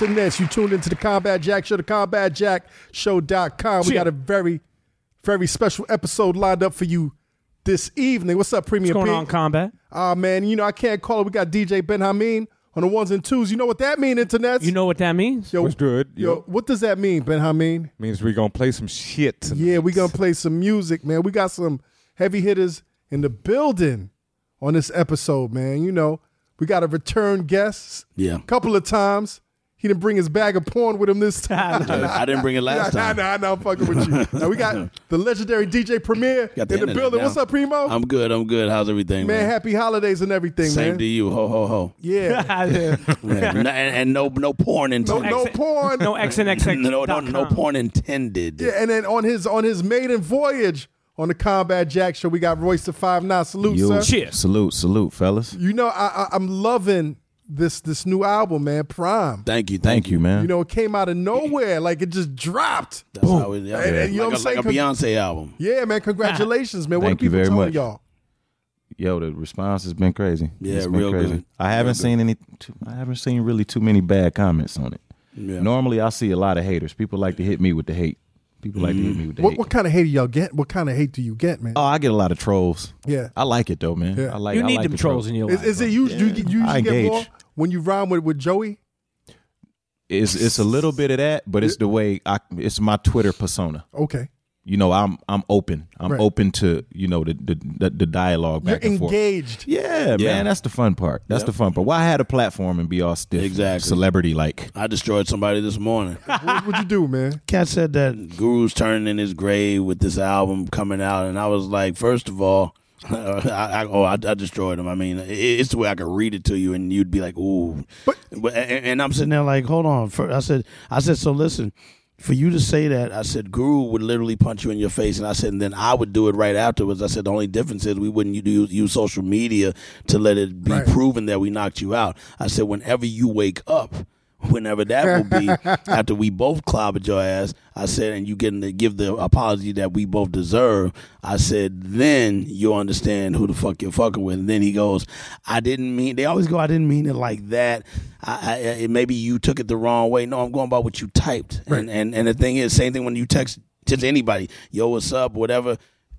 Yeah, internet. You tuned into the Combat Jack Show, the CombatJackShow.com. We got a very, very special episode lined up for you this evening. What's up, Premium What's going P? on, combat? Ah, man, you know, I can't call it. We got DJ Benhameen on the ones and twos. You know what that mean, internet? You know what that means? yo, What's good? Yo, Yo, what does that mean, Benhameen? means we're gonna play some shit. Tonight. Yeah, we gonna play some music, man. We got some heavy hitters in the building on this episode, man. You know, we got a return guest. Yeah. A couple of times. He didn't bring his bag of porn with him this time. I didn't bring it last nah, time. nah, nah, I'm fucking with you. Now we got the legendary DJ Premier Got in the building. now. What's up, Primo? I'm good. I'm good. How's everything, man, man? happy holidays and everything, Same man. to you. Ho ho ho. Yeah. Yeah. And, and no no porn no, intended. no X- porn. No X and X. no, no, no porn intended. Yeah, and then on his on his maiden voyage on the Combat Jack show, we got Royce da Five Nine. Salute, Yo, sir. Cheers. Salute, salute, fellas. You know, I, I I'm loving this this new album, man. PRhyme. Thank you. Thank, Thank you, man. You know, it came out of nowhere, like it just dropped. That's how it, yeah. And- and you know like, what I'm a, like a? Beyonce album. Yeah, man. Congratulations, man. What Thank are you very telling much. y'all? Yo, the response has been crazy. Yeah, It's been real crazy. good. I haven't seen any. Too, I haven't seen really too many bad comments on it. Yeah. Normally, I see a lot of haters. People like to hit me with the hate. People like to hit mm. me with the What, hate. what kind of hate do y'all get? What kind of hate do you get, man? Oh, I get a lot of trolls. Yeah. I like it though, man. Yeah. I like. You I need like them the trolls in your life. is it you? You, you usually I get more engage. When you rhyme with with Joey? It's it's a little bit of that, but it's the way I. It's my Twitter persona. Okay, You know, I'm I'm open. I'm Right. open to you know the the the, the dialogue you're back and forth. engaged. Yeah, Yeah. man, that's the fun part. That's Yep. the fun part. Why I had a platform and be all stiff, Exactly. celebrity like. I destroyed somebody this morning. what would you do, man? Cat said that Guru's turning in his grave with this album coming out, and I was like, first of all, I, I, oh, I, I destroyed him. I mean, it, it's the way I could read it to you, and you'd be like, ooh. But- But and, and I'm sitting there like, hold on. For, I said, I said, so listen. For you to say that, I said Guru would literally punch you in your face, and I said, and then I would do it right afterwards. I said the only difference is we wouldn't use, use social media to let it be Right. proven that we knocked you out. I said whenever you wake up, whenever that will be, after we both clobbered your ass, I said, and you getting to give the apology that we both deserve. I said, then you'll understand who the fuck you're fucking with. And then he goes, I didn't mean. They always go, I didn't mean it like that. I, I, maybe you took it the wrong way. No, I'm going by what you typed. And and and the thing is, same thing when you text to anybody, yo, what's up, whatever.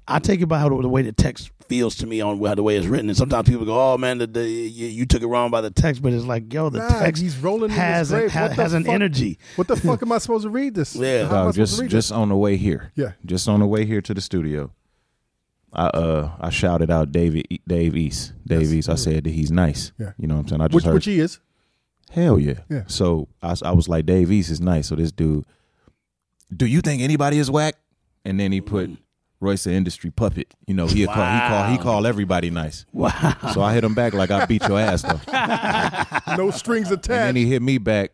I take it by how the, the way the text feels to me on how the way it's written, and sometimes people go, "Oh man, the, the, you, you took it wrong by the text," but it's like, yo, the Nah, text he's rolling in has his a, ha- has an fuck? energy. What the fuck am I supposed to read this? Yeah. How am I Dog, supposed just just this? on the way here. Yeah. Just on the way here to the studio. I uh I shouted out David Dave East. Dave Yes. East. I said that he's nice. Yeah. You know what I'm saying? I just which heard which he is. Hell yeah. Yeah. So I I was like, Dave East is nice. So this dude, do you think anybody is whack? And then he put Royce the industry puppet. You know, he call he call he call everybody nice. Wow. So I hit him back like I beat your ass though. No strings attached. And then he hit me back.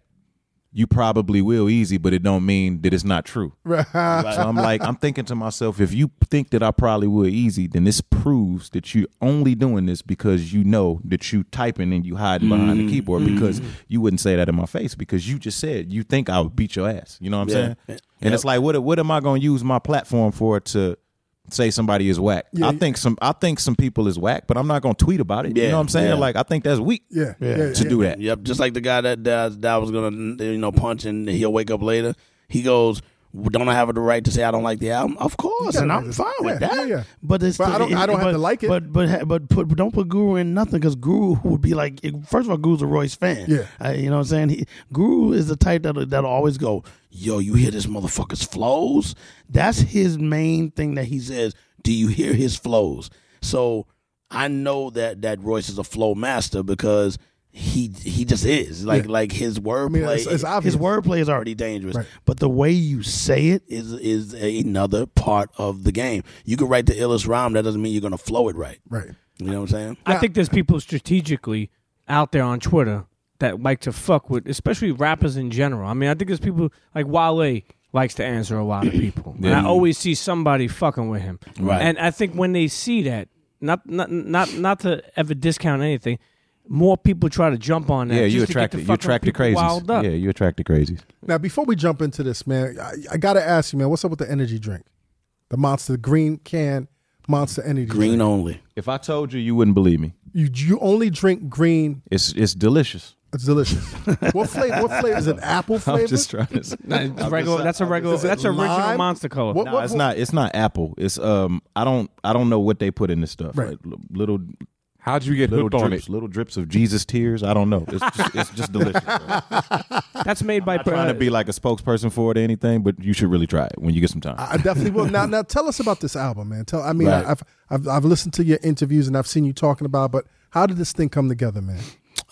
You probably will easy, but it don't mean that it's not true. Right. So I'm like, I'm thinking to myself, if you think that I probably would easy, then this proves that you're only doing this because you know that you typing and you hiding behind the mm, keyboard because mm. you wouldn't say that in my face because you just said you think I would beat your ass. You know what I'm Yeah. saying? Yep. And it's like, what what am I going to use my platform for to say somebody is whack? Yeah, I think some I think some people is whack, but I'm not going to tweet about it. You know what I'm saying? yeah. Like I think that's weak yeah, yeah, Yeah. to yeah. do that. Yep, just like the guy that that, that was gonna you know punch and he'll wake up later. He goes, "Don't I have the right to say I don't like the album?" Of course, and I'm fine with Yeah, that. yeah, yeah. But it's But I don't- I don't have to like it. But but but put but don't put Guru in nothing because Guru would be like first of all, Guru's a Royce fan. Yeah. Uh, you know what I'm saying. He, Guru is the type that that'll always go, "Yo, you hear this motherfucker's flows?" That's his main thing that he says. Do you hear his flows? So I know that that Royce is a flow master because he he just is like Yeah. like his wordplay. mean, it's- it's his wordplay is already dangerous, Right. but the way you say it is is another part of the game. You can write the illest rhyme, that doesn't mean you're gonna flow it right. Right. You know what I'm saying? I think there's people strategically out there on Twitter that like to fuck with, especially rappers in general. I mean, I think there's people like Wale likes to answer a lot of people, and I always see somebody fucking with him. Right. And I think when they see that, not not not not to ever discount anything, more people try to jump on that. Yeah, you just to get attract the you attract the people crazies. Up. Yeah, you attract the crazies. Now, before we jump into this, man, I, I got to ask you, man, what's up with the energy drink? The Monster Green Can Monster Energy Green Drink. only. If I told you, you wouldn't believe me. You you only drink green. It's it's delicious. It's delicious. what flavor? What flavor is it? Apple flavor? I'm just trying to. Nah, it's regular, that's a regular. Is it That's original lime? Monster Color. What- No, it's not. It's not apple. It's um. I don't. I don't know what they put in this stuff. Right. Like, little How'd you get little hooked on it? Little drips of Jesus tears. I don't know. It's just. it's just delicious. bro. That's made by. I'm trying to be like a spokesperson for it or anything, but you should really try it when you get some time. I definitely will. Now, now, tell us about this album, man. Tell. I mean, Right. I, I've, I've I've listened to your interviews and I've seen you talking about, but how did this thing come together, man?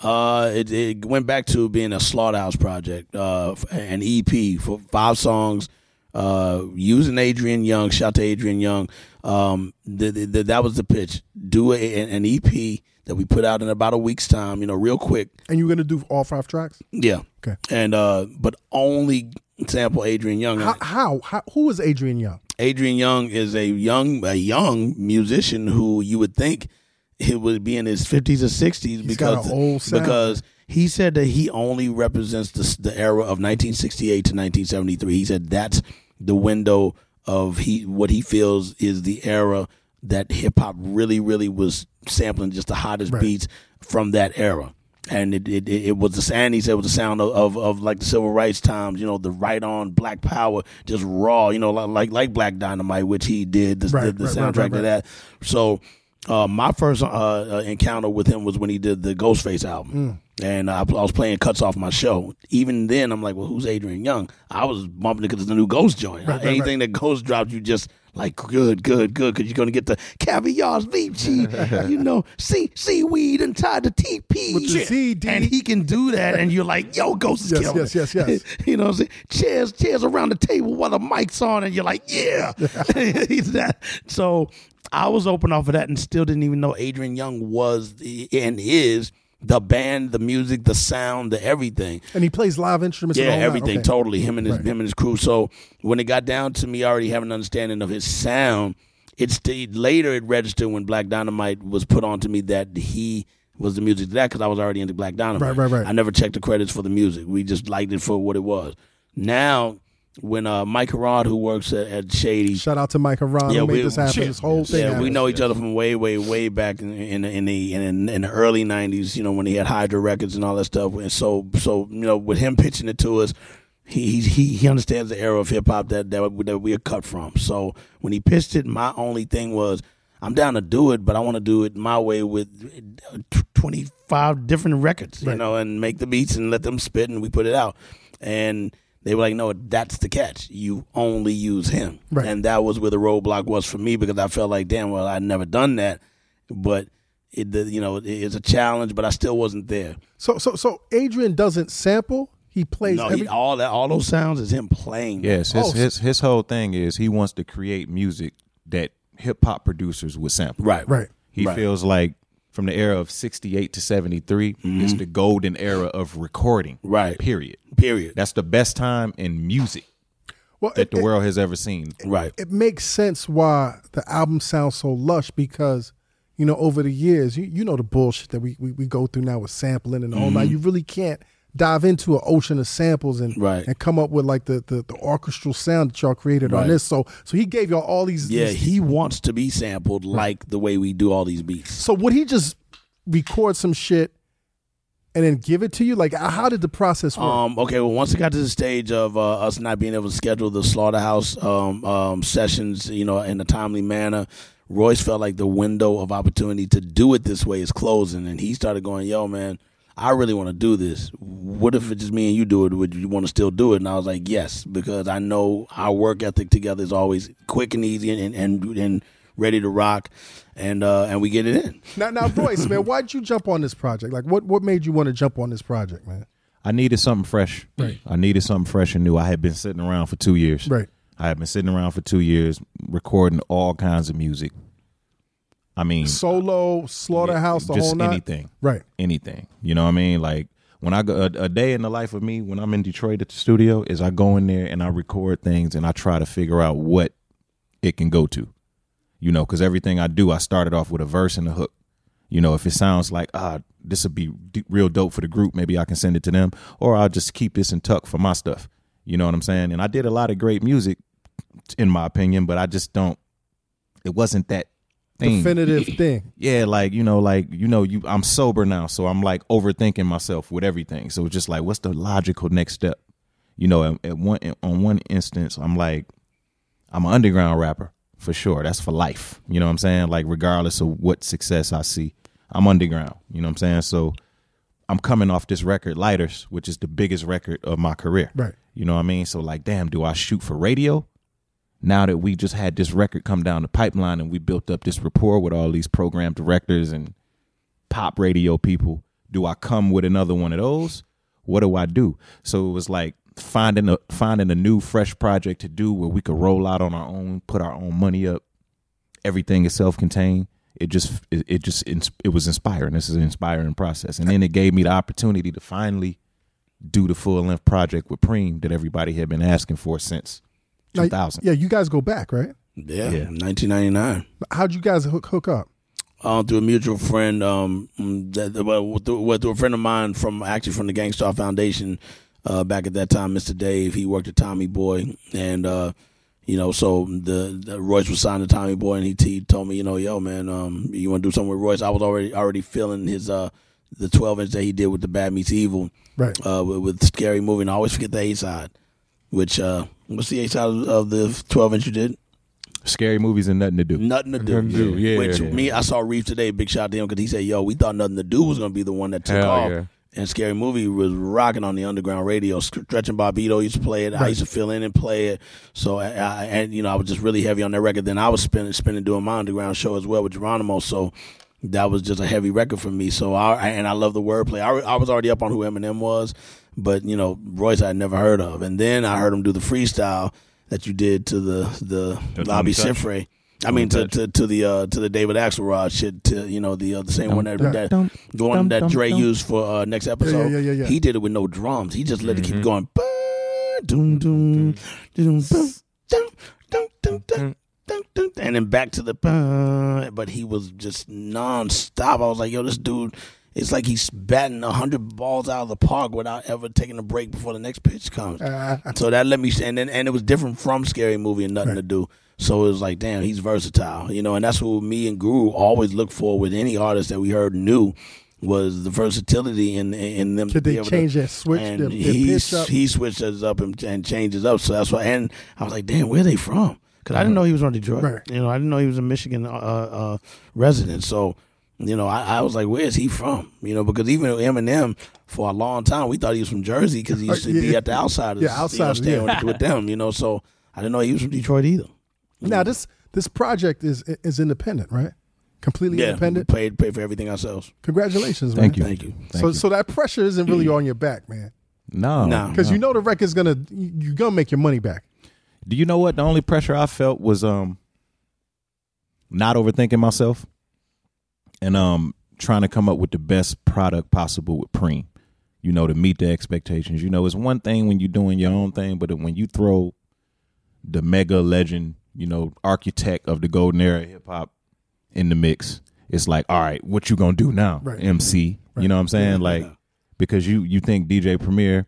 Uh, it, it went back to being a Slaughterhouse project, uh, an EP for five songs, uh, using Adrian Younge. Shout to Adrian Younge. Um, the, the, the, that was the pitch. Do a, an EP that we put out in about a week's time. You know, real quick. And you're gonna do all five tracks? Yeah. Okay. And uh, but only sample Adrian Younge. How? How? how who is Adrian Younge? Adrian Younge is a young a young musician who you would think he would be in his fifties or sixties because an because he said that he only represents the the era of 1968 to 1973. He said that's the window of he what he feels is the era that hip hop really really was sampling just the hottest Right. beats from that era. And it, it it was the and he said it was the sound of, of, of like the civil rights times, you know, the right on black power, just raw, you know, like like, Black Dynamite, which he did the, Right, the, the right, soundtrack to that. So uh, my first uh, uh, encounter with him was when he did the Ghostface album, Mm. And I, I was playing cuts off my show. Even then, I'm like, "Well, who's Adrian Younge?" I was bumping it because it's the new Ghost joint. Right, right, Anything that Ghost drops, you just like good, good, good, because you're gonna get the caviar, vici, you know, sea seaweed and tied to TP, With the ZD. and he can do that, and you're like, "Yo, Ghost is Yes, killing yes, it." yes, yes. you know, what I'm saying? chairs, chairs around the table while the mic's on, and you're like, yeah. He's that. So I was open off of that, and still didn't even know Adrian Younge was the, and is the band, the music, the sound, the everything. And he plays live instruments. Yeah, everything Okay. totally. Him and his Right. him and his crew. So when it got down to me already having an understanding of his sound, it stayed later. It registered when Black Dynamite was put on to me that he was the music to that because I was already into Black Dynamite. Right, right, right. I never checked the credits for the music. We just liked it for what it was. Now, when uh, Mike Harrod, who works at, at Shady, Shout out to Mike Aron Yeah, who made we- this happen. shit. This whole thing. yeah, we know each other from way, way, way back in in, in the in, in the early '90s. You know, when he had Hydra Records and all that stuff. And so, so you know, with him pitching it to us, he he he understands the era of hip hop that that, that we are cut from. So when he pitched it, my only thing was. I'm down to do it, but I want to do it my way with 25 different records, you know, and make the beats and let them spit and we put it out. And they were like, no, that's the catch. You only use him. Right. And that was where the roadblock was for me because I felt like, damn, well, I'd never done that. But, it, the, you know, it, it's a challenge, but I still wasn't there. So, so, so Adrian doesn't sample. He plays No, every. he, all that, all those sounds is him playing. Yes, his, Oh, his his whole thing is he wants to create music that hip hop producers would sample. Right. right. He Right. feels like from the era of 68 to 73 is the golden era of recording. Mm-hmm. Right. Period. Period. That's the best time in music Well, that it, the it- world has ever seen. right. it makes sense why the album sounds so lush because you know over the years you, you know the bullshit that we, we, we go through now with sampling and all that you really can't dive into an ocean of samples and Right. and come up with like the, the, the orchestral sound that y'all created on this. So so he gave y'all all these Yeah, these- he wants to be sampled like the way we do all these beats. so would he just record some shit and then give it to you? Like how did the process work? Um, okay, well, once it got to the stage of uh, us not being able to schedule the slaughterhouse um, um, sessions, you know, in a timely manner, Royce felt like the window of opportunity to do it this way is closing, and he started going, "Yo, man, I really want to do this. What if it's just me and you do it? Would you want to still do it?" And I was like, "Yes," because I know our work ethic together is always quick and easy and and, and ready to rock, and uh, and we get it in. now now Royce man why'd you jump on this project like what what made you want to jump on this project man I needed something fresh. Right. I needed something fresh and new. I had been sitting around for two years. Right. I had been sitting around for two years recording all kinds of music. I mean, solo slaughterhouse the just whole night anything. right anything. You know what I mean? Like when I go a, a day in the life of me when I'm in Detroit at the studio is I go in there and I record things and I try to figure out what it can go to. You know, because everything I do, I started off with a verse and a hook. You know, if it sounds like ah, this would be d- real dope for the group, maybe I can send it to them, or I'll just keep this in tuck for my stuff. You know what I'm saying? And I did a lot of great music, in my opinion, but I just don't. It wasn't that thing. definitive thing. yeah, like you know, like you know, you I'm sober now, so I'm like overthinking myself with everything. So it's just like, what's the logical next step? You know, at, at one on one instance, I'm like, I'm an underground rapper for sure. That's for life. You know what I'm saying? Like regardless of what success I see, I'm underground. You know what I'm saying? So I'm coming off this record, Lighters, which is the biggest record of my career. Right. You know what I mean? So like, damn, do I shoot for radio? Now that we just had this record come down the pipeline and we built up this rapport with all these program directors and pop radio people, do I come with another one of those? What do I do? So it was like finding a finding a new fresh project to do where we could roll out on our own, put our own money up. Everything is self-contained. It just it, it just it was inspiring. This is an inspiring process, and then it gave me the opportunity to finally do the full length project with Preem that everybody had been asking for since Now, 2000. yeah, you guys go back, right? Yeah, Yeah. 1999. How'd you guys hook, hook up? uh, through a mutual friend, um, mm, that, that- well, through, well, through a friend of mine from actually from the Gang Starr Foundation. Uh, back at that time, Mr. Dave, he worked at Tommy Boy, and uh, you know, so the, the Royce was signed to Tommy Boy, and he, he told me, you know, yo, man, um, you want to do something with Royce? I was already already feeling his uh the 12 inch that he did with the Bad Meets Evil, Right. uh, with, with Scary Movie, and I always forget the A side. Which uh, what's the A side of the 12 inch you did? Scary movies and nothing to do. Nothing to do. Nothing to do, yeah. Which Yeah. me, I saw Reef today. Big shout out to him because he said, "Yo, we thought nothing to do was gonna be the one that took Hell off." yeah. And Scary Movie was rocking on the underground radio. Stretch and Bobbito used to play it. I used to fill in and play it. So, I, I, and you know, I was just really heavy on that record. Then I was spending spinning, doing my underground show as well with Geronimo. So that was just a heavy record for me. So I and I love the wordplay. I, I was already up on who Eminem was, but you know, Royce I had never heard of. And then I heard him do the freestyle that you did to the the The Lobby Cifre. I mean to, to to the uh, to the David Axelrod shit to you know the uh, the same one that, that the one that Dre used for uh, next episode. yeah, yeah, yeah. He did it with no drums. He just let it Mm-hmm. keep going. Dum, dum, dum, bum, dum, dum, dum, dum, dum, dum, and then back to the but he was just nonstop. I was like, yo, this dude. It's like he's batting hundred balls out of the park without ever taking a break before the next pitch comes. Uh, So that let me, and then and it was different from Scary Movie and Nothing to Do. So it was like, damn, he's versatile, you know. And that's what me and Guru always look for with any artist that we heard new was the versatility in in them. Could they able to- change their switch, And he pitch up? he switches up and, and changes up. So that's why. And I was like, damn, where they from? Because I didn't know he was from Detroit. Right. You know, I didn't know he was a Michigan uh, uh, resident. So. You know, I, I was like, "Where's he from?" You know, because even Eminem, for a long time, we thought he was from Jersey because he used to yeah. be at the Outsidaz. Yeah, you know, Outsidaz, staying yeah. with, with them. You know, so I didn't know he was from Detroit either. Now this this project is is independent, right? Completely Yeah, independent. we paid paid for everything ourselves. Congratulations, man. Thank you. Thank you. Thank so you. so that pressure isn't really on your back, man, no, No. because no. you know the record's gonna you- you're gonna make your money back. Do you know what? The only pressure I felt was um not overthinking myself and um trying to come up with the best product possible with Preem. You know, to meet the expectations. You know, it's one thing when you're doing your own thing, but when you throw the mega legend, you know, architect of the golden era hip hop in the mix, it's like, all right, what you gonna do now, Right. MC? You know what I'm saying? Like, because you you think DJ Premier,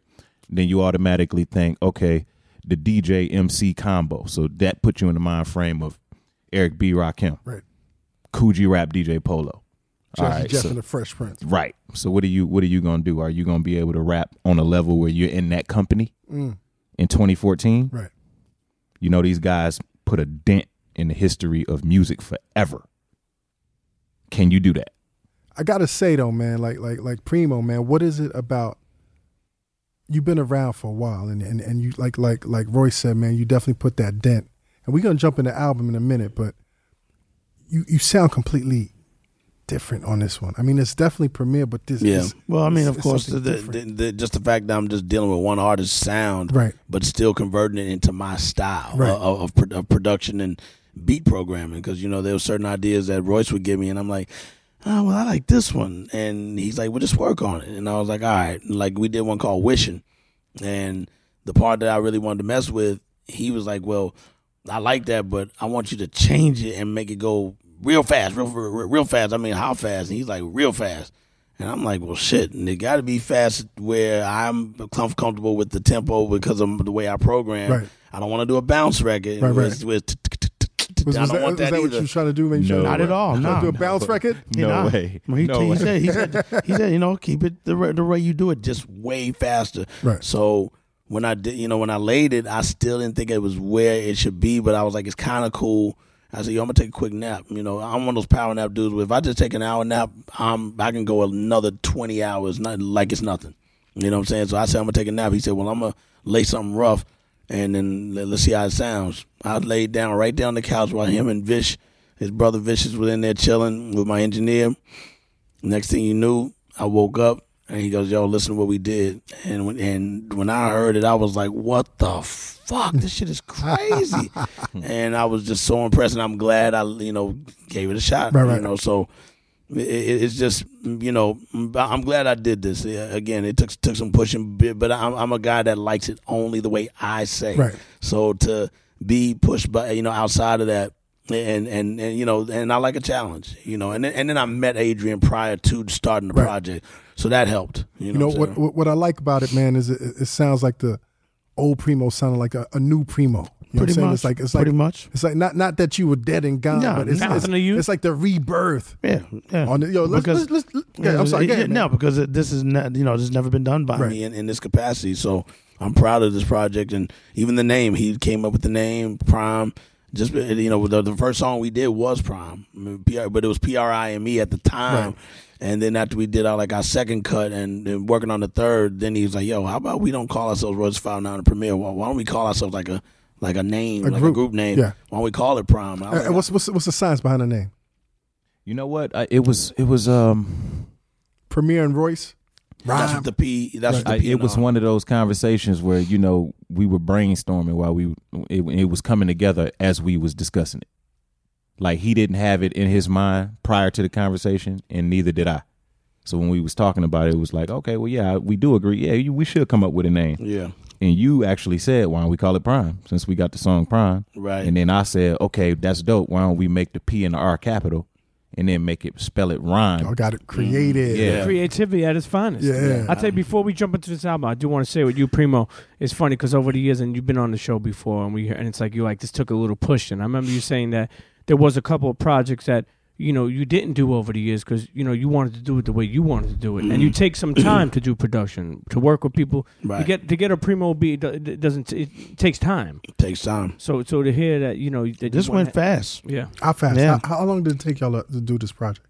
then you automatically think, okay, the DJ MC combo. So that puts you in the mind frame of Eric B. Rakim, Right. Kool G Rap DJ Polo. All Jazzy right, Jeff so- and the Fresh Prince. Right. So what are you what are you gonna do? Are you gonna be able to rap on a level where you're in that company Mm, in 2014? right. You know these guys put a dent in the history of music forever. Can you do that? I gotta say though, man, like like like Primo, man, what is it about? You've been around for a while, and and and you like like like Roy said, man, you definitely put that dent. And we're gonna jump in the album in a minute, but you you sound completely different on this one. I mean, it's definitely Premier, but this Yeah. is Well, I mean, of course, the, something the, the, just the fact that I'm just dealing with one artist's sound, right. but still converting it into my style Right. of, of, of production and beat programming. Because you know there were certain ideas that Royce would give me, and I'm like, oh well, I like this one, and he's like, well, just work on it, and I was like, all right. Like we did one called Wishing, and the part that I really wanted to mess with, he was like, well, I like that, but I want you to change it and make it go real fast, real real, real fast. I mean, how fast? And he's like, real fast. And I'm like, well, shit. And it got to be fast where I'm com- comfortable with the tempo because of the way I program. Right. I don't want to do a bounce record. Right, right. it's- where it's to. Was, I don't that, want was that, that what you was trying to do? Make sure No. Not at all, Trying no. do a bounce record. No way. He, No he said, he said, he said, you know, keep it the, the way you do it. Just just way faster. Right. So when I did, you know, when I laid it, I still didn't think it was where it should be, but I was like, it's kind of cool. I said, yo, I'm gonna take a quick nap. You know, I'm one of those power nap dudes. Where if I just take an hour nap, I'm I can go another 20 hours, not like it's nothing. You know what I'm saying? So I said, I'm gonna take a nap. He said, well, I'm gonna lay something rough, and then let- let's see how it sounds. I laid down right down the couch while him and Vish, his brother Vicious, was in there chilling with my engineer. Next thing you knew, I woke up and he goes, "Yo, listen to what we did." And when and when I heard it, I was like, "What the fuck? This shit is crazy!" and I was just so impressed, and I'm glad I, you know, gave it a shot. Right, right. You know, so it, it- it's just, you know, I'm glad I did this. Again, it took took some pushing, but I'm, I'm a guy that likes it only the way I say. Right. So to be pushed by, you know, outside of that. And, and and you know and I like a challenge you know and then, and then I met Adrian prior to starting the Right. project so that helped you You know, know what, I'm what, what? What I like about it, man, is it, it sounds like the old Primo sounded like a, a new Primo. You know what I'm pretty much. It's like it's pretty like much. it's like not not that you were dead and gone, No, but it's, no. it's, Fountain of it's like the rebirth. Yeah, yeah. On the, yo, let's, Because- let's, let's, yeah, I'm sorry. Yeah, no, because it, this is not, you know, this has never been done by me in, in this capacity. So I'm proud of this project, and even the name. He came up with the name PRhyme. Just you know, the, the first song we did was Prime, I mean, PR, but it was P R I M E at the time. Right. And then after we did our like our second cut and, and working on the third, then he was like, "Yo, how about we don't call ourselves Royce Five Now in the premiere? Why, why don't we call ourselves like a like a name, A like group. a group name? Yeah. Why don't we call it Prime?" I was Uh, like, what's, what's what's the science behind the name? You know what? I, it was it was um Premier and Royce. That's what the P. That's what the I, P. it was R. one of those conversations where you know we were brainstorming while we it, it was coming together as we was discussing it. Like he didn't have it in his mind prior to the conversation, and neither did I. So when we was talking about it, it was like, okay, well, yeah, we do agree. Yeah, we should come up with a name. Yeah. And you actually said, why don't we call it Prime? Since we got the song Prime, Right. And then I said, okay, that's dope. Why don't we make the P and the R capital, and then make it spell it rhyme? Y'all got it created. Yeah. Creativity at its finest. Yeah. I'll tell you, before we jump into this album, I do want to say with you, Primo, it's funny because over the years, and you've been on the show before, and we and it's like you like this took a little push. And I remember you saying that there was a couple of projects that you know you didn't do over the years because you know you wanted to do it the way you wanted to do it, and you mm-hmm. take some time to do production, to work with people. right. To get to get a Primo beat, it doesn't it takes time. It takes time. So so to hear that you know that you This went went- fast. Yeah. How fast? Yeah. How, how long did it take y'all to, to do this project?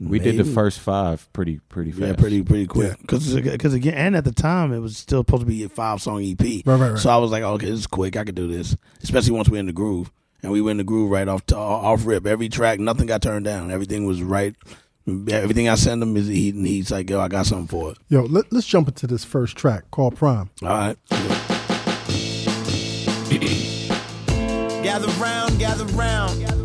We did the first five pretty pretty fast. Yeah, pretty pretty quick. Because because again, and at the time, it was still supposed to be Be a five song EP. Right, right, right. So I was like, okay, this is quick. I could do this, especially once we're in the groove. And we were in the groove right off off rip. Every track, nothing got turned down. Everything was right. Everything I send him is he, he's like, yo, I got something for it. Yo, let, let's jump into this first track called PRhyme. All right. Gather round, gather round.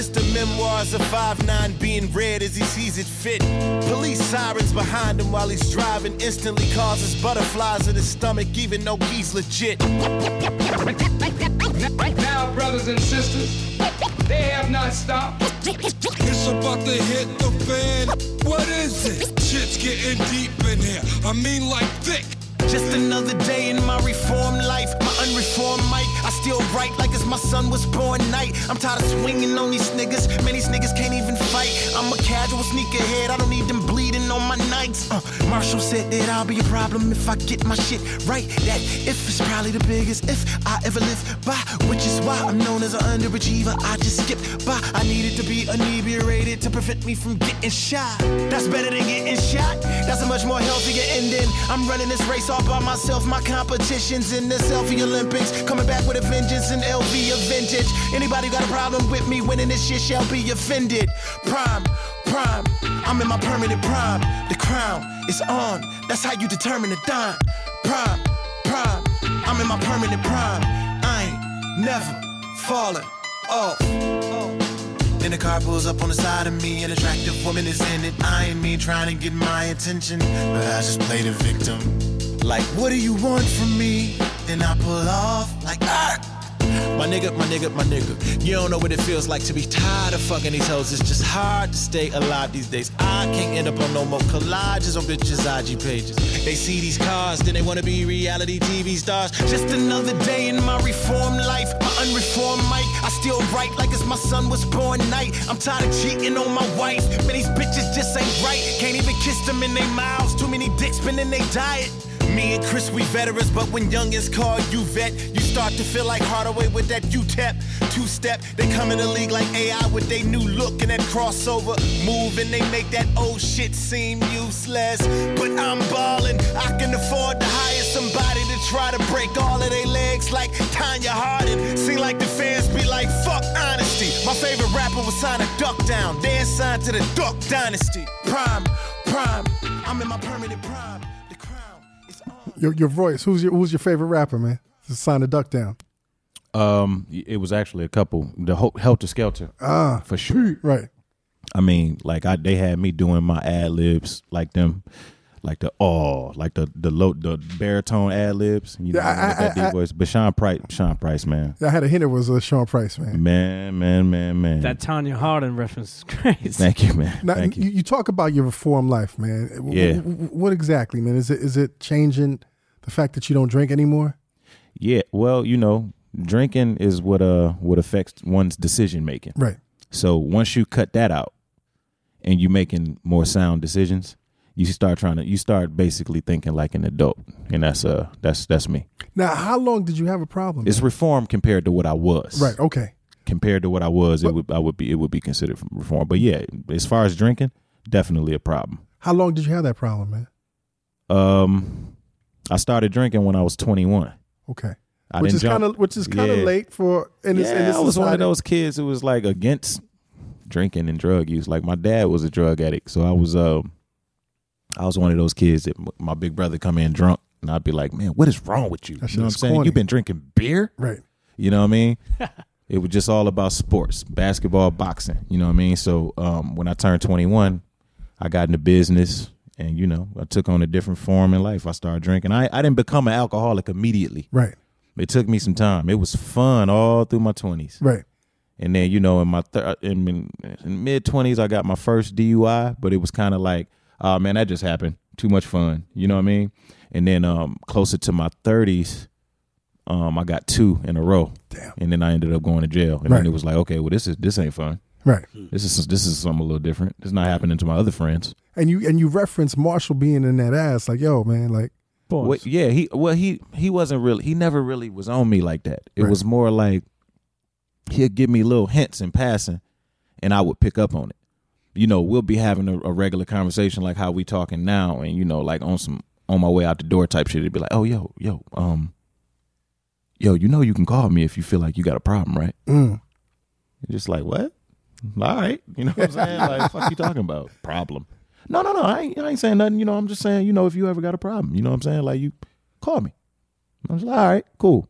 Witness the memoirs of 5'9 being read as he sees it fit. Police sirens behind him while he's driving instantly causes butterflies in his stomach, even though he's legit. Now, brothers and sisters, they have not stopped. It's about to hit the fan. What is it? Shit's getting deep in here. I mean, like thick. Just another day in my reformed life, my unreformed mic. I still write like it's my son was born night. I'm tired of swinging on these niggas. Many niggas can't even fight. I'm a casual sneakerhead. I don't need them on my nights. Uh, Marshall said that I'll be a problem if I get my shit right. That if is probably the biggest if I ever live by, which is why I'm known as an underachiever. I just skip by. I needed to be inebriated to prevent me from getting shot. That's better than getting shot. That's a much more healthier ending. I'm running this race all by myself. My competition's in the selfie Olympics. Coming back with a vengeance and LV a vintage. Anybody got a problem with me winning this shit shall be offended. Prime, prime. I'm in my permanent prime. The crown is on. That's how you determine the dime. Prime, prime. I'm in my permanent prime. I ain't never falling off. Then the car pulls up on the side of me. An attractive woman is in it. I ain't me trying to get my attention, but I just play the victim. Like, what do you want from me? Then I pull off like, ah! My nigga, my nigga, my nigga. You don't know what it feels like to be tired of fucking these hoes. It's just hard to stay alive these days. I can't end up on no more collages on bitches' IG pages. They see these cars, then they wanna be reality TV stars. Just another day in my reformed life. My unreformed mic, I still write like it's my son was born night. I'm tired of cheating on my wife. Man, these bitches just ain't right. Can't even kiss them in their mouths. Too many dicks been in their diet. Me and Chris, we veterans, but when youngins call you vet, you start to feel like Hardaway with that UTEP. Two step, they come in the league like AI with their new look and that crossover move, and they make that old shit seem useless. But I'm ballin', I can afford to hire somebody to try to break all of their legs like Tonya Harding. Seem like the fans be like, fuck honesty. My favorite rapper was signed to Duck Down, then signed to the Duck Dynasty. Prime, prime, I'm in my permanent prime. Your your voice. Who's your who's your favorite rapper, man? Just sign the duck down. Um, it was actually a couple. The Ho- Heltah Skeltah, Ah, for sure. right. I mean, like I, they had me doing my ad libs like them, like the oh, like the the low the baritone ad libs. You know, Yeah, I- with that I- deep I- voice. But Sean Price, Sean Price, man, I had a hint it was a Sean Price, man. man, man, man, man. That Tonya Harding reference is crazy. Thank you, man. Now, Thank you. you. you talk about your reform life, man. Yeah. w- w- What exactly, man? Is it is it changing the fact that you don't drink anymore? Yeah, well, you know, drinking is what uh what affects one's decision making. Right. So once you cut that out, and you're making more sound decisions, you start trying to you start basically thinking like an adult, and that's uh that's that's me. Now, how long did you have a problem? It's reform compared to what I was. right. Okay. Compared to what I was, it would I would be it would be considered reform. But yeah, as far as drinking, definitely a problem. How long did you have that problem, man? Um, I started drinking when I was 21. Okay. I which is kind of which is kind of late for in yeah, this I was one of those kids who was like against drinking and drug use. Like my dad was a drug addict, so I was uh, I was one of those kids that my big brother come in drunk, and I'd be like, "Man, what is wrong with you?" That You know what I'm saying? corny. You've been drinking beer, Right. you know what I mean? it was just all about sports, basketball, boxing. You know what I mean? So um, when I turned 21, I got into business. And you know, I took on a different form in life. I started drinking. I, I didn't become an alcoholic immediately. Right. It took me some time. It was fun all through my twenties. Right. And then you know, in my thir- in, in, in mid twenties, I got my first DUI, but it was kind of like, oh man, that just happened. Too much fun, you know what I mean? And then um, closer to my thirties, um, I got two in a row. Damn. And then I ended up going to jail. And Right. then it was like, okay, well, this is this ain't fun. Right. This is this is something a little different. It's not happening to my other friends. And you and you reference Marshall being in that ass, like, yo, man, like, Pause. What, yeah, he well he he wasn't really he never really was on me like that. It Right. was more like he'd give me little hints in passing, and I would pick up on it. You know, we'll be having a, a regular conversation like how we talking now, and you know, like on some on my way out the door type shit. It'd be like, oh yo yo um yo, you know you can call me if you feel like you got a problem, right? mm, You're just like what? All right, you know what I'm saying? Like, fuck you talking about problem? No, no, no. I ain't, I ain't saying nothing. You know, I'm just saying, you know, if you ever got a problem, you know what I'm saying? Like, you call me. I was like, all right, cool.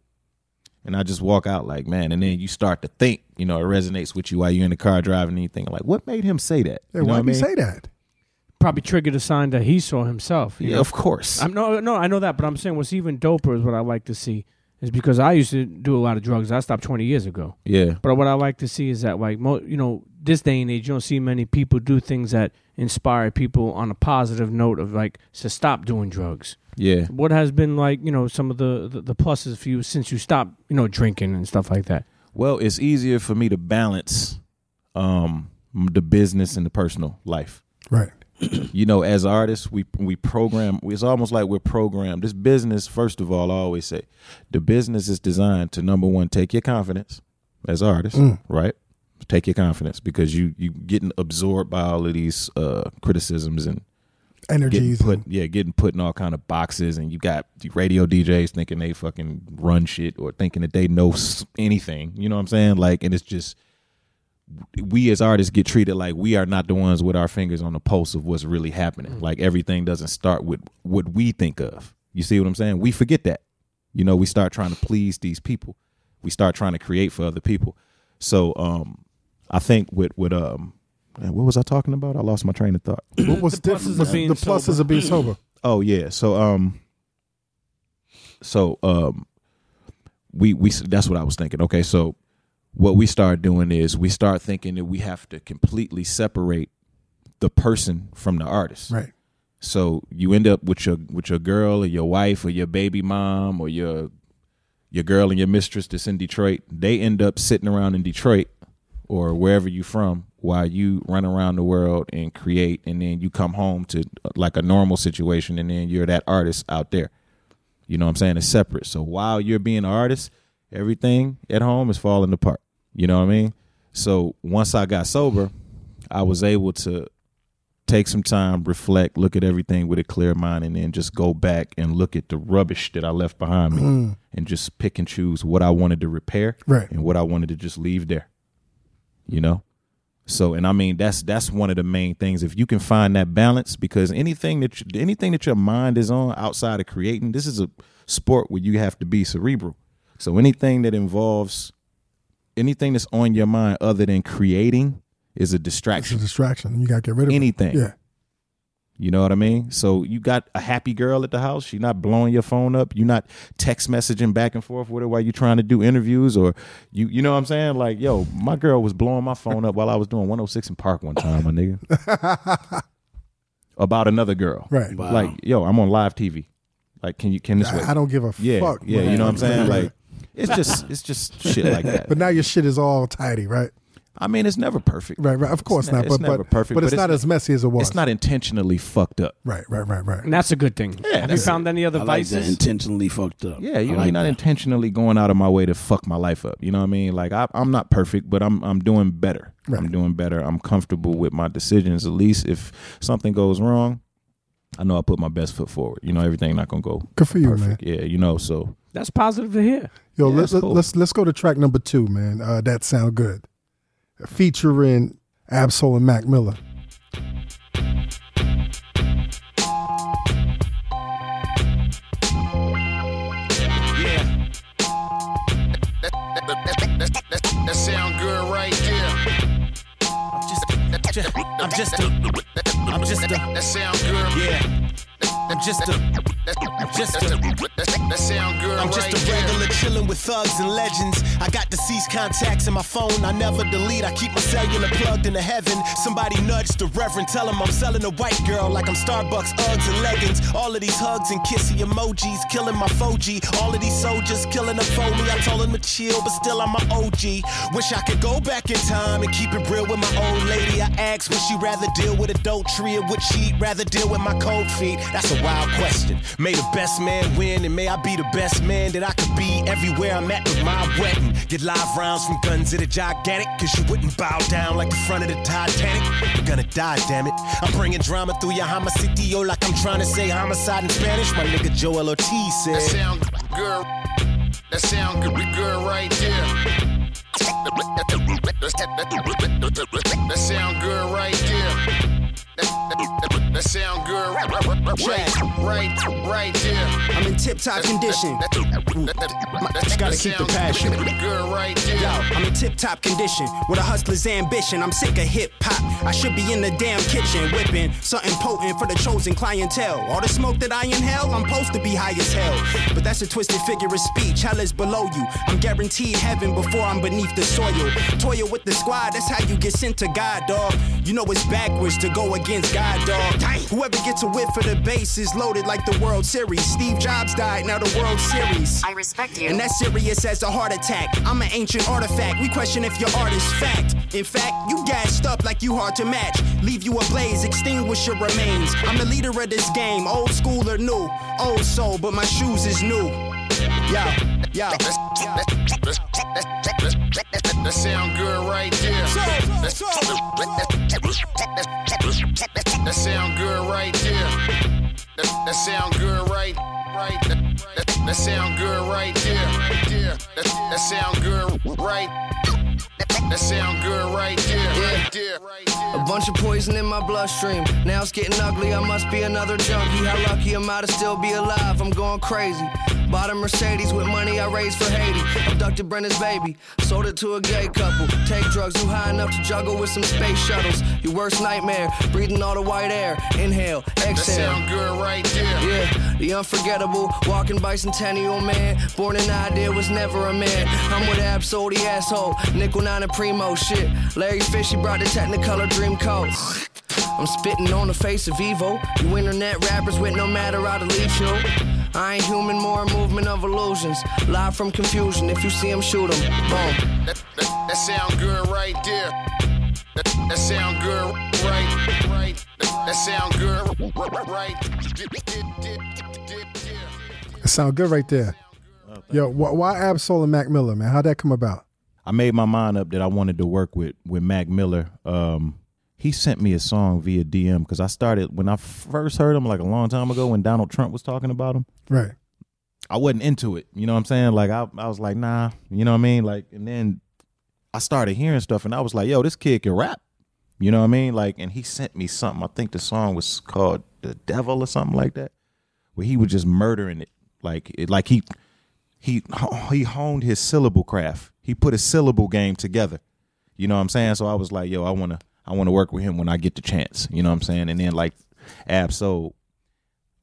And I just walk out like, man, and then you start to think, you know, it resonates with you while you're in the car driving and you think like, what made him say that? hey, you know why did he mean? say that? Probably triggered a sign that he saw himself. Yeah, know? of course. I'm no, no, I know that, but I'm saying what's even doper is what I like to see is because I used to do a lot of drugs. I stopped 20 years ago. yeah. But what I like to see is that, like, mo- you know, this day and age, you don't see many people do things that inspire people on a positive note of like to stop doing drugs. Yeah. What has been like, you know, some of the, the the pluses for you since you stopped, you know, drinking and stuff like that? Well, it's easier for me to balance um the business and the personal life. Right. you know, as artists, we we program. It's almost like we're programmed. This business, first of all, I always say, the business is designed to number one, take your confidence as artists, right? Take your confidence because you you getting absorbed by all of these uh, criticisms and getting put, and- yeah, getting put in all kind of boxes, and you got radio DJs thinking they fucking run shit or thinking that they know anything. You know what I'm saying? Like, and it's just we as artists get treated like we are not the ones with our fingers on the pulse of what's really happening. Like everything doesn't start with what we think of. You see what I'm saying? We forget that. You know, we start trying to please these people. We start trying to create for other people. So um I think with with um man, what was I talking about? I lost my train of thought. what was The different? pluses of was being the pluses sober. of being sober. Oh yeah. So um so um we we that's what I was thinking. Okay, so what we start doing is we start thinking that we have to completely separate the person from the artist. Right. So you end up with your with your girl or your wife or your baby mom or your your girl and your mistress that's in Detroit. They end up sitting around in Detroit or wherever you from while you run around the world and create and then you come home to like a normal situation and then you're that artist out there. You know what I'm saying? It's separate. So while you're being an artist, everything at home is falling apart. You know what I mean? So once I got sober, I was able to take some time, reflect, look at everything with a clear mind, and then just go back and look at the rubbish that I left behind me mm. and just pick and choose what I wanted to repair Right. and what I wanted to just leave there. You know? So and I mean that's that's one of the main things. If you can find that balance, because anything that you, anything that your mind is on outside of creating, this is a sport where you have to be cerebral. So anything that involves anything that's on your mind other than creating is a It's a distraction. distraction. You gotta get rid of it. Anything. Yeah. You know what I mean? So you got a happy girl at the house. She's not blowing your phone up. You're not text messaging back and forth with her while you're trying to do interviews or you you know what I'm saying? Like, yo, my girl was blowing my phone up while I was doing 106 & Park one time, my nigga. About another girl. Right. Wow. Like, yo, I'm on live TV. Like, can you can this wait? I, I don't give a Yeah, fuck. yeah, man. you know what I'm saying? Like, it's just it's just shit like that. But now your shit is all tidy, right? I mean, it's never perfect. Right, right. Of course It's not. ne- But it's never but, perfect, but it's but not it's- as messy as it was. It's not intentionally fucked up. Right, right, right, right. And that's a good thing. Yeah, Have you that's found any other I like that intentionally fucked up. Yeah, you I know, like you're not that. intentionally going out of my way to fuck my life up. You know what I mean? Like I, I'm not perfect, but I'm I'm doing better. Right. I'm doing better. I'm comfortable with my decisions. At least if something goes wrong, I know I put my best foot forward. You know, everything not gonna go Good for you, perfect. Yeah, you know. So That's positive to hear. Yo, Yeah, let's cool. let's let's go to track number two, man. Uh, that sound good. Featuring Ab-Soul and Mac Miller. I'm just, just I'm just a, I'm just a, that sound good. Yeah. I'm just a, I'm just a, that, sound good I'm just a regular chillin' with thugs and legends. I got deceased contacts in my phone. I never delete. I keep my cellular plugged into heaven. Somebody nudged the reverend. Tell him I'm selling a white girl like I'm Starbucks Uggs and leggings. All of these hugs and kissy emojis killing my 4G. All of these soldiers killing for me. I told him to chill, but still I'm a OG. Wish I could go back in time and keep it real with my old lady. I asked would she rather deal with a tree or would she rather deal with my cold feet? That's a wild question. May the best man win and may I be the best man that I could be everywhere I'm at with my wedding. Get live rounds from guns at a gigantic, cause you wouldn't bow down like the front of the Titanic. You're gonna die, damn it. I'm bringing drama through your homicidio like I'm trying to say homicide in Spanish. My nigga Joel Ortiz said. That sound good. That sound good, good right there. That sound good right there. That, sound good right, right, right there. I'm in tip top condition. That, Gotta keep the passion. Good right there. Yo, I'm in tip top condition with a hustler's ambition. I'm sick of hip hop. I should be in the damn kitchen whipping something potent for the chosen clientele. All the smoke that I inhale, I'm supposed to be high as hell. But that's a twisted figure of speech. Hell is below you. I'm guaranteed heaven before I'm beneath the soil. Toil with the squad, that's how you get sent to God, dog. You know it's backwards to go against God, dog. Whoever gets a whiff for the base is loaded like the World Series. Steve Jobs died, now the World Series. I respect you. And that's serious as a heart attack. I'm an ancient artifact. We question if your art is fact. In fact, you gassed up like you hard to match. Leave you ablaze, extinguish your remains. I'm the leader of this game, old school or new. Old soul, but my shoes is new. Yo, yo. That sound good right there. That, sound good right there. That, sound good right, right. That, sound good right there. That, sound good right. That, sound good right there. Right there. Right there. A bunch of poison in my bloodstream. Now it's getting ugly. I must be another junkie. How lucky am I to still be alive? I'm going crazy. Bought a Mercedes with money I raised for Haiti. Abducted Brenda's baby, sold it to a gay couple. Take drugs, you high enough to juggle with some space shuttles. Your worst nightmare, breathing all the white air. Inhale, exhale. That sound good right there. Yeah, the unforgettable, walking bicentennial man. Born an idea, was never a man. I'm with Ab-Soul, the asshole. Nickel nine and primo shit. Larry Fish, he brought the Technicolor dream coat. I'm spitting on the face of evil. You internet rappers with no matter how to lead you. I ain't human, more a movement of illusions. Live from confusion. If you see him, shoot him. Boom. That, that, that sound good right there. That, that sound good right, right. That, that sound good right. It sound good right there. Yo, wh- why Ab-Soul and Mac Miller, man? How'd that come about? I made my mind up that I wanted to work with with Mac Miller. Um, he sent me a song via DM because I started when I first heard him like a long time ago when Donald Trump was talking about him. Right. I wasn't into it. You know what I'm saying? Like I, I was like, nah. You know what I mean? Like, and then I started hearing stuff, and I was like, yo, this kid can rap. You know what I mean? Like, and he sent me something. I think the song was called "The Devil" or something like that, where he was just murdering it. Like, it, like he he he honed his syllable craft. He put a syllable game together. You know what I'm saying? So I was like, yo, I wanna I wanna work with him when I get the chance. You know what I'm saying? And then like Ab-Soul,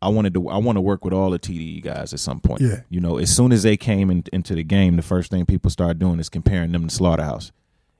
I wanted to I want to work with all the TDE guys at some point. Yeah. You know, as soon as they came in, into the game, the first thing people started doing is comparing them to Slaughterhouse.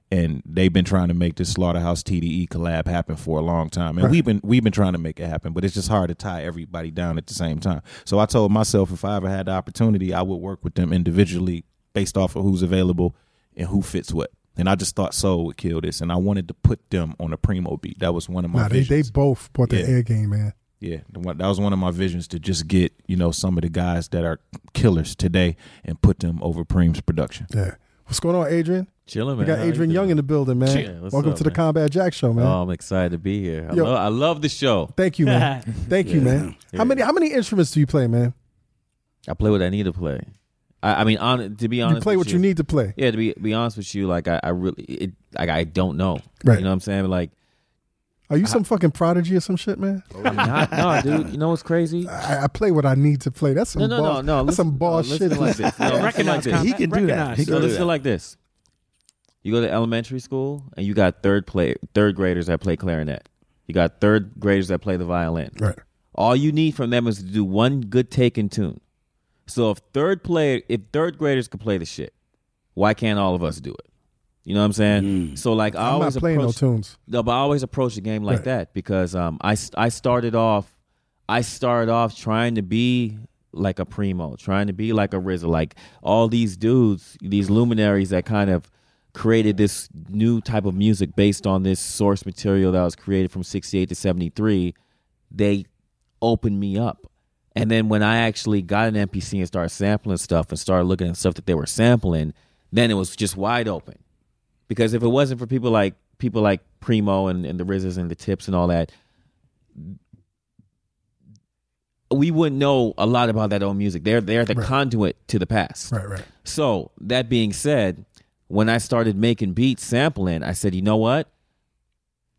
And they've been trying to make this Slaughterhouse TDE collab happen for a long time. And Right. we've been we've been trying to make it happen, but it's just hard to tie everybody down at the same time. So I told myself if I ever had the opportunity, I would work with them individually based off of who's available and who fits what. And I just thought Soul would kill this, and I wanted to put them on a primo beat. That was one of my Nah, they, they both brought the Yeah. air game, man. Yeah, that was one of my visions to just get you know some of the guys that are killers today and put them over Preem's production. Yeah. What's going on, Adrian? Chilling, man. We got How you Adrian doing? Younge in the building, man. Yeah, Welcome up, to the? Combat Jack Show, man. Oh, I'm excited to be here. I, Yo. love, I love the show. Thank you, man. Thank you, Yeah. man. How many how many instruments do you play, man? I play what I need to play. I, I mean, on to be honest, you play with what you need to play. Yeah, to be be honest with you, like I, I really, it, like I don't know. Right. You know what I'm saying? Like, Are you some fucking prodigy or some shit, man? Oh, I'm not, no, dude. You know what's crazy? I, I play what I need to play. That's some No, no, boss, no, no. That's some listen- boss no, shit. like this. No, listen like this. He can do that. He So can do listen that. like this. You go to elementary school and you got third play third graders that play clarinet. You got third graders that play the violin. Right. All you need from them is to do one good take and tune. So if third play if third graders could play the shit, why can't all of us do it? You know what I'm saying? So like I I'm not always playing no approach, tunes. No, but I always approach the game like Right. that because um I I started off I started off trying to be like a primo, trying to be like a RZA, like all these dudes, these luminaries that kind of created this new type of music based on this source material that was created from 68 to 73 they opened me up and then when i actually got an mpc and started sampling stuff and started looking at stuff that they were sampling then it was just wide open because if it wasn't for people like people like primo and, and the rizzes and the tips and all that we wouldn't know a lot about that old music they're they're the Right. conduit to the past Right, right. so that being said, when I started making beats sampling, I said, you know what?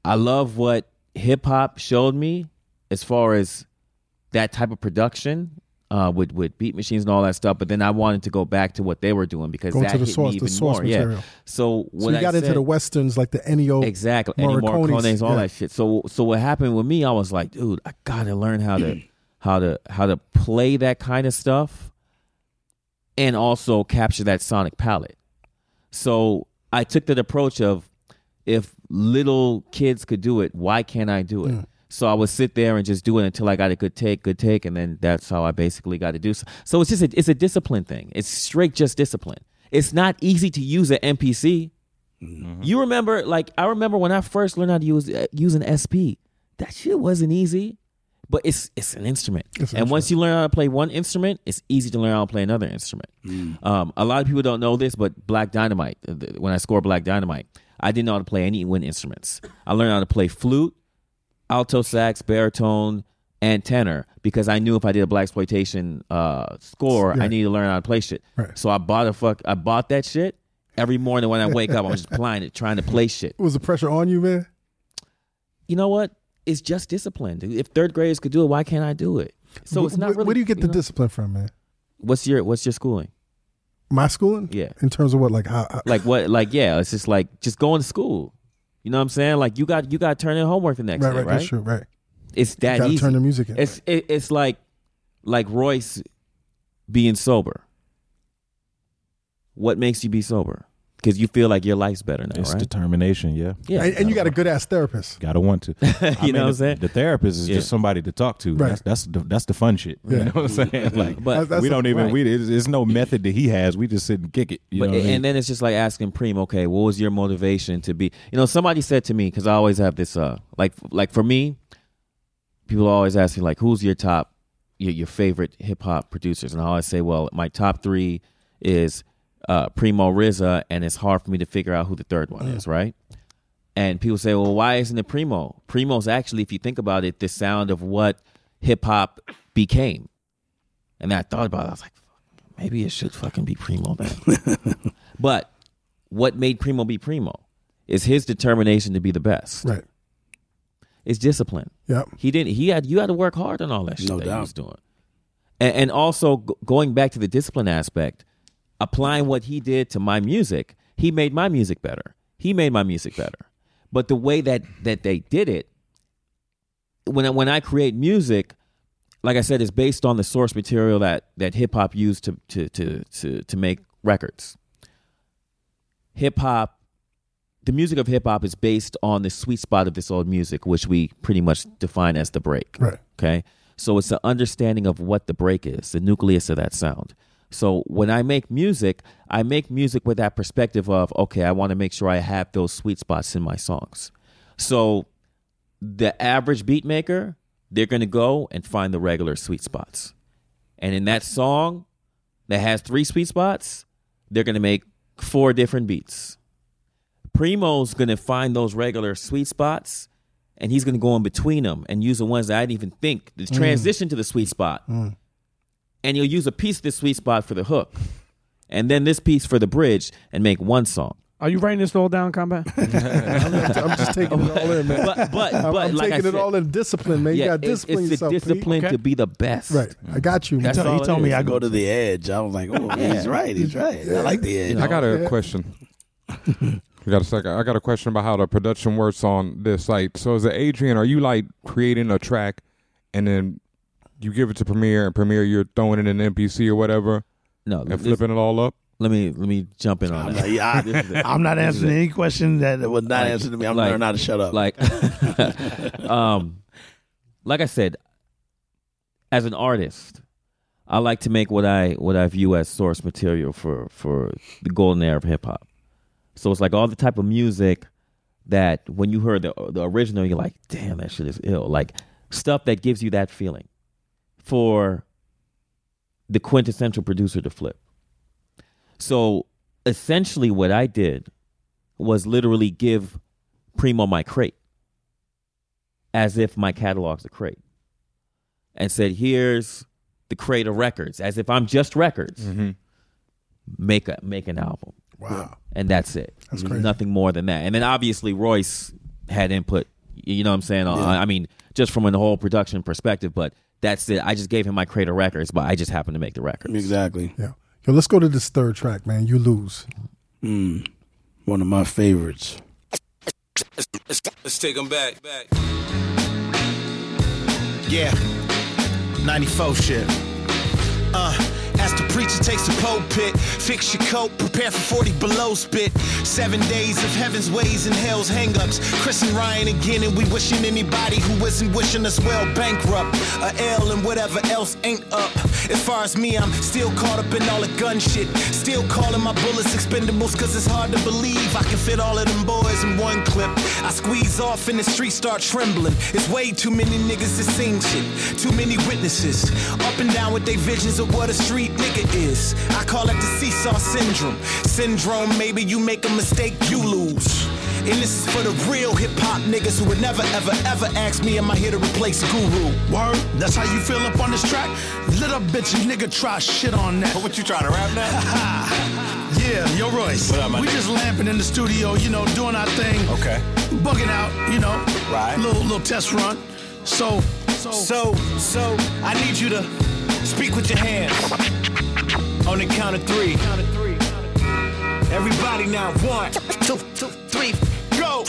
I love what hip hop showed me as far as that type of production uh, with with beat machines and all that stuff. But then I wanted to go back to what they were doing because Go that to the hit source- me the even source more. material. Yeah. So So what you got I into the westerns like the Ennio exactly Ennio Morricone's, Morricone's, all yeah. that shit. So so what happened with me? I was like, dude, I gotta learn how to how to how to play that kind of stuff, and also capture that sonic palette. So I took that approach of if little kids could do it, why can't I do it? Mm. So I would sit there and just do it until I got a good take, good take, and then that's how I basically got to do. So, so it's just a, it's a discipline thing. It's straight just discipline. It's not easy to use an MPC. You remember, like I remember when I first learned how to use uh, use an SP. That shit wasn't easy, but it's it's an instrument. It's an and once you learn how to play one instrument, it's easy to learn how to play another instrument. Um, a lot of people don't know this, but Black Dynamite. uh, th- When I scored Black Dynamite, I didn't know how to play any wind instruments. I learned how to play flute, alto sax, baritone, and tenor because I knew if I did a blaxploitation uh, score, Yeah. I needed to learn how to play shit. Right. So I bought a fuck. I bought that shit every morning when I wake up. I'm just applying it, trying to play shit. Was the pressure on you, man? You know what? It's just discipline. If third graders could do it, why can't I do it? So it's not really. Where do you get the know? discipline from, man? What's your What's your schooling? My schooling, Yeah. in terms of what, like how, how- Like what? Like yeah, it's just like just going to school. You know what I'm saying? Like you got you got to turn in homework the next right, day, right, right? that's true, right. It's that gotta easy. turn the music in, It's it, it's like like Royce being sober. What makes you be sober? Because you feel like your life's better now, It's right? determination, yeah. Yeah. and, and you got a good ass therapist. Gotta want to. You know what I'm the, saying? The therapist is Yeah. just somebody to talk to. Right. That's that's the, that's the fun shit. Yeah. You know what I'm saying? Like, But- That's we don't even right. we there's, there's no method that he has. We just sit and kick it. You but know what I mean? and then it's just like asking Preem, okay, what was your motivation to be? You know, somebody said to me because I always have this, uh, like like for me, people always ask me like, who's your top, your, your favorite hip hop producers, and I always say, well, my top three is uh, Primo RZA, and it's hard for me to figure out who the third one is, right? And people say, well, why isn't it Primo? Primo's actually, if you think about it, the sound of what hip hop became. And I thought about it. I was like, maybe it should fucking be Primo then. but what made Primo be Primo is his determination to be the best. Right. It's discipline. Yep. He didn't. He had. You had to work hard on all that shit No that he was doing. And, and also g- going back to the discipline aspect, applying what he did to my music, he made my music better. He made my music better. But the way that that they did it, when I, when I create music, like I said, is based on the source material that that hip hop used to to to to to make records. Hip hop, the music of hip hop is based on the sweet spot of this old music, which we pretty much define as the break. Right. Okay. So it's the understanding of what the break is, the nucleus of that sound. So when I make music, I make music with that perspective of, okay, I want to make sure I have those sweet spots in my songs. So the average beat maker, they're going to go and find the regular sweet spots. And in that song that has three sweet spots, they're going to make four different beats. Primo's going to find those regular sweet spots and he's going to go in between them and use the ones that I didn't even think the mm. transition to the sweet spot. Mm. And you'll use a piece of the sweet spot for the hook and then this piece for the bridge and make one song. Are you writing this all down, Combat? I'm just taking it all in, man. But but I'm, but I'm like I taking it all in discipline, man. You got it's, discipline it's yourself. the discipline Okay. to be the best. Right. I got you. That's man. all he told me is. I Go to the edge. I was like, oh, yeah. he's right. He's right. I like the edge. I got a Yeah. question. you got a second? I got a question about how the production works on this site. So, is it Adrian? Are you like creating a track, and then you give it to Premiere, and Premiere you're throwing it in an MPC or whatever, No, and this- flipping it all up? let me let me jump in on I'm that. not, yeah, This it. I'm not answering any question that I, was not Like- answering to me. I'm like- learning how to shut up. like um like i said as an artist i like to make what i what i view as source material for for the golden era of hip-hop so it's like all the type of music that when you heard the the original you're like damn that shit is ill like stuff that gives you that feeling for the quintessential producer to flip so essentially what i did was literally give primo my crate as if my catalog's a crate and said, here's the crate of records, as if I'm just records. Mm-hmm. Make a make an album. Wow. And that's it. That's crazy. Nothing more than that. And then obviously Royce had input, you know what I'm saying? Uh, I mean, just from a whole production perspective, but that's it. I just gave him my crate of records, but I just happened to make the records. exactly. Yeah. Yo, let's go to this third track, man. You lose. Mm, one of my favorites. Let's take them back. back. Yeah. 94 shit. Uh, as the preacher takes the pulpit, fix your coat, prepare for 40 below spit. Seven days of heaven's ways and hell's hangups. Chris and Ryan again, and we wishing anybody who isn't wishing us well bankrupt. A L and whatever else ain't up. As far as me, I'm still caught up in all the gun shit. Still calling my bullets expendables, cause it's hard to believe I can fit all of them boys in one clip. I squeeze off and the streets start trembling. It's way too many niggas to sing shit. Too many witnesses. Up and down with their visions of what a street nigga is. I call it the seesaw syndrome. Syndrome, maybe you make a mistake, you lose. And this is for the real hip hop niggas who would never, ever, ever ask me, am I here to replace Guru? Word, that's how you feel up on this track? Little bitch, you nigga try shit on that. What you trying to rap now? yeah, yo Royce. What up, my we nigga? just lamping in the studio, you know, doing our thing. Okay. Bugging out, you know. Right. Little little test run. So so So, so, I need you to speak with your hands. On the count of three. Everybody now, one, two, two, three, go.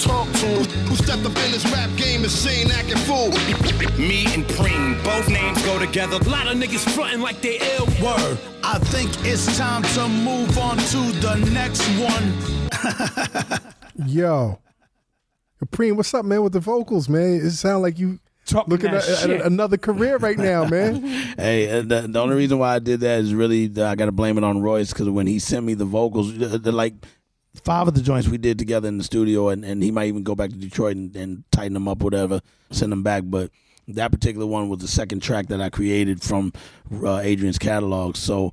Talk to him. Who stepped up in this rap game and saying acting fool? Me and Preem, both names go together. A lot of niggas frontin' like they ill. Word. I think it's time to move on to the next one. Yo, Preem, what's up, man? With the vocals, man, it sounds like you looking that at, at shit. another career right now, man. Hey, uh, the, the only reason why I did that is really that I got to blame it on Royce because when he sent me the vocals, the, the, like five of the joints we did together in the studio, and, and he might even go back to Detroit and, and tighten them up, whatever, send them back. But that particular one was the second track that I created from uh, Adrian's catalog. So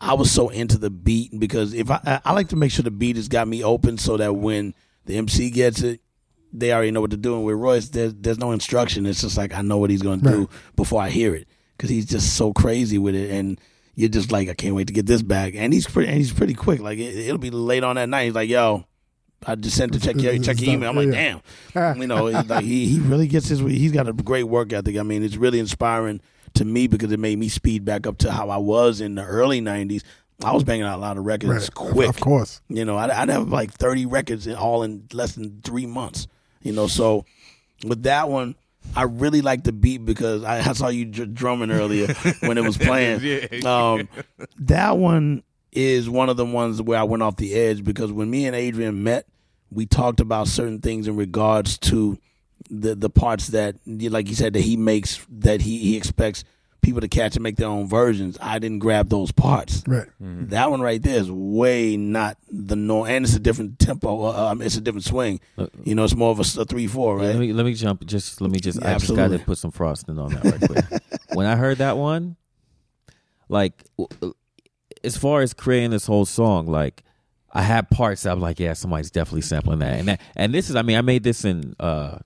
I was so into the beat because if I, I I like to make sure the beat has got me open so that when the MC gets it, they already know what they're doing. with Royce, there's there's no instruction. It's just like I know what he's gonna do before I hear it because he's just so crazy with it, and you're just like I can't wait to get this back. And he's pretty and he's pretty quick. Like it, it'll be late on that night. He's like, yo. I just sent to check your check your email. I'm like, damn, you know, like he he really gets his. He's got a great work ethic. I mean, it's really inspiring to me because it made me speed back up to how I was in the early '90s. I was banging out a lot of records Right. quick. Of course. You know, I'd, I'd have like 30 records in, all in less than three months. You know, so with that one, I really like the beat because I, I saw you dr- drumming earlier when it was playing. Um, that one is one of the ones where I went off the edge because when me and Adrian met, we talked about certain things in regards to the the parts that, like you said, that he makes that he, he expects people to catch and make their own versions. I didn't grab those parts. Right. That one right there is way not the norm, and it's a different tempo. Uh, um, it's a different swing. You know, it's more of a three four, right? Let me let me jump. Just let me just. Yeah, I just got to absolutely. put some frosting on that right quick. when I heard that one, like, as far as creating this whole song, like, I had parts that I'm like, yeah, somebody's definitely sampling that, and that, and this is. I mean, I made this in uh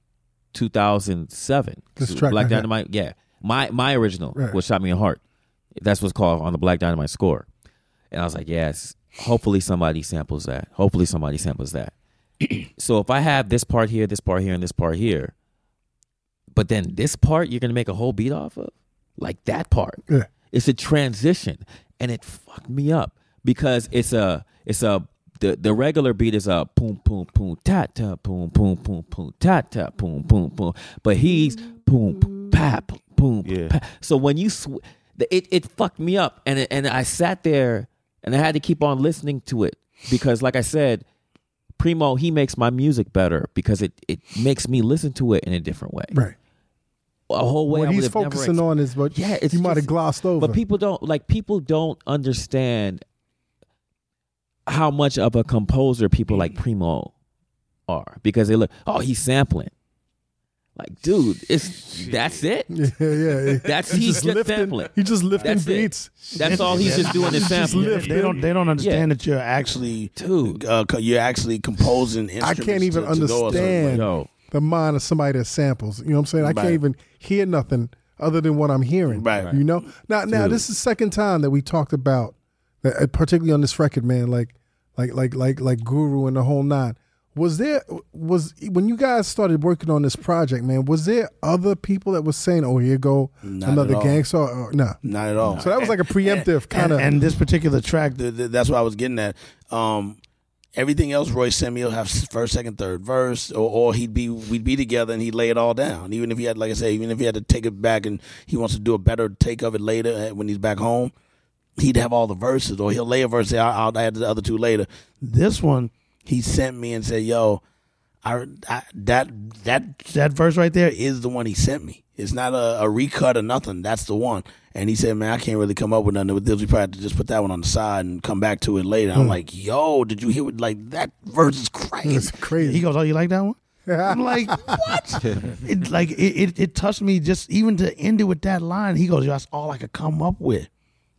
2007. This track Black right here. Dynamite. Yeah, my my original Right. was "Shot Me in Heart." That's what's called on the Black Dynamite score, and I was like, yes. Hopefully somebody samples that. Hopefully somebody samples that. so if I have this part here, this part here, and this part here, but then this part you're gonna make a whole beat off of, like that part. Yeah. It's a transition, and it fucked me up because it's a it's a the the regular beat is a boom boom boom ta ta boom boom boom boom ta ta boom boom boom, but he's boom pap boom Yeah. pa. So when you sw- it it fucked me up, and it, and I sat there and I had to keep on listening to it because, like I said, Primo he makes my music better because it it makes me listen to it in a different way. Right. A whole way What I he's would never focusing ex- on is what yeah, it's you might have glossed over. But people don't like people don't understand how much of a composer people like Primo are because they look, oh, he's sampling. Like, dude, it's that's it. Yeah, yeah, yeah. That's He's he's just just, lifting- sampling. he's just lifting That's it. beats. That's all he's just doing is He's sampling. lifting. They don't. They don't understand Yeah. that you're actually, dude. Uh, you're actually composing. I can't even to, to go a certain way. understand Yo. the mind of somebody that samples. You know what I'm saying? I can't even hear nothing other than what I'm hearing. Right. You know? Now now Dude. this is the second time that we talked about uh, particularly on this record, man, like like like like like Guru and the whole nine. Was there was when you guys started working on this project, man, was there other people that was saying, Oh, here go Not another Gang Starr? Or, no. Not at all. So that was like a preemptive kind of And, and this particular track, th- th- that's what I was getting at. Um, everything else, Roy will have first, second, third verse, or, or he'd be we'd be together and he'd lay it all down. Even if he had, like I say, even if he had to take it back and he wants to do a better take of it later uh, when he's back home, he'd have all the verses, or he'll lay a verse. Say, I'll, I'll add the other two later. This one, he sent me and said, "Yo." I, I, that that that verse right there is the one he sent me. It's not a, a recut or nothing. That's the one. And he said, "Man, I can't really come up with nothing with this. We probably have to just put that one on the side and come back to it later." I'm Hmm. like, "Yo, did you hear what? Like that verse is crazy. It's crazy. He goes, "Oh, you like that one?" I'm like, "What?" it, like it, it, it touched me just even to end it with that line. He goes, "Yo, that's all I could come up with."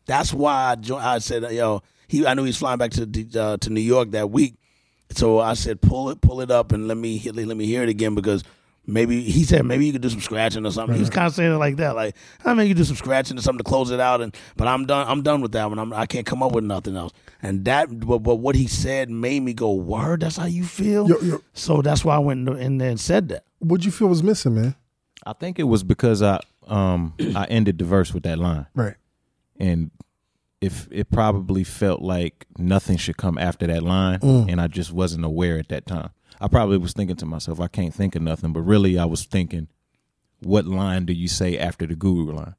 That's why I, jo- I said, "Yo." He, I knew he was flying back to uh, to New York that week. So I said, pull it, pull it up, and let me let me hear it again because maybe he said maybe you could do some scratching or something. He was kind of saying it like that, like I mean you do some scratching or something to close it out. And but I'm done. I'm done with that one. I'm, I can't come up with nothing else. And that, but, but what he said made me go, word. That's how you feel. Yo, yo. So that's why I went in there and said that. What'd you feel was missing, man? I think it was because I um I ended the verse with that line. Right. and if it probably felt like nothing should come after that line, Mm. and I just wasn't aware at that time. I probably was thinking to myself, I can't think of nothing, but really I was thinking, what line do you say after the guru line?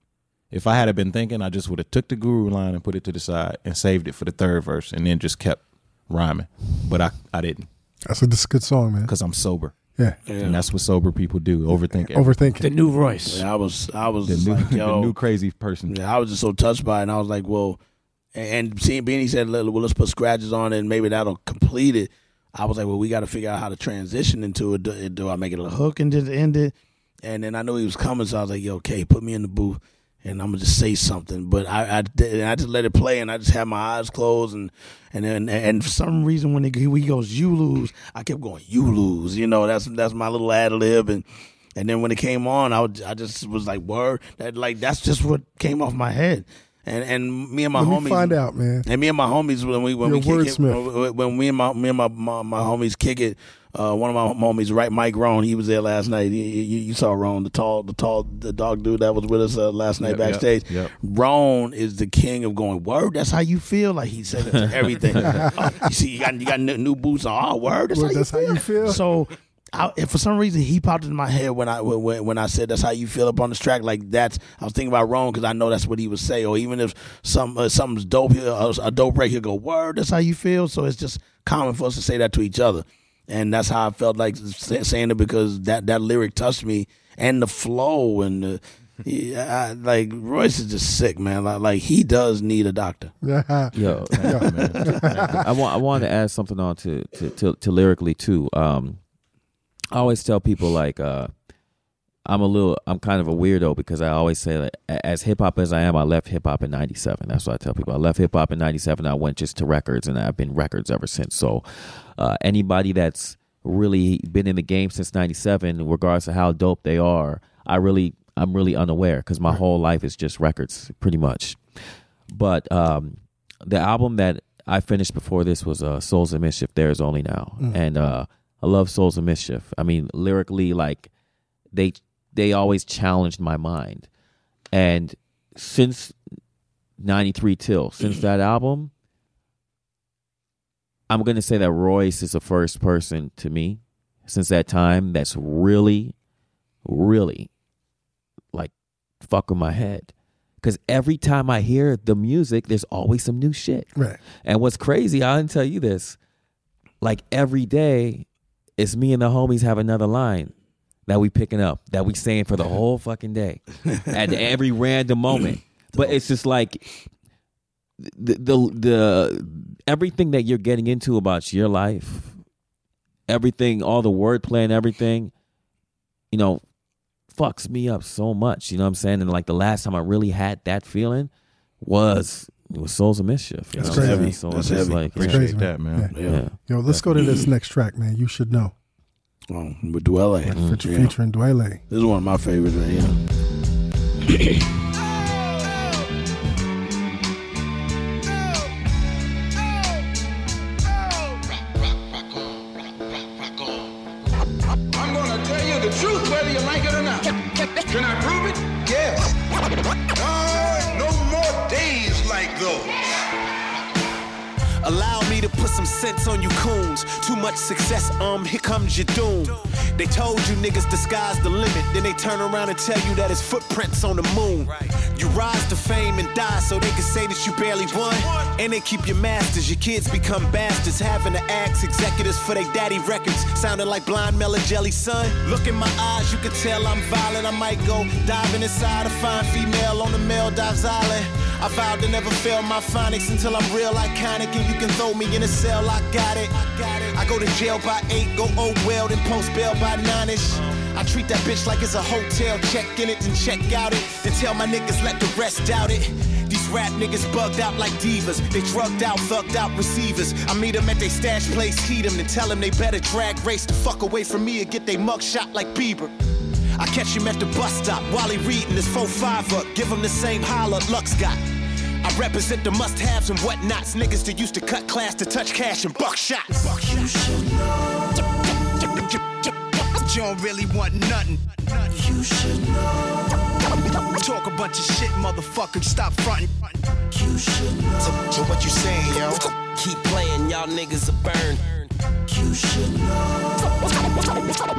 If I had been thinking, I just would have took the guru line and put it to the side and saved it for the third verse, and then just kept rhyming. But I, I didn't. That's a, that's a good song, man. Because I'm sober. Yeah. and that's what sober people do: overthink. everything. Overthinking. The new Royce. Yeah, I was, I was The new- like, the yo, new crazy person. Yeah, I was just so touched by it, and I was like, well, and and seeing Beanie said, well, let's put scratches on it, and maybe that'll complete it. I was like, well, we got to figure out how to transition into it. Do, do I make it a hook and just end it? And then I knew he was coming, so I was like, yo, okay, put me in the booth, and I'm gonna just say something. But I, I, I just let it play, and I just had my eyes closed, and and then and for some reason when he he goes, you lose, I kept going, you lose. You know, that's that's my little ad lib, and and then when it came on, I would, I just was like, word, that like that's just what came off my head. And and me and my Let homies find out, man. and me and my homies when we when You're we kick it, when, me and my me and my my, my homies kick it. Uh, one of my homies, right, Mike Roan, he was there last night. You, you, you saw Roan, the tall, the tall, the dog dude that was with us uh, last night Yep, yep, backstage. yep. Roan is the king of going word. That's how you feel. Like he said it to everything. Oh, you see, you got you got new new boots on. Oh, word. That's, Well, how, that's you how you feel. So, I, if for some reason he popped in my head when I when, when I said that's how you feel up on this track. Like that's I was thinking about Roan because I know that's what he would say. Or even if some uh, something's dope, he'll, uh, a dope break, he'll go word. That's how you feel. So it's just common for us to say that to each other, and that's how I felt like saying it because that that lyric touched me and the flow and the. Yeah, I, like Royce is just sick, man. Like, like he does need a doctor. Yo, I want I wanted to add something on to to, to, to lyrically too. Um, I always tell people like uh, I'm a little I'm kind of a weirdo because I always say that as hip hop as I am, I left hip hop in '97. That's what I tell people. I left hip hop in '97. I went just to records, and I've been records ever since. So uh, anybody that's really been in the game since '97, regardless of how dope they are, I really I'm really unaware because my whole life is just records, pretty much. But um, the album that I finished before this was uh, Souls of Mischief. There is only now, Mm. and uh, I love Souls of Mischief. I mean, lyrically, like they they always challenged my mind, and since '93 till since that album, I'm gonna say that Royce is the first person to me since that time that's really, really like fuck with my head. Because every time I hear the music, there's always some new shit. Right. And what's crazy, I didn't tell you this. Like every day, it's me and the homies have another line that we picking up that we saying for the whole fucking day at every random moment. But it's just like the, the the everything that you're getting into about your life, everything, all the wordplay and everything, you know, fucks me up so much. You know what I'm saying? And like the last time I really had that feeling was it was Souls of Mischief. You That's know what I'm crazy. saying? So That's it's heavy. like That's yeah. crazy, that, man. Yeah. Yeah. Yo, let's go to this next track, man. You should know. Oh, with Yeah. Featuring Dwele. This is one of my favorites right here. put some sense on you coons. Too much success, um, here comes your doom. They told you niggas disguise the limit. Then they turn around and tell you that it's footprints on the moon. You rise to fame and die so they can say that you barely won. And they keep your masters. Your kids become bastards. Having to ask executives for their daddy records. Sounding like blind Mellow Jelly son. Look in my eyes, you can tell I'm violent. I might go diving inside a fine female on the Maldives island. I vowed to never fail my phonics until I'm real iconic and you can throw me in a cell. I got it. I go to jail by eight, go oh well, then post bail by nine-ish. I treat that bitch like it's a hotel, check in it and check out it. Then tell my niggas let the rest doubt it. These rap niggas bugged out like divas. They drugged out, thugged out receivers. I meet them at they stash place, heat them, then tell them they better drag race the fuck away from me and get they mug shot like Bieber. I catch him at the bus stop while he reading his 4-5 up. Give him the same holler Lux got. I represent the must-haves and whatnots. Niggas that used to cut class to touch cash and buckshots. You should know. You don't really want nothing. You should know. Talk a bunch of shit, motherfucker. Stop fronting. So, so what you saying, yo? Keep playing, y'all niggas are burned. You should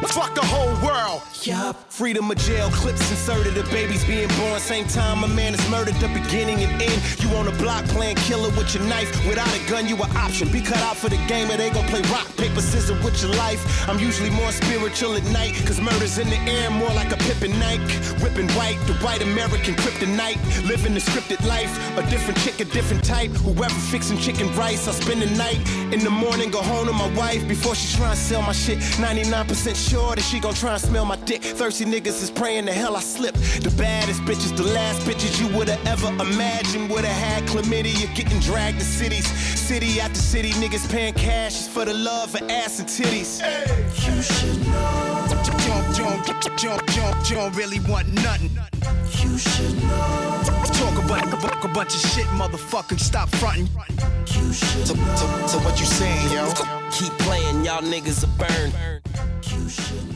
Fuck the whole world. Yup. Freedom of jail clips inserted. The babies being born. Same time a man is murdered. The beginning and end. You on a block playing killer with your knife. Without a gun, you an option. Be cut out for the game or they gon' play rock, paper, scissors with your life. I'm usually more spiritual at night. Cause murder's in the air, more like a Pippen Nike. Ripping white, the white American kryptonite. Living the scripted life. A different chick, a different type. Whoever fixing chicken rice, I spend the night. In the morning, go home to my wife before she try and sell my shit. 99% sure that she gon' try and smell my dick. Thirsty niggas is praying the hell I slip. The baddest bitches, the last bitches you would've ever imagined would've had chlamydia getting dragged to cities. City after city, niggas paying cash for the love of ass and titties. You should know. Jump, jump, jump, jump, jump, really want nothing. You should know. Talk a bunch of shit, motherfucker. Stop fronting. You should so, so, so what you saying, yo? Keep playing, y'all niggas are burned. You should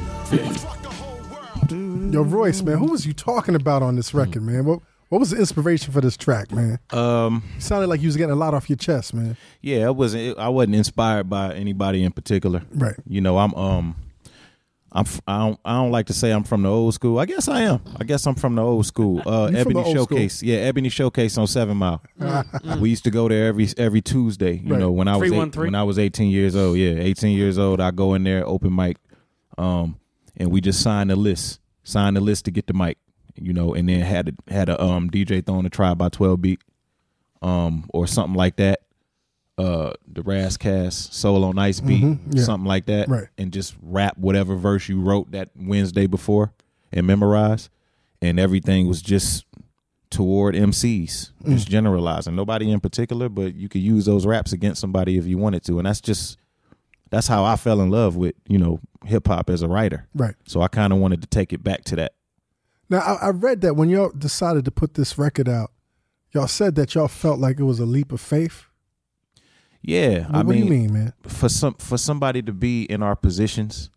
Yo, Royce, man, who was you talking about on this record, man? What what was the inspiration for this track, man? Um, You sounded like you was getting a lot off your chest, man. Yeah, I wasn't. I wasn't inspired by anybody in particular. Right. You know, I'm um, I'm f- I don't I don't like to say I'm from the old school. I guess I am. I guess I'm from the old school. Uh, You from Ebony old Showcase. Yeah, Ebony Showcase on Seven Mile. we used to go there every every Tuesday. You Right. know, when I was eight, when I was 18 years old. Yeah, 18 years old. I go in there open mic, um, and we just sign the list. sign the list to get the mic. You know, and then had a, had a um DJ throwing a try by 12 beat, um, or something like that uh the Ras Kass Soul on Ice Beat, Mhm, yeah. something like that. Right. And just rap whatever verse you wrote that Wednesday before and memorize. And everything was just toward MCs. Mm. Just generalizing. Nobody in particular, but you could use those raps against somebody if you wanted to. And that's just that's how I fell in love with, you know, hip hop as a writer. Right. So I kinda wanted to take it back to that. Now I, I read that when y'all decided to put this record out, y'all said that y'all felt like it was a leap of faith. Yeah, I mean, mean, man? For some for somebody to be in our positions,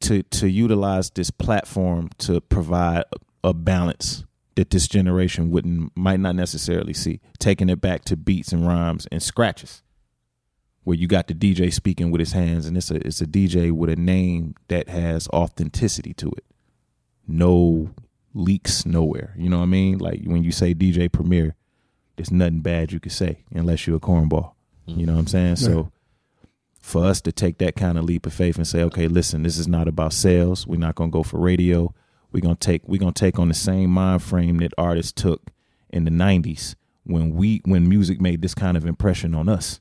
to to utilize this platform to provide a, a balance that this generation wouldn't might not necessarily see, taking it back to beats and rhymes and scratches, where you got the DJ speaking with his hands, and it's a it's a DJ with a name that has authenticity to it, no leaks nowhere. You know what I mean? Like when you say DJ Premier, there's nothing bad you could say unless you're a cornball. You know what I'm saying? So for us to take that kind of leap of faith and say, okay, listen, this is not about sales. We're not gonna go for radio. We're gonna take we're gonna take on the same mind frame that artists took in the '90s when we when music made this kind of impression on us.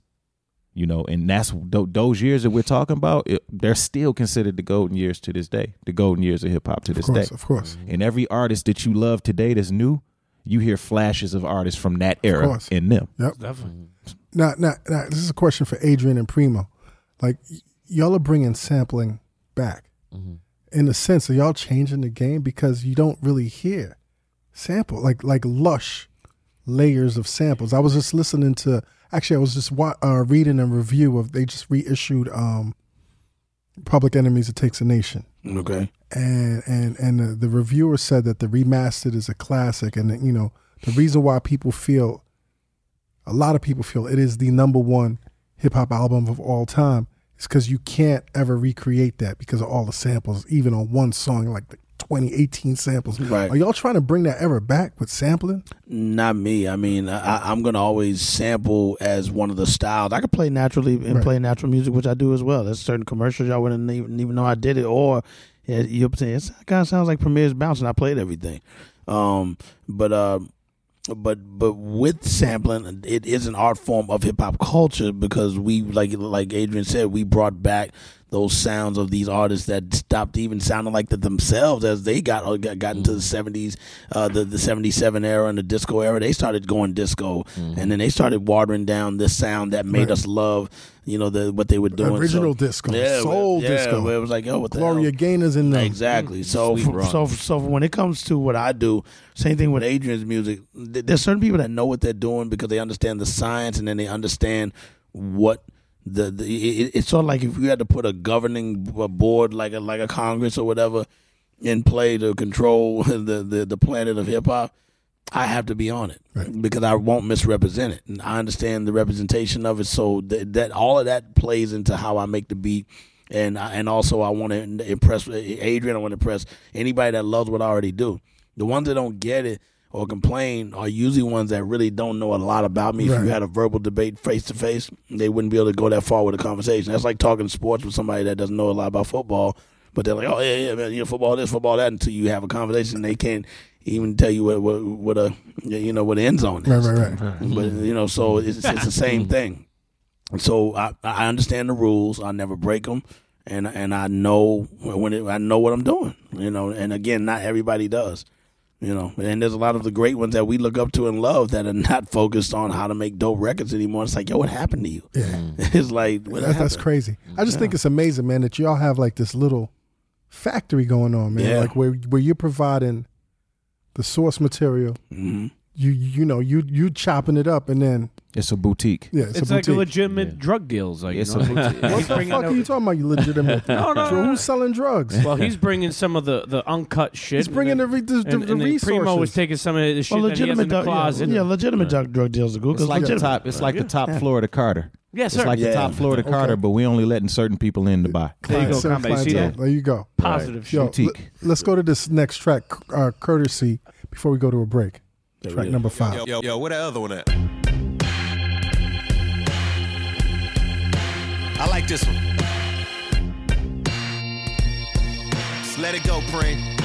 You know, and that's those years that we're talking about. It, they're still considered the golden years to this day, the golden years of hip hop to this course, day. of course. Mm-hmm. And every artist that you love today that's new, you hear flashes of artists from that era in them. Yep. Definitely. Now, now, now, this is a question for Adrian and Primo. Like, y- y'all are bringing sampling back. In the sense, are y'all changing the game because you don't really hear sample like like lush layers of samples. I was just listening to. Actually, I was just wa- uh, reading a review of. They just reissued um, Public Enemies. It takes a nation. Okay. and and and the, the reviewer said that the remastered is a classic, and that, you know the reason why people feel, a lot of people feel it is the number one hip hop album of all time is because you can't ever recreate that because of all the samples, even on one song like the 2018 samples. Right. Are y'all trying to bring that ever back with sampling? Not me. I mean, I, I'm gonna always sample as one of the styles. I could play naturally and Right. play natural music, which I do as well. There's certain commercials y'all wouldn't even, even know I did it, or yeah, you're saying it kind of sounds like Premier's bouncing. I played everything, um, but uh, but but with sampling, it is an art form of hip hop culture because we like like Adrian said, we brought back those sounds of these artists that stopped even sounding like the themselves as they got uh, got, got into the mm-hmm. seventies, uh, the the seventy seven era and the disco era. They started going disco, mm-hmm. and then they started watering down this sound that made Right. us love, you know, the what they were doing. Original So- disco, yeah, soul yeah, disco. It was like, oh, what the Gloria hell? Gaynor's in there. Exactly. So, for, so, so when it comes to what I do, same thing with Adrian's music. There's certain people that know what they're doing because they understand the science and then they understand what the, the it, it's sort of like if you had to put a governing board like a like a Congress or whatever. in play to control the the, the planet of hip hop, I have to be on it because I won't misrepresent it. And I understand the representation of it, so that, that all of that plays into how I make the beat. And I, and also I want to impress Adrian. I want to impress anybody that loves what I already do. The ones that don't get it or complain are usually ones that really don't know a lot about me. If you had a verbal debate face to face, they wouldn't be able to go that far with a conversation. That's like talking sports with somebody that doesn't know a lot about football, but they're like, "Oh yeah, yeah, man, you know, football this, football that." Until you have a conversation, they can't even tell you what what, what a you know what the end zone is. Right, right, right. Mm-hmm. But you know, so it's, it's the same mm-hmm. thing. So I I understand the rules. I never break them, and and I know when it, I know what I'm doing. You know, and again, not everybody does. You know, and there's a lot of the great ones that we look up to and love that are not focused on how to make dope records anymore. It's like, yo, what happened to you? Yeah. It's like That's, that's crazy. I just think it's amazing, man, that y'all have like this little factory going on, man. Yeah. Like where where you're providing the source material. Mm-hmm. You you know you you chopping it up and then It's a boutique. yeah, it's, It's, a like a boutique. legitimate drug deals. Like, It's you a boutique. what the fuck are you talking about? You legitimate? No, no, no, no. Who's selling drugs? Well, he's bringing some of the, the uncut shit. He's bringing and the then- re- the- the- and, the and then Primo was taking some of the shit Well, that he has in legitimate, the drug, closet. yeah, yeah, legitimate drug, drug deals are good. It's 'cause like the top. It's like Yeah. the top Florida Carter. Yes, sir. It's sir. like the Yeah. top Florida Okay. Carter, but we only letting certain people in to buy. There you go, Clientele, Combat. You see that? There you go. Positive Yo. Boutique. let, us go to this next track, uh, courtesy, before we go to a break. Track number five. Yo, yo, yo, where the other one at? I like this one. Just let it go, Pring.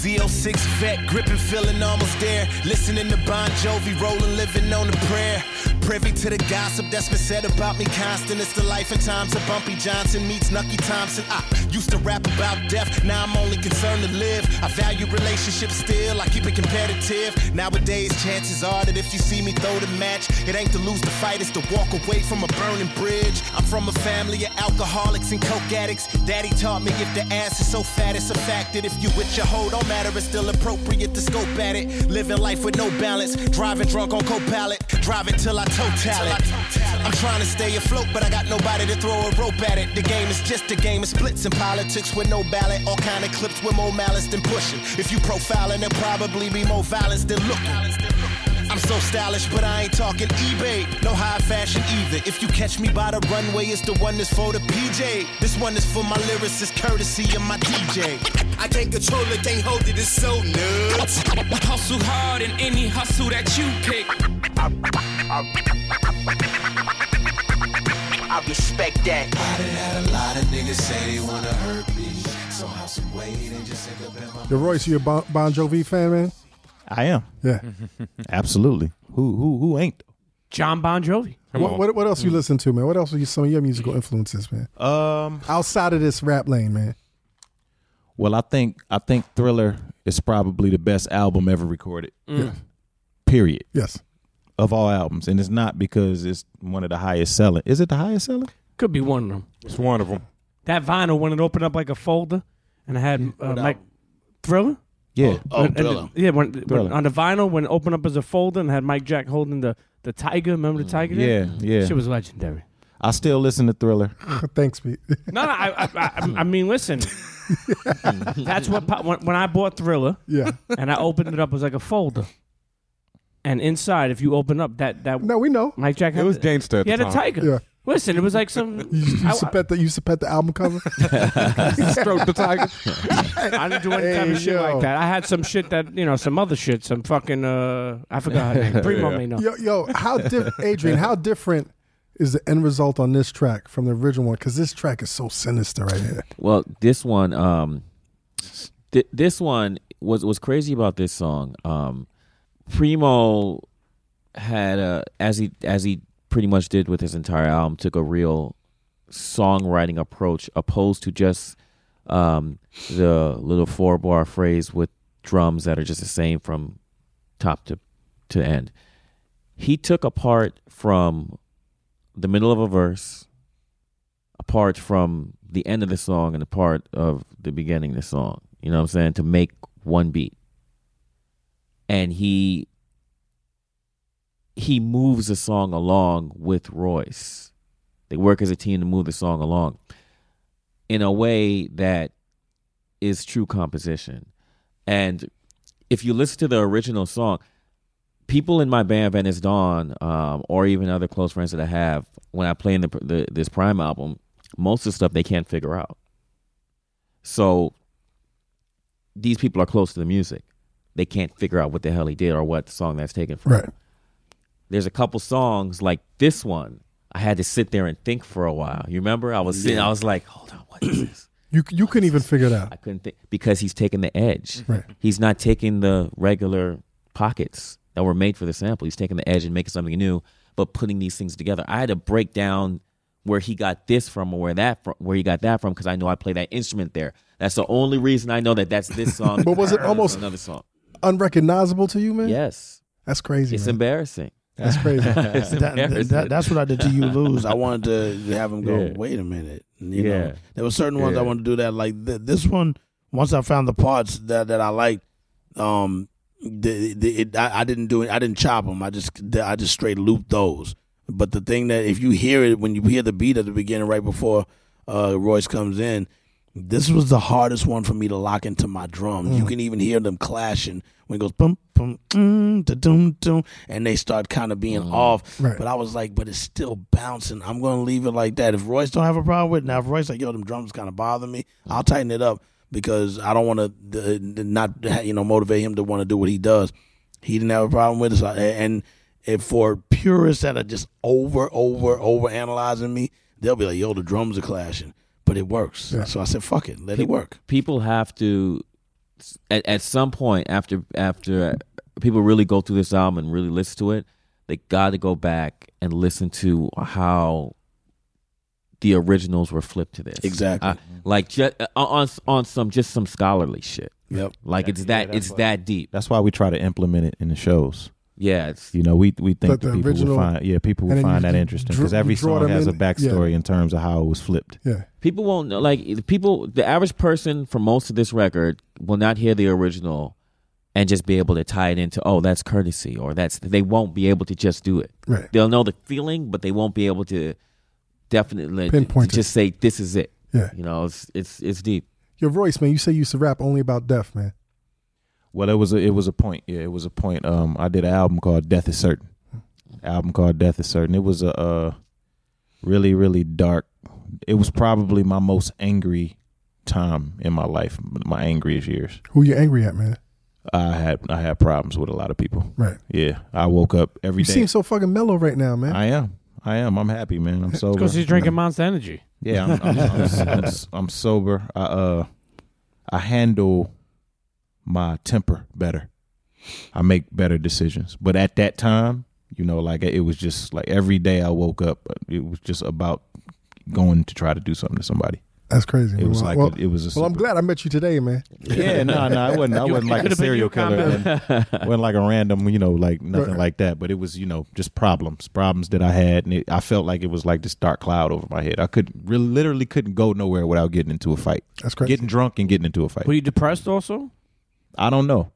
Z06 vet, gripping, feeling almost there. Listening to Bon Jovi, rolling, living on a prayer. Privy to the gossip that's been said about me constant. It's the life and times of Bumpy Johnson meets Nucky Thompson. I used to rap about death, now I'm only concerned to live. I value relationships still, I keep it competitive. Nowadays, chances are that if you see me throw the match, it ain't to lose the fight, it's to walk away from a burning bridge. I'm from a family of alcoholics and coke addicts. Daddy taught me if the ass is so fat, it's a fact that if you with your hold don't matter, it's still appropriate to scope at it. Living life with no balance, driving drunk on co-pilot, driving till I total it. I'm trying to stay afloat, but I got nobody to throw a rope at it. The game is just a game of splits and politics with no ballot. All kind of clips with more malice than pushing. If you profiling, there'll probably be more violence than looking. I'm so stylish, but I ain't talking eBay. No high fashion either. If you catch me by the runway, it's the one that's for the PJ. This one is for my lyricist, courtesy of my DJ. I can't control it, can't hold it, it's so nuts. Hustle hard in any hustle that you pick. I respect that. I done had a lot of niggas say they wanna hurt me. Somehow, some way, they just end up in my Yo, Royce, you a bon, bon Jovi fan, man? I am. Yeah. Absolutely. Who who who ain't? John Bon Jovi. What, what, what else you listen to, man? What else are you, some of your musical influences, man? Um, outside of this rap lane, man. Well, I think I think Thriller is probably the best album ever recorded. Mm. Period. Yes. Of all albums, and it's not because it's one of the highest selling. Is it the highest selling? Could be one of them. It's one of them. That vinyl when it opened up like a folder, and it had uh, What Mike album? Thriller. Yeah. Oh, And- and- Thriller. yeah, when, Thriller. when on the vinyl when it opened up as a folder and had Mike Jack holding the the tiger. Remember the mm, tiger? Yeah, there? yeah. Shit was legendary. I still listen to Thriller. Thanks, Pete. No, no. I, I, I, I mean, listen. That's what po- when, when I bought Thriller. Yeah. And I opened it up it was like a folder. And inside, if you open up that that no, we know Mike Jack. Had It was the- gangster at He the had a time. tiger. Yeah. Listen, it was like some. You, you, used to pet the, you used to pet the album cover? Stroke the tiger. I didn't do any type Hey, of shit yo. like that. I had some shit that you know, some other shit, some fucking uh, I forgot her name. Primo Yeah. may know. Yo, yo, how diff- Adrian? How different is the end result on this track from the original one? Because this track is so sinister right here. Well, this one, um, th- this one was was crazy about this song. Um, Primo had a as he as he pretty much did with his entire album, took a real songwriting approach, opposed to just um, the little four bar phrase with drums that are just the same from top to to end. He took a part from the middle of a verse apart from the end of the song and the part of the beginning of the song. You know what I'm saying? To make one beat. And he he moves the song along with Royce. They work as a team to move the song along in a way that is true composition. And if you listen to the original song, people in my band Venice Dawn, um, or even other close friends that I have, when I play in the, the this PRhyme album, most of the stuff they can't figure out. So these people are close to the music. They can't figure out what the hell he did or what song that's taken from. Right. There's a couple songs like this one. I had to sit there and think for a while. You remember? I was sitting. I was like, "Hold on, what is this?" You you couldn't even figure it out. I couldn't think because he's taking the edge. Right. He's not taking the regular pockets that were made for the sample. He's taking the edge and making something new, but putting these things together. I had to break down where he got this from or where that from, where he got that from because I know I play that instrument there. That's the only reason I know that that's this song. But was it almost another song? unrecognizable to you, man? Yes. That's crazy. It's man. embarrassing. That's crazy. That- that- that's what I did to you lose. I wanted to have him go. Yeah. Wait a minute. You Yeah. know, there were certain ones I wanted to do that. Like th- this one, once I found the parts that that I liked, um, the, the, it, I, I didn't do it. I didn't chop them. I just I just straight looped those. But the thing that if you hear it when you hear the beat at the beginning, right before uh, Royce comes in, this was the hardest one for me to lock into my drums. You Mm. can even hear them clashing when it goes boom boom mm, da dum dum, and they start kind of being off. Right. But I was like, but it's still bouncing. I'm gonna leave it like that. If Royce don't have a problem with it, now if Royce like, yo, them drums kind of bother me, I'll tighten it up because I don't want to not you know motivate him to want to do what he does. He didn't have a problem with it, so, and if for purists that are just over over over analyzing me, they'll be like, yo, the drums are clashing, but it works. So I said, fuck it, let it work. People have to at, at some point after after people really go through this album and really listen to it, they got to go back and listen to how the originals were flipped to this. Exactly. Uh, like just, on on some just some scholarly shit. Yep. Like it's that it's that deep. That's why we try to implement it in the shows. Yeah, it's You know, we we think that the people original- will find yeah people will find that interesting because every song them has a backstory yeah. in terms of how it was flipped. Yeah. people won't know like the people the average person for most of this record will not hear the original and just be able to tie it into oh that's courtesy or that's they won't be able to just do it Right. they'll know the feeling but they won't be able to definitely to- Pinpoint to it. just say this is it Yeah. you know it's it's it's deep Your voice, man, you say you used to rap only about death, man. Well, it was a it was a point. Yeah, it was a point. Um, I did an album called Death is Certain. Album called Death is Certain. It was a uh, really really dark. It was probably my most angry time in my life. My angriest years. Who you angry at, man? I had I had problems with a lot of people. Right. Yeah, I woke up every You day. seem so fucking mellow right now, man. I am. I am. I'm happy, man. I'm sober. Because he's drinking Monster Energy. Yeah, I'm, I'm, I'm, I'm, I'm sober. I uh, I handle my temper better. I make better decisions. But at that time, you know, like it was just like every day I woke up, it was just about going to try to do something to somebody. That's crazy. It was Well, like well, a, it was a well, I'm glad I met you today, man. yeah, no, no, I wasn't. I wasn't like a could've been serial you, killer. It wasn't, wasn't like a random, you know, like nothing Right. like that. But it was, you know, just problems, problems that I had, and it, I felt like it was like this dark cloud over my head. I could really, literally couldn't go nowhere without getting into a fight. That's crazy. Getting drunk and getting into a fight. Were you depressed also? I don't know.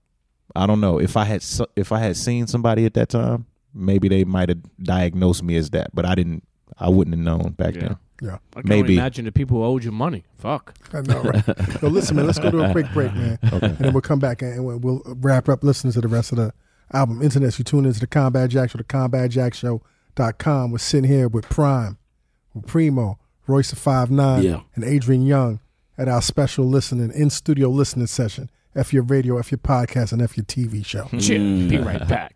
I don't know if I had if I had seen somebody at that time, maybe they might have diagnosed me as that, but I didn't. I wouldn't have known back then. Yeah. I can maybe. only imagine the people who owed you money. Fuck. I know, right? so listen, man, let's go to a quick break, man, Okay. and then we'll come back and we'll, we'll wrap up listening to the rest of the album. Internet, you tune into the Combat Jack Show, the CombatJackShow.com. We're sitting here with PRhyme, with Primo, Royce da Five Nine, Yeah. and Adrian Younge at our special listening in studio listening session. F your radio, F your podcast, and F your TV show. Chill. Be mm. right back.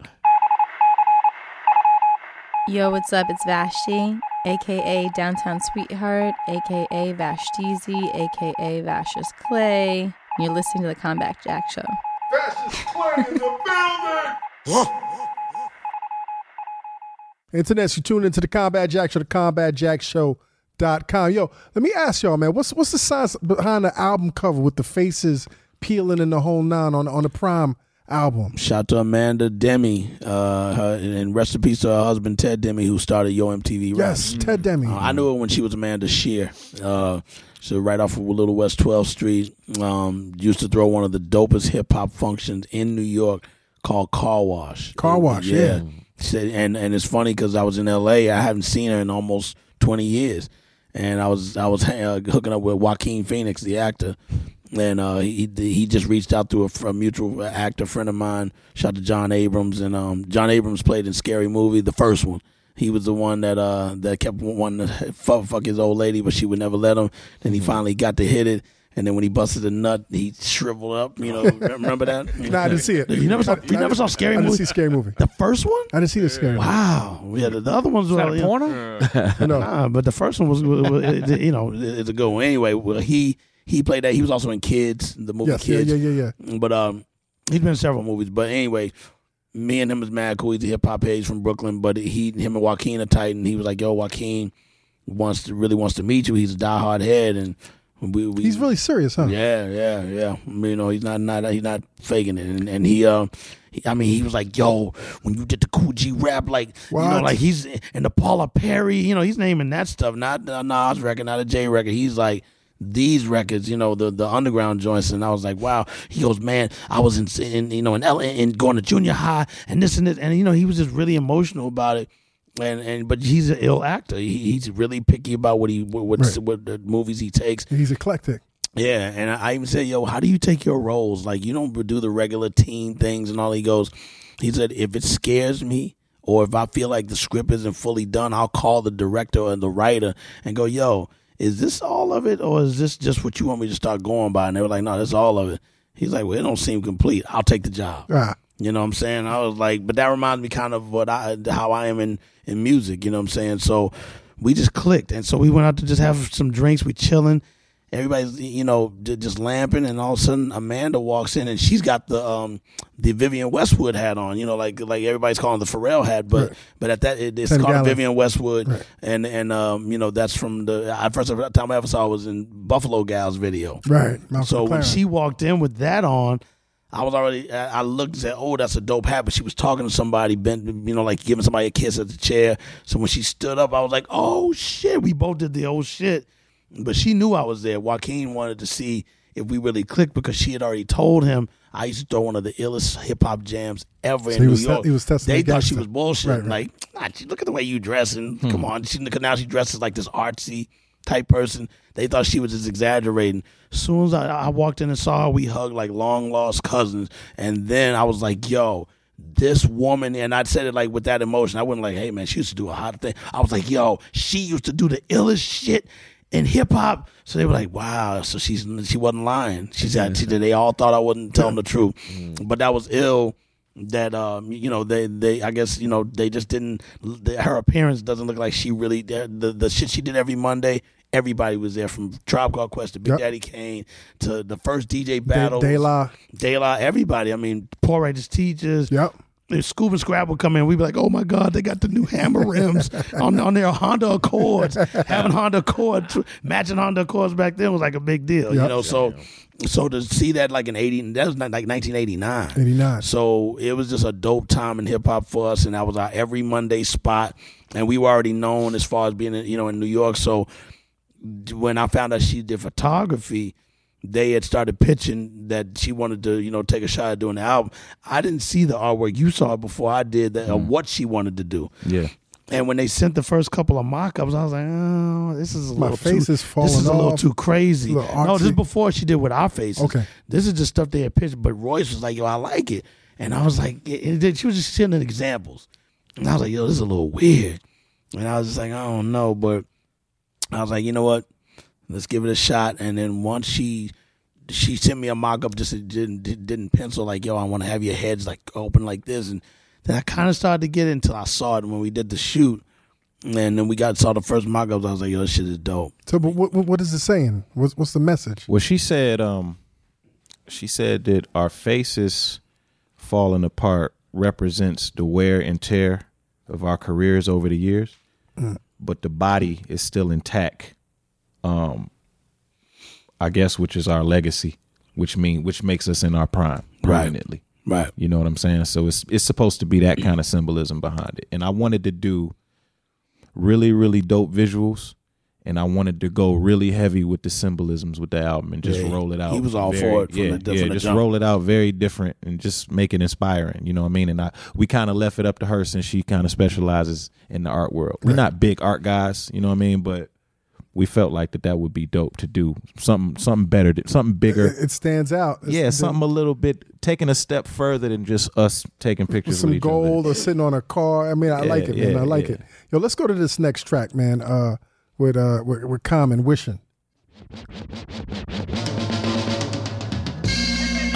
Yo, what's up? It's Vashtie, aka Downtown Sweetheart, aka Vashtizi, aka Vashus Clay. You're listening to the Combat Jack Show. Vash is Clay the Building! Internet, you tune into the Combat Jack Show, the combat jack CombatJackShow.com. Yo, let me ask y'all, man, what's what's the science behind the album cover with the faces peeling in the whole nine on on the PRhyme album? Shout out to Amanda Demme, uh, her, and rest in peace to her husband Ted Demme, who started Yo MTV. Rap. Yes, Ted Demme. Uh, I knew her when she was Amanda Scheer. Uh, so right off of Little West 12th Street, um, used to throw one of the dopest hip hop functions in New York called Car Wash. Car Wash, yeah. Said- And and it's funny because I was in L.A. I haven't seen her in almost 20 years, and I was I was uh, hooking up with Joaquin Phoenix, the actor, and uh, he he just reached out to a, a mutual actor friend of mine. Shout out to Jon Abrahams, and um, Jon Abrahams played in Scary Movie, the first one. He was the one that uh that kept wanting to fuck, fuck his old lady, but she would never let him. Then he finally got to hit it. And then when he busted a nut, he shriveled up. You know, remember that? No, I didn't see it. You never saw- you never saw I- Scary I didn't Movie? see Scary Movie. The first one? I didn't see the Scary Movie. Wow. Yeah, the, the other ones Is were that a you know- porno? No. Nah, but the first one was, was- was- it- you know, it's a good one. Anyway, well, he he played that. He was also in Kids, the movie Yes, yeah, Kids. yeah, yeah, yeah. But um, he's been in several movies. But anyway, me and him was mad cool. He's a hip hop page from Brooklyn. But he, him and Joaquin are tight, and he was like, "Yo, Joaquin wants to really wants to meet you. He's a diehard head, and we, we He's really serious, huh? yeah, yeah, yeah. You know, he's not not he's not faking it, and, and he, uh, I mean, he was like, "Yo, when you did the Kool G Rap, like, you know, like he's and the Paula Perry, you know, he's naming that stuff, not the Nas record, not a J record. He's like." These records, you know, the the underground joints, and I was like, "Wow." He goes, "Man, I was in, in you know, in L in going to junior high, and this and this, and you know, he was just really emotional about it." And and but he's an ill actor. He, he's really picky about what he what what, Right. what the movies he takes. He's eclectic. Yeah, and I I even said, "Yo, how do you take your roles? Like, you don't do the regular teen things and all." He goes, he said, "If it scares me, or if I feel like the script isn't fully done, I'll call the director and the writer and go, "Yo, is this all of it, or is this just what you want me to start going by?" And they were like, "No, that's all of it." He's like, "Well, it don't seem complete. I'll take the job." Right. You know what I'm saying? I was like, but that reminds me kind of what I how I am in in music. You know what I'm saying? So we just clicked, and so we went out to just have some drinks. We chilling. Everybody's you know just lamping, and all of a sudden Amanda walks in, and she's got the um the Vivienne Westwood hat on. You know, like like everybody's calling the Pharrell hat, but but at that it, it's Ten called gallon. Vivienne Westwood, and and um you know that's from the I first time I ever saw it was in Buffalo Gals video. Right. Malcolm So when she walked in with that on, I was already. I I looked and said, "Oh, that's a dope hat." But she was talking to somebody, bent, you know, like giving somebody a kiss at the chair. So when she stood up, I was like, "Oh shit!" We both did the old shit, but she knew I was there. Joaquin wanted to see if we really clicked because she had already told him I used to throw one of the illest hip hop jams ever So in he New was York. he was testing they thought she was bullshit. Right, right. Like, nah, look at the way you dress, and hmm. come on, she, now she dresses like this artsy type person. They thought she was just exaggerating. As soon as I, I walked in and saw her, we hugged like long lost cousins. And then I was like, yo, this woman, and I said it like with that emotion. I wasn't like, hey man, she used to do a hot thing. I was like, yo, she used to do the illest shit in hip hop. So they were like, wow. So she's she wasn't lying. She said she, they all thought I wasn't telling the truth, but that was ill. That um, you know, they they I guess you know they just didn't. The, her appearance doesn't look like she really the, the the shit she did every Monday. Everybody was there from Tribe Called Quest to Big Yep. Daddy Kane to the first DJ battle. De La. De La, everybody. I mean, Poor Righteous Teachers. Yep. If Scoob and Scrap would come in, we'd be like, "Oh my God, they got the new Hammer rims on on their Honda Accords." Having Honda Accord, matching Honda Accords back then was like a big deal. You You know, know, so so to see that like in eighty, that was not like nineteen eighty nine. 89. So it was just a dope time in hip hop for us, and that was our every Monday spot. And we were already known as far as being, in, you know, in New York. So when I found out she did photography, they had started pitching that she wanted to, you know, take a shot at doing the album. I didn't see the artwork. You saw it before I did that, of mm-hmm. what she wanted to do. Yeah. And when they sent the first couple of mock-ups, I was like, "Oh, this is a My little face too, is falling This is a little too crazy." Little No, this is before she did with our faces. Okay. this is just stuff they had pitched. But Royce was like, "Yo, I like it," and I was like, it, it- "She was just sending examples," and I was like, "Yo, this is a little weird," and I was just like, "I don't know," but I was like, "You know what? Let's give it a shot." And then once she she sent me a mock-up, just didn't didn't pencil like, "Yo, I want to have your heads like open like this," and then I kind of started to get it until I saw it when we did the shoot. And then we got saw the first mock-ups. I was like, "Yo, this shit is dope." So, but what, what- what is it saying? What's, what's the message? Well, she said, um, she said that our faces falling apart represents the wear and tear of our careers over the years, Mm. but the body is still intact. Um, I guess which is our legacy, which mean which makes us in our prime Right. permanently. Right. You know what I'm saying? So it's it's supposed to be that kind of symbolism behind it. And I wanted to do really really dope visuals and I wanted to go really heavy with the symbolisms with the album and just Yeah, roll it out. he was all very- for it from yeah, the- yeah, just jump. roll it out very different and just make it inspiring. You know what I mean? And I we kind of left it up to her since she kind of specializes in the art world. We're not big art guys, you know what I mean? But we felt like that that would be dope to do something something better, something bigger. It, stands out. It's- yeah, something a little bit taking a step further than just us taking pictures some with other. gold or sitting on a car. I mean, I Yeah, like it, man. I like yeah. it. Yo, let's go to this next track, man. Uh, with uh, with, with Common wishing.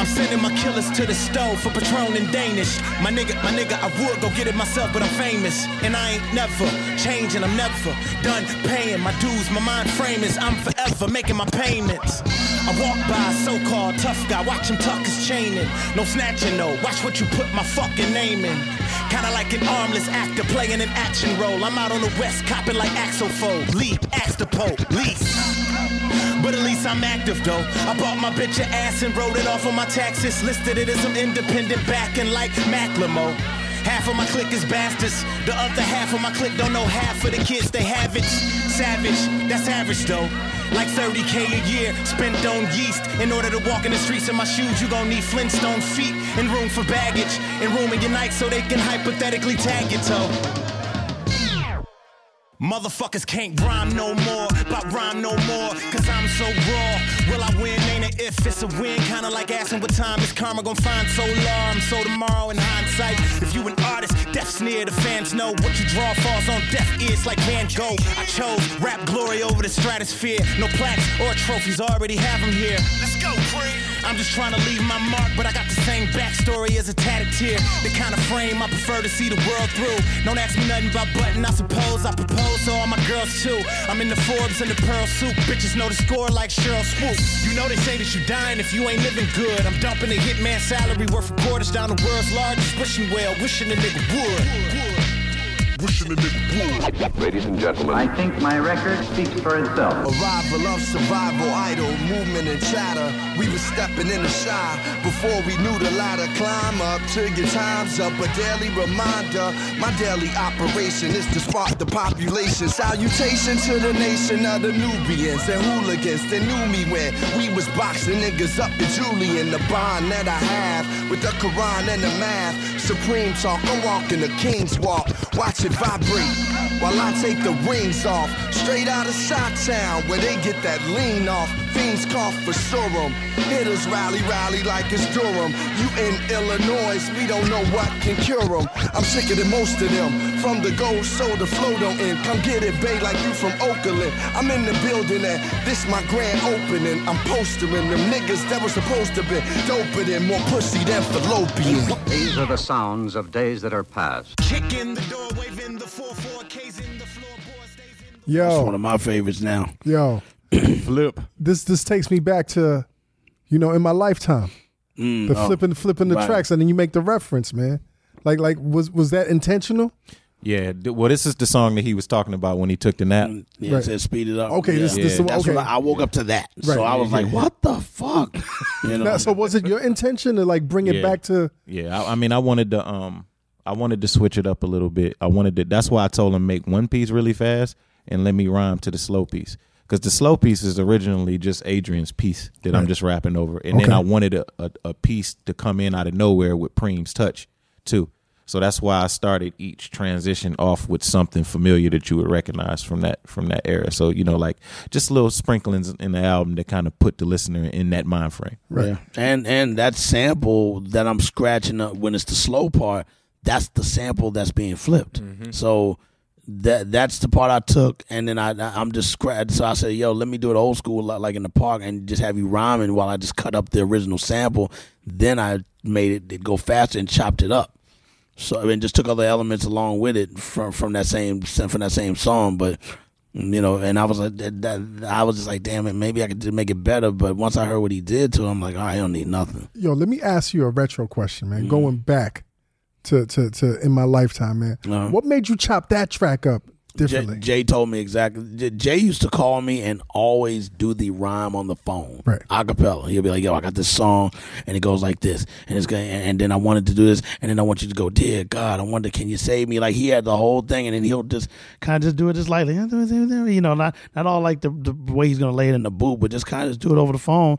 I'm sending my killers to the stove for Patron and Danish. My nigga, my nigga, I would go get it myself, but I'm famous. And I ain't never changing, I'm never done paying my dues. My mind frame is I'm forever making my payments. I walk by a so-called tough guy, watch him tuck his chain in. No snatching, no, watch what you put my fucking name in. Kinda like an armless actor playing an action role. I'm out on the west, copping like Axel Foley. Leap, ask the Pope, lease. But at least I'm active though. I bought my bitch a ass and wrote it off on my taxes. Listed it as some independent backing like Macklemore. Half of my clique is bastards. The other half of my clique don't know half of the kids they have it. Savage, that's average though. Like 30k a year spent on yeast. In order to walk in the streets in my shoes, you gon' need Flintstone feet and room for baggage. And room in your night so they can hypothetically tag your toe. Motherfuckers can't rhyme no more, but rhyme no more, cause I'm so raw. Will I win? Ain't it if it's a win? Kinda like asking what time is karma gonna find so I'm so tomorrow in hindsight. If you an artist, death near, the fans know what you draw falls on deaf ears like Van Gogh. I chose rap glory over the stratosphere. No plaques or trophies, already have them here. Let's go, Cream. I'm just trying to leave my mark, but I got the same backstory as a tatted tear. The kind of frame I prefer to see the world through. Don't ask me nothing about button, I suppose I propose to all my girls too. I'm in the Forbes and the Pearl Soup. Bitches know the score like Sheryl Swoopes. You know they say that you dying if you ain't living good. I'm dumping a hitman salary worth of quarters down the world's largest wishing well, wishing a nigga would. Wishing a nigga would. Ladies and gentlemen, I think my record speaks for itself. Arrival of survival, idol, movement and chatter. We was stepping in the shy before we knew the ladder. Climb up till your time's up. A daily reminder, my daily operation is to spark the population. Salutation to the nation of the Nubians and hooligans that knew me when we was boxing niggas up in Julian. The bond that I have with the Quran and the math. Supreme talk, I'm walking the king's walk. Watch it vibrate while I take the rings off. Straight out of Shot Town where they get that lean off. Fiends cough for serum. Hitters rally, rally like it's Durham. You in Illinois, we don't know what can cure them. I'm sicker than most of them. From the gold soda flow don't end. Come get it, babe, like you from Oakland. I'm in the building and this my grand opening. I'm postering them niggas that was supposed to be doper than more pussy than fallopian. These are the sounds of days that are past. Kick the door, waving the 4-4-Ks in the floor. Yo, It's one of my favorites now. Yo, flip. This this takes me back to, you know, in my lifetime, Mm, the oh, flipping flipping the right. tracks, and then you make the reference, man. Like like was was that intentional? Yeah, th- well, this is the song that he was talking about when he took the nap. Yeah, it said speed it up. Okay, this- Yeah. this is the- okay. I, I woke up to that. Right. So I was like, what the fuck? You know? Now, so was it your intention to like bring it Yeah. back to? Yeah, I, I mean, I wanted to, um, I wanted to switch it up a little bit. I wanted to. That's why I told him make one piece really fast and let me rhyme to the slow piece. Because the slow piece is originally just Adrian's piece that I'm just rapping over, and then I wanted a, a, a piece to come in out of nowhere with Preem's touch too. So that's why I started each transition off with something familiar that you would recognize from that from that era. So you know, like just little sprinklings in the album that kind of put the listener in that mind frame. Yeah. And and that sample that I'm scratching up when it's the slow part, that's the sample that's being flipped. Mm-hmm. So that that's the part I took, and then I I'm just scratch. So I said, "Yo, let me do it old school, like in the park, and just have you rhyming while I just cut up the original sample." Then I made it, it go faster and chopped it up. So I mean, just took other elements along with it from from that same from that same song, but you know, and I was like, that, that, I was just like, damn it, maybe I could make it better. But once I heard what he did to him, I'm like, right, I don't need nothing. Yo, let me ask you a retro question, Mm-hmm. man. Going back to to to in my lifetime, man. Uh-huh. What made you chop that track up differently? Jay told me exactly. J- Jay used to call me and always do the rhyme on the phone, right? Acapella. He'll be like, "Yo, I got this song, and it goes like this, and it's going, and, and then I wanted to do this, and then I want you to go, dear God, I wonder, can you save me? Like he had the whole thing, and then he'll just kind of just do it just lightly, you know, not not all like the the way he's gonna lay it in the booth, but just kind of just do it over the phone.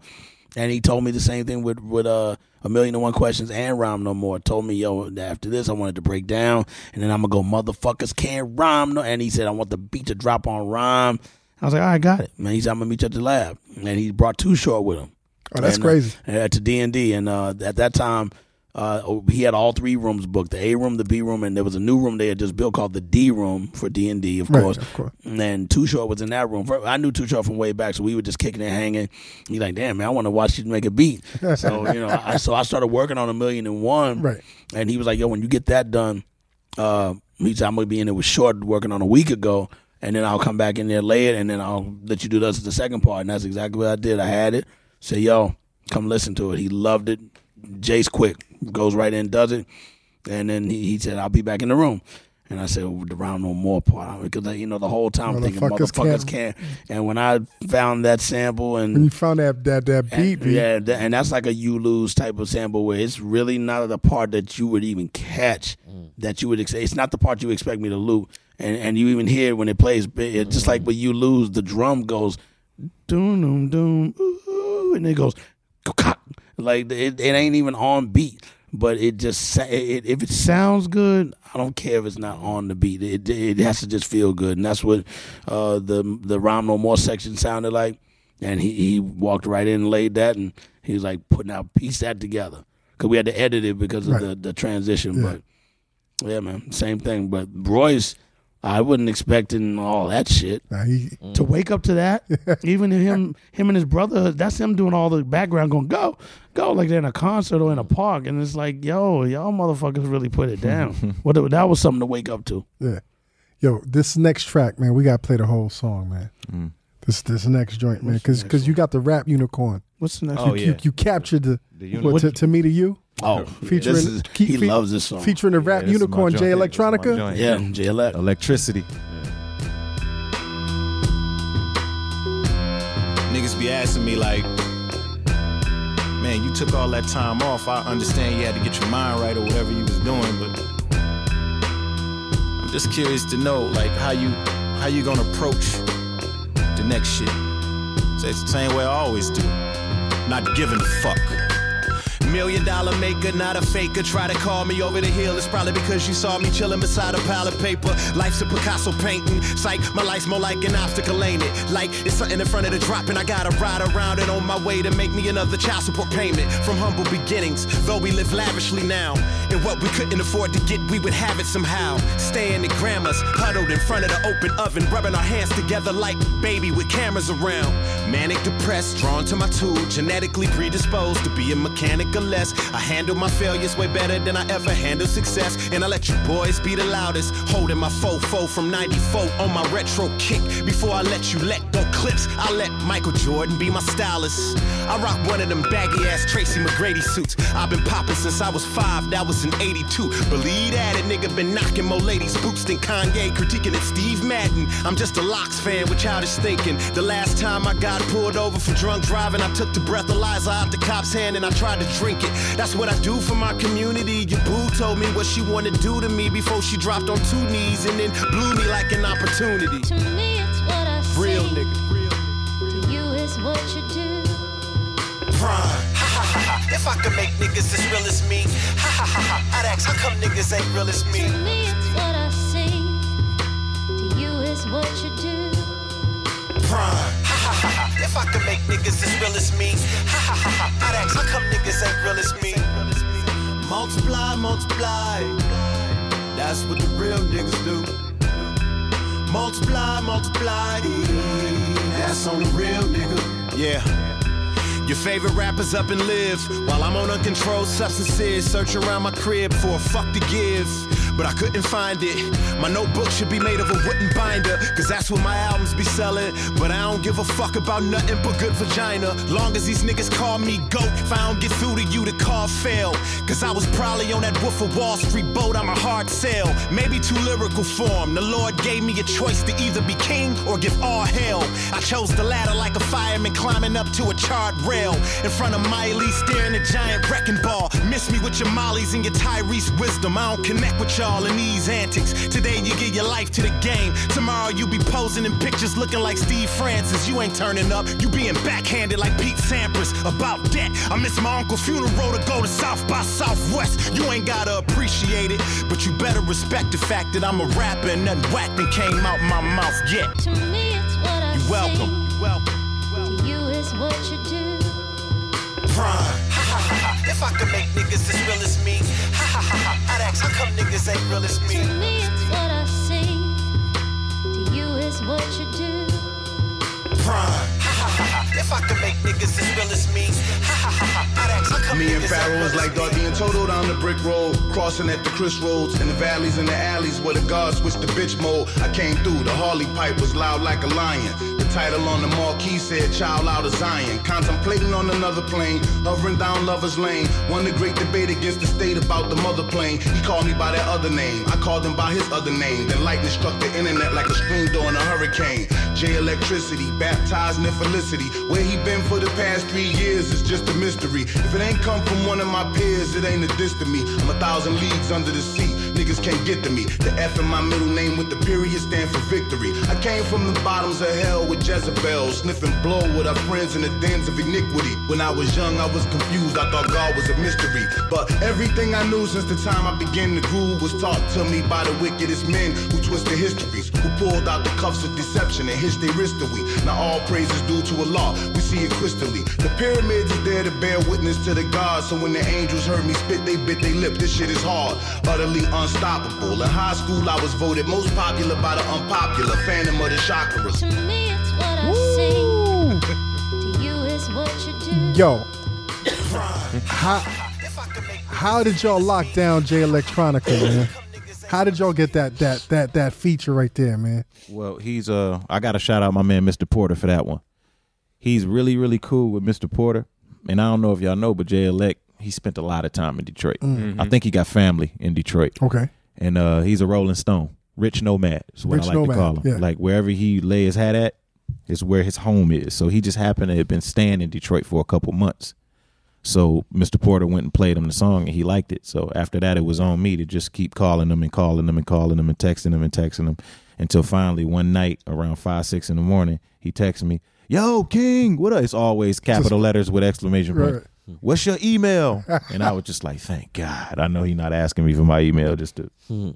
And he told me the same thing with with uh, a million and one questions and rhyme no more. Told me yo after this I wanted to break down, and then I'm gonna go motherfuckers can't rhyme no. And he said I want the beat to drop on rhyme. I was like, all right, got it. Man, he said, I'm gonna meet you at the lab, and he brought Too Short with him. Oh, that's And, uh, crazy. uh, to D and D, and uh, at that time, uh, he had all three rooms booked: the A room, the B room, and there was a new room they had just built called the D room for D and D, of course. of course. And then Too Short was in that room. I knew Too Short from way back, so we were just kicking and hanging. He's like, "Damn man, I want to watch you make a beat." So you know, I, so I started working on a million and one. Right. And he was like, "Yo, when you get that done, uh, he said I'm gonna be in there with Short working on a week ago." And then I'll come back in there later, and then I'll let you do this the second part. And that's exactly what I did. I had it. Say, yo, come listen to it. He loved it. Jace quick goes right in, does it, and then he, he said, "I'll be back in the room." And I said, well, "The round no more part," because you know the whole time I'm thinking Motherfuckers motherfuckers can't. And when I found that sample and When you found that that that beat, and, yeah, th- and that's like a you lose type of sample where it's really not the part that you would even catch mm. that you would ex- it's not the part you expect me to loop and and you even hear it when it plays bi- it, just like mm. when you lose the drum goes doom doom doom ooh, and it goes cock like it, it ain't even on beat but it just it, if it sounds good I don't care if it's not on the beat. It it has to just feel good. And that's what uh, the the rhyme no more section sounded like. And he, he walked right in and laid that and he was like putting out piece that together. Because we had to edit it because of Right. the, the transition Yeah. but yeah man same thing. But Royce I wasn't expecting all that shit To wake up to that, even him, him and his brother, that's him doing all the background, going go, go, like they're in a concert or in a park, and it's like, yo, y'all motherfuckers really put it down. what that was something to wake up to. Yeah. Yo, this next track, man, we got to play the whole song, man. Mm. This this next joint, man, because because you got the rap unicorn. What's the next You, one? you, you captured the, The what, to, to me to you. Oh, oh featuring this is- he fe- loves this song. Featuring the rap Yeah, this is my unicorn joint. Jay Yeah, this is my Electronica. yeah Jay Elect Electricity. Niggas be asking me like, man, you took all that time off. I understand you had to get your mind right or whatever you was doing, but I'm just curious to know like how you how you gonna approach the next shit. So it's the same way I always do. Not giving a fuck. Million dollar maker, not a faker. Try to call me over the hill. It's probably because you saw me chilling beside a pile of paper. Life's a Picasso painting. Psych, my life's more like an obstacle, ain't it? Like it's something in front of the drop, and I gotta ride around it on my way to make me another child support payment. From humble beginnings, though we live lavishly now. And what we couldn't afford to get, we would have it somehow. Staying at grandma's, huddled in front of the open oven, rubbing our hands together like baby with cameras around. Manic depressed, drawn to my tool, genetically predisposed to be a mechanic less. I handle my failures way better than I ever handle success. And I let you boys be the loudest, holding my fofo from 94 on my retro kick. Before I let you let go clips, I let Michael Jordan be my stylist. I rock one of them baggy ass Tracy McGrady suits. I've been popping since I was five, that was in 82. Believe that, a nigga been knocking more ladies' boots than Kanye, critiquing it Steve Madden. I'm just a Locks fan with childish thinking. The last time I got pulled over for drunk driving, I took the breathalyzer out the cop's hand and I tried to drink it. That's what I do for my community. Your boo told me what she wanted to do to me before she dropped on two knees and then blew me like an opportunity. To me, it's what I see. Real nigga. To you, it's what you do. Prime. If I could make niggas as real as me, ha ha ha ha. I'd ask how come niggas ain't real as me. To me, it's what I see. To you, it's what you do. Prime. Ha ha ha ha. If I could make niggas as real as me, ha ha ha ha. I'd ask how come niggas ain't real as me. Multiply, multiply. That's what the real niggas do. Multiply, multiply. That's on the real nigga. Yeah. Your favorite rappers up and live while I'm on uncontrolled substances, searching around my crib for a fuck to give. But I couldn't find it. My notebook should be made of a wooden binder, cause that's what my albums be selling. But I don't give a fuck about nothing but good vagina. Long as these niggas call me GOAT, if I don't get through to you, the call fail. Cause I was probably on that Wolf of Wall Street boat, I'm a hard sell. Maybe too lyrical form. The Lord gave me a choice to either be king or give all hell. I chose the latter like a fireman climbing up to a charred rail. In front of Miley, staring at giant wrecking ball. Miss me with your mollies and your Tyrese wisdom. I don't connect with y'all in these antics. Today you give your life to the game. Tomorrow you be posing in pictures looking like Steve Francis. You ain't turning up. You being backhanded like Pete Sampras. About that, I miss my uncle's funeral to go to South by Southwest. You ain't gotta appreciate it, but you better respect the fact that I'm a rapper and nothing whack that came out my mouth yet. To me, it's what I You I welcome. sing to you is what you how come niggas ain't real as me. To me, it's what I sing. To you is what you do. Prime. If I could make niggas as real as me, Me and niggas ain't Pharaoh real was like me. Darby and Toto down the brick road, crossing at the Chris roads, in the valleys and the alleys where the guards switched to bitch mode. I came through, the Harley pipe was loud like a lion. Title on the marquee said Child Out of Zion. Contemplating on another plane, hovering down Lover's Lane. Won the great debate against the state about the mother plane. He called me by that other name, I called him by his other name. Then lightning struck the internet like a stream during a hurricane. J Electricity, baptized in felicity. Where he been for the past three years is just a mystery. If it ain't come from one of my peers, it ain't a diss to me. I'm a thousand leagues under the sea. Niggas can't get to me. The F in my middle name with the period stand for victory. I came from the bottoms of hell with Jezebel, sniffing blow with our friends in the dens of iniquity. When I was young, I was confused. I thought God was a mystery. But everything I knew since the time I began to groove was taught to me by the wickedest men who twisted histories, who pulled out the cuffs of deception and hitched their wrist to we. Now all praise is due to Allah. We see it crystally. The pyramids is there to bear witness to the gods. So when the angels heard me spit, they bit they lip. This shit is hard, utterly unstoppable. In high school, I was voted most popular by the unpopular, Phantom of the chakras. To me, it's what I sing. To you is what you do. Yo, how how did y'all lock down Jay Electronica, man? How did y'all get that that that that feature right there, man? Well, he's uh I gotta shout out my man Mr. Porter for that one. He's really, really cool with Mr. Porter. And I don't know if y'all know, but Jay Elect, he spent a lot of time in Detroit. Mhm. I think he got family in Detroit. Okay. And uh he's a Rolling Stone. Rich nomad is what Rich I like nomad, to call him. yeah. Like wherever he lay his hat at is where his home is. So he just happened to have been staying in Detroit for a couple months. So Mr. Porter went and played him the song and he liked it. So after that, it was on me to just keep calling him and calling him and calling him and texting him and texting him until finally one night around five, six in the morning, he texted me, Yo, King, what up? It's always capital letters with exclamation point. Right. What's your email? and I was just like, thank God. I know he's not asking me for my email just to you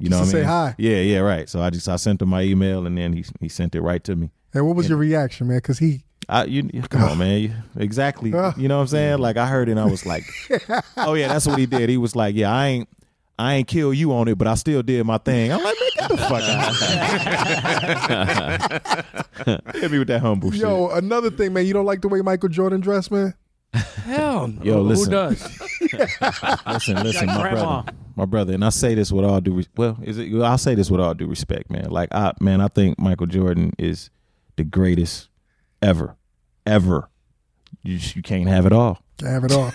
Just know to what I say mean? hi. Yeah, yeah, right. So I just I sent him my email and then he he sent it right to me. And what was your reaction, man? Because he I you come on, man. You- Exactly. You know what I'm saying? Like I heard it and I was like, Oh yeah, that's what he did. He was like, Yeah, I ain't I ain't kill you on it, but I still did my thing. I'm like, man, get the fuck out. Hit me with that humble shit. Yo, another thing, man. You don't like the way Michael Jordan dressed, man? Hell no. Yo, listen. Who does? listen, listen, my grandma. brother, my brother, and I say this with all due, res- well, is it? I'll say this with all due respect, man. Like, I, man, I think Michael Jordan is the greatest ever, ever. You just, you can't have it all. Can't have it all.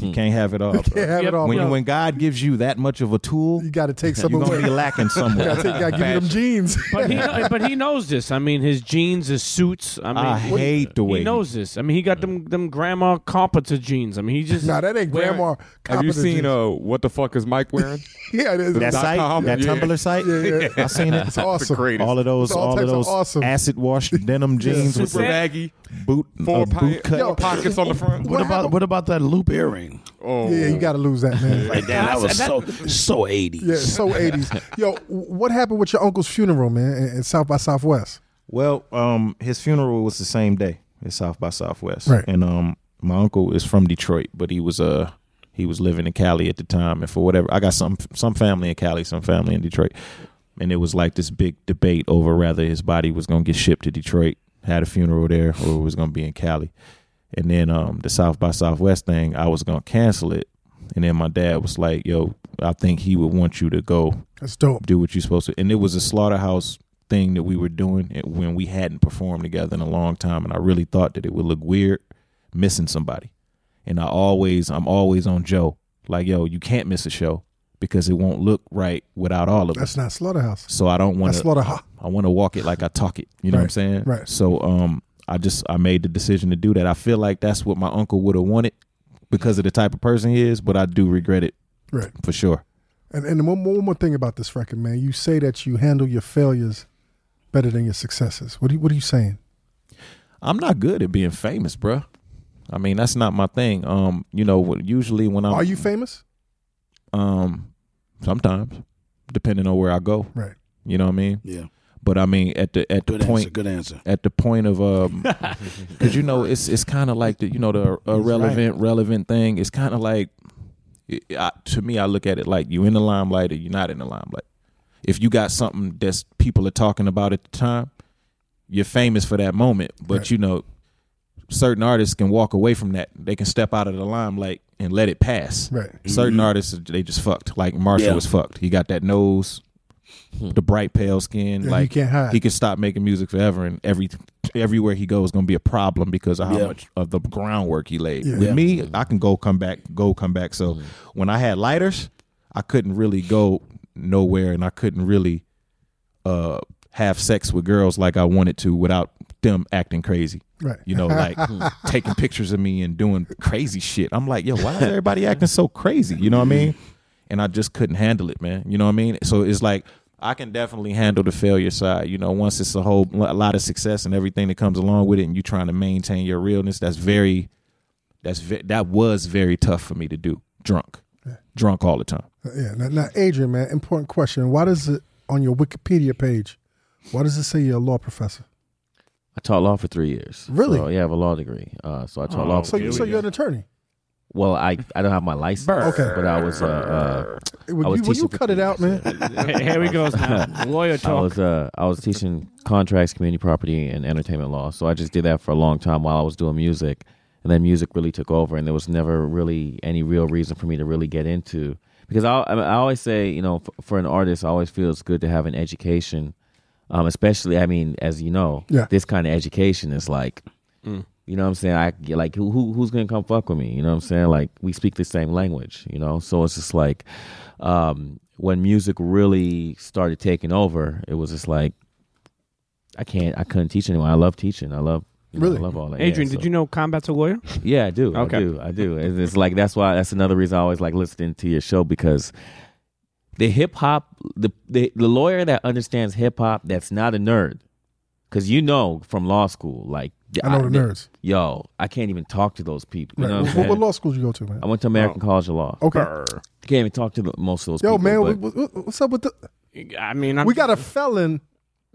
You can't have it all. You Can't have it all, When, bro. when God gives you that much of a tool, You got to take some you're gonna away. be lacking somewhere. You gotta, take, gotta give you them jeans. But he, but he knows this. I mean, his jeans, his suits. I mean, I hate the way he he- knows this. I mean, he got them them grandma Carpenter jeans. I mean, he just Nah, that ain't wearing- grandma. Have you Carpenter seen jeans. uh what the fuck is Mike wearing? Yeah, it is. that Dot site, com? that Yeah. Tumblr site, Yeah, yeah. I seen it. It's awesome. All of those, It's all all, of types of those awesome. acid washed denim jeans with Super the baggy, boot, four, uh, po- boot cut. four pockets on the front. What about what about that loop earring? Oh, Yeah, you got to lose that, man. Like damn, that was so so eighties. Yeah, so 80s. Yo, what happened with your uncle's funeral, man, in, in South by Southwest? Well, um, his funeral was the same day at South by Southwest, Right. and um, my uncle is from Detroit, but he was uh he was living in Cali at the time, and for whatever, I got some some family in Cali, some family in Detroit, and it was like this big debate over whether his body was gonna get shipped to Detroit, had a funeral there, or it was gonna be in Cali, and then um the South by Southwest thing, I was gonna cancel it, and then my dad was like, "Yo, I think he would want you to go That's dope. do what you're supposed to. And it was a slaughterhouse thing that we were doing when we hadn't performed together in a long time, and I really thought that it would look weird missing somebody. And I always, I'm always on Joe, like, yo, you can't miss a show because it won't look right without all of us. That's not Slaughterhouse. So I don't want to. Slaughterhouse. I want to walk it like I talk it. You know what I'm saying? right. So um, I just I made the decision to do that. I feel like that's what my uncle would have wanted because of the type of person he is, but I do regret it Right. for sure. And, and one, more- one more thing about this record, man. You say that you handle your failures better than your successes. What, do you, what are you saying? I'm not good at being famous, bruh. I mean, that's not my thing. Um, you know, usually when I'm Are you famous? um sometimes depending on where I go. Right. You know what I mean? Yeah. But I mean, at the at the Good point, answer, good answer. At the point of um, because you know it's it's kind of like the you know the irrelevant relevant thing. It's kind of like it, I, to me, I look at it like you in the limelight or you're not in the limelight. If you got something that's people are talking about at the time, you're famous for that moment. But Right. you know, certain artists can walk away from that. They can step out of the limelight and let it pass. Right. Certain Mhm. artists they just fucked. Like Marshall Yeah. was fucked. He got that nose, the bright pale skin. Yeah, like you can't hide. he could stop making music forever, and every everywhere he goes going to be a problem because of how Yeah. much of the groundwork he laid. Yeah. With Yeah. me, I can go come back, go come back. So when I had lighters, I couldn't really go nowhere, and I couldn't really uh, have sex with girls like I wanted to without them acting crazy. Right. You know, like hmm. taking pictures of me and doing crazy shit. I'm like, yo, why is everybody acting so crazy? You know what I mean? And I just couldn't handle it, man. You know what I mean? So it's like I can definitely handle the failure side. You know, once it's a whole a lot of success and everything that comes along with it, and you trying to maintain your realness, that's very, that's ve- that was very tough for me to do. Drunk, drunk all the time. Uh, yeah. Now, now, Adrian, man, important question. Why does it on your Wikipedia page? Why does it say you're a law professor? I taught law for three years. Really? So, yeah, I have a law degree. Uh, so I taught law. For so, three you, so you're an attorney. Well, I I don't have my license. Okay. But I was uh, uh Would I was you, will you cut it out, man? Here he goes now. Lawyer I was uh, I was teaching contracts, community property, and entertainment law. So I just did that for a long time while I was doing music, and then music really took over, and there was never really any real reason for me to really get into because I I, mean, I always say you know for, for an artist, I always feel it's good to have an education, um, especially I mean as you know, Yeah. this kind of education is like. Mm. You know what I'm saying? I get like who, who who's gonna come fuck with me? You know what I'm saying? Like we speak the same language, you know. So it's just like um, when music really started taking over, it was just like I can't, I couldn't teach anyone. I love teaching. I love, you know, Really? I love all that. Adrian, Yeah, did you know combat's a lawyer? Yeah, I do. Okay. I do. I do. And it's like that's why that's another reason I always like listening to your show because the hip hop, the, the the lawyer that understands hip hop, that's not a nerd, because you know from law school, like I know the nerds. Yo, I can't even talk to those people. You Right. know what, I'm What, what law school did you go to, man? I went to American oh. College of Law. Okay. I can't even talk to the, most of those Yo, people. man, but- what, what- what's up with the? I mean, I'm, we got a felon.